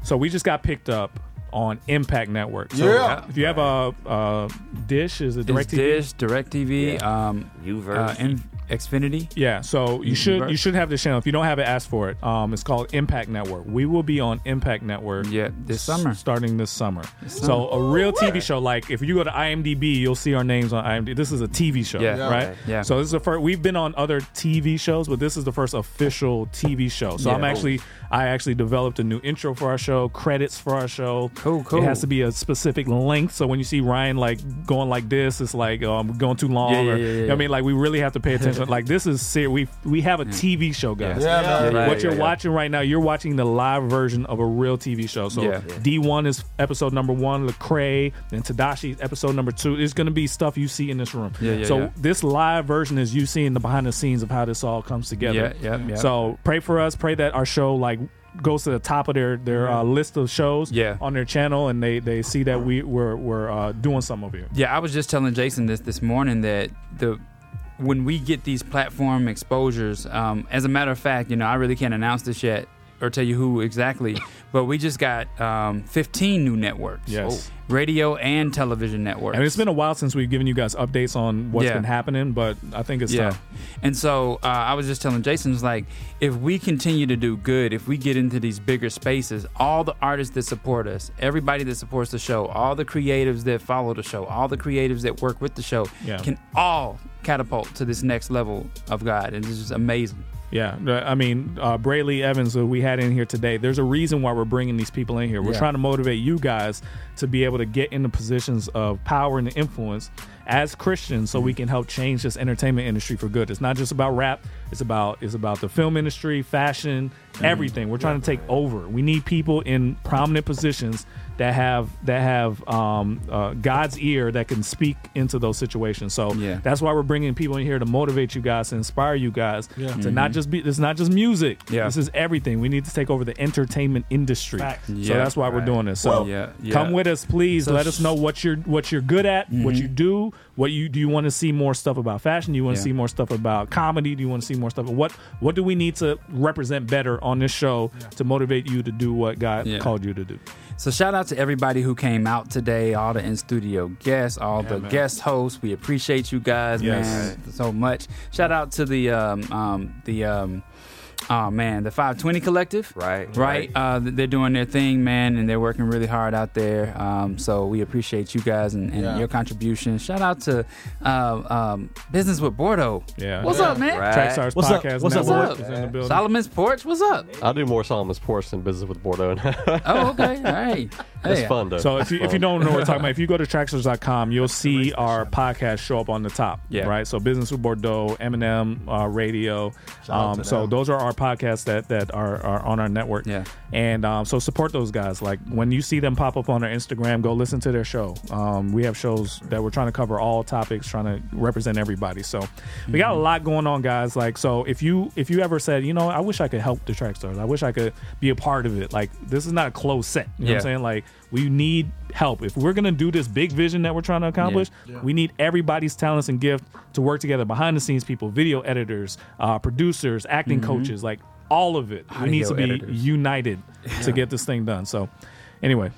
So we just got picked up on Impact Network. So Yeah. if you have a, a dish, is it It's direct Dish, DirecTV, um, U-verse. uh, in- Xfinity. Yeah, so you should Right. you should have this channel. If you don't have it, ask for it. Um, it's called Impact Network. We will be on Impact Network. Yeah, this summer. starting this summer. So summer. a real TV show. Like if you go to IMDb, you'll see our names on IMDb. This is a TV show, Yeah. Yeah. right? Yeah. So this is the first. We've been on other TV shows, but this is the first official TV show. So Yeah. I'm actually I actually developed a new intro for our show, credits for our show. Cool, cool. It has to be a specific length. So when you see Ryan like going like this, it's like um, going too long. Yeah, yeah, or, yeah, you know what I mean, like we really have to pay attention. <laughs> like this is serious. We we have a TV show, guys. Yeah. Yeah, what you're watching right now, you're watching the live version of a real TV show. So Yeah. D1 is episode number one, Lecrae, and Tedashii is episode number two. It's going to be stuff you see in this room. Yeah, yeah, so this live version is you seeing the behind the scenes of how this all comes together. Yeah, yeah, yeah. So pray for us. Pray that our show like goes to the top of their their uh, list of shows Yeah. on their channel, and they they see that we we're we're uh, doing some of here. Yeah, I was just telling Jason this this morning that the when we get these platform exposures, um, as a matter of fact, you know, I really can't announce this yet or tell you who exactly, but we just got um, 15 new networks. Yes. Radio and television networks. And it's been a while since we've given you guys updates on what's Yeah. been happening, but I think it's yeah. time. And so uh, I was just telling Jason, it's like, if we continue to do good, if we get into these bigger spaces, all the artists that support us, everybody that supports the show, all the creatives that follow the show, all the creatives that work with the show, Yeah. can all catapult to this next level of God. And it's just amazing. Yeah, I mean, uh, Brely Evans, who we had in here today, there's a reason why we're bringing these people in here. We're Yeah. trying to motivate you guys to be able to get into positions of power and influence as Christians so we can help change this entertainment industry for good. It's not just about rap, it's about it's about the film industry, fashion, everything. We're trying to take over. We need people in prominent positions that have that have um, uh, God's ear that can speak into those situations. So Yeah. that's why we're bringing people in here to motivate you guys, to inspire you guys, Yeah. to not Mhm. just be. It's not just music. Yeah. This is everything. We need to take over the entertainment industry. Facts. So that's why we're doing this. So Yeah, yeah. come with us, please. So Let us know what you're what you're good at, what Mhm. you do, what you do. You want to see more stuff about fashion? Do you want to Yeah. see more stuff about comedy? Do you want to see more stuff? What what do we need to represent better on this show to motivate you to do what God Yeah. called you to do? So shout out to everybody who came out today, all the in studio guests, all the man. guest hosts. We appreciate you guys, Yes. man, so much. Shout out to the um, um, the um, oh man, the 520 Collective. Right, right. Uh, they're doing their thing, man, and they're working really hard out there. Um, so we appreciate you guys and, and Yeah. your contribution. Shout out to uh, um, Business with Bordeaux. Yeah. What's Yeah. up, man? Right. Trackstars What's up? Podcast What's up? Network What's is up? in the building. Solomon's Porch. What's up? I do more Solomon's Porch than business with Bordeaux. <laughs> Oh, okay. All right. That's Hey. fun though. So if you, if you don't know what we're talking about, if you go to <laughs> trackstars.com, you'll see our podcast show up on the top. Yeah. Right. So Business with Bordeaux, Eminem uh, Radio. Um, so them. those are our podcasts that that are, are on our network. Yeah. And um, so support those guys. Like when you see them pop up on our Instagram, go listen to their show. Um, we have shows that we're trying to cover all topics, trying to represent everybody. So we got a lot going on, guys. Like so, if you if you ever said, you know, I wish I could help the track stars. I wish I could be a part of it. Like this is not a closed set. You know what I'm saying? Like we need help. If we're gonna do this big vision that we're trying to accomplish, Yeah. we need everybody's talents and gift to work together. Behind the scenes people, video editors, uh, producers, acting Mhm. coaches, like all of it. we need to be editors. united to get this thing done. So, anyway,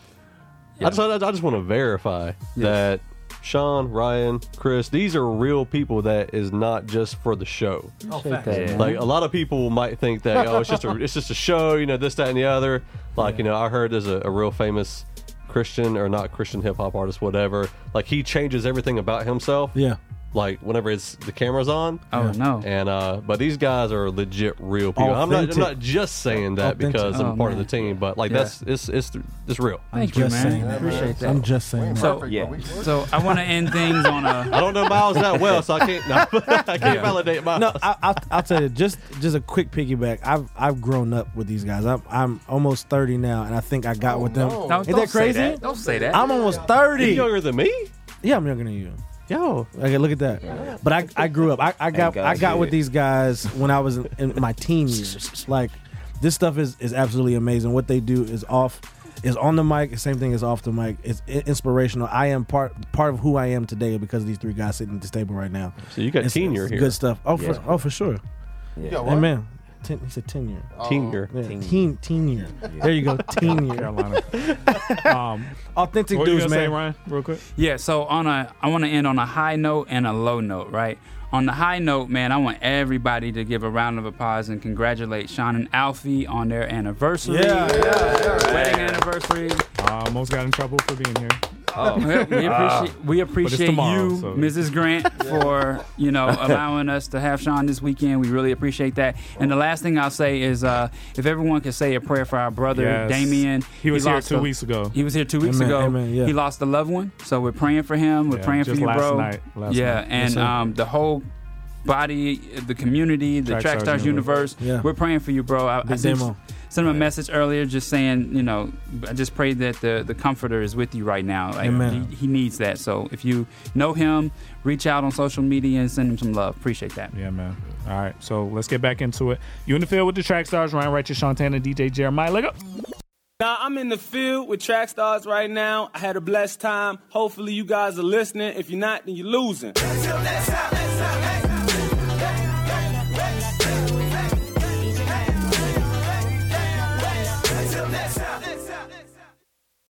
I just, I just want to verify that Sean, Ryan, Chris, these are real people that is not just for the show. Oh, facts. Like a lot of people might think that oh, it's just a <laughs> it's just a show, you know, this, that, and the other. Like you know, I heard there's a, a real famous Christian or not Christian hip hop artist, whatever. Like he changes everything about himself. Yeah. Like whenever it's the camera's on. Oh no. And uh, but these guys are legit real people. I'm not I'm not just saying that Authentic. because I'm Oh, part man. of the team, but like Yeah. that's it's it's it's real. Thank I'm you, just man. saying that. Appreciate that. I'm just saying. that. So Yeah. So I want to end things on a. <laughs> I don't know Miles that well, so I can't no, <laughs> I can't Yeah. validate Miles. No, I, I'll, I'll tell you just just a quick piggyback. I've I've grown up with these guys. I'm I'm almost thirty now, and I think I got with them. No, Ain't don't that say crazy? that. Don't say that. I'm almost thirty. you younger than me? Yeah, I'm younger than you. Yo, Okay, look at that. But I, I grew up. I, I got I got with these guys when I was in, in my teen years. Like this stuff is is absolutely amazing. What they do is off is on the mic. Same thing is off the mic. It's inspirational. I am part part of who I am today because of these three guys sitting at this table right now. So you got It's- tenure it's here. Good stuff. Oh for oh for sure. You got what? Amen. Ten, he said tenure. Tenure. Yeah, Teen- teen teen year. There you go. <laughs> Teen year. Carolina. <laughs> um, Authentic what dudes, gonna say, man. Ryan? Real quick. Yeah, so on a I want to end on a high note and a low note, right? On the high note, man, I want everybody to give a round of applause and congratulate Sean and Alfie on their anniversary. Yeah, yeah, Wedding anniversary. Uh, almost got in trouble for being here. Well, <laughs> we appreciate, we appreciate tomorrow, you, so- Mrs. Grant, <laughs> for you know <laughs> allowing us to have Sean this weekend. We really appreciate that. And the last thing I'll say is, uh, if everyone could say a prayer for our brother Yes. Damien. He was here two a- weeks ago. He was here two weeks Amen, ago. amen, yeah. He lost a loved one, so we're praying for him. We're Yeah, praying for just you, last bro. night, last yeah, night. and Yes, um, the whole body, the community, the Track Track Stars Stars universe. Yeah. We're praying for you, bro. I, I Big sent, demo. Sent him a message earlier, just saying, you know, I just pray that the the Comforter is with you right now. Like, Amen. He, he needs that. So if you know him, reach out on social media and send him some love. Appreciate that. Yeah, man. All right, so let's get back into it. You in the field with the track stars, Ryan Righteous, Sean Tanner, DJ Jeremiah. Let up. Now I'm in the field with track stars right now. I had a blessed time. Hopefully you guys are listening. If you're not, then you're losing.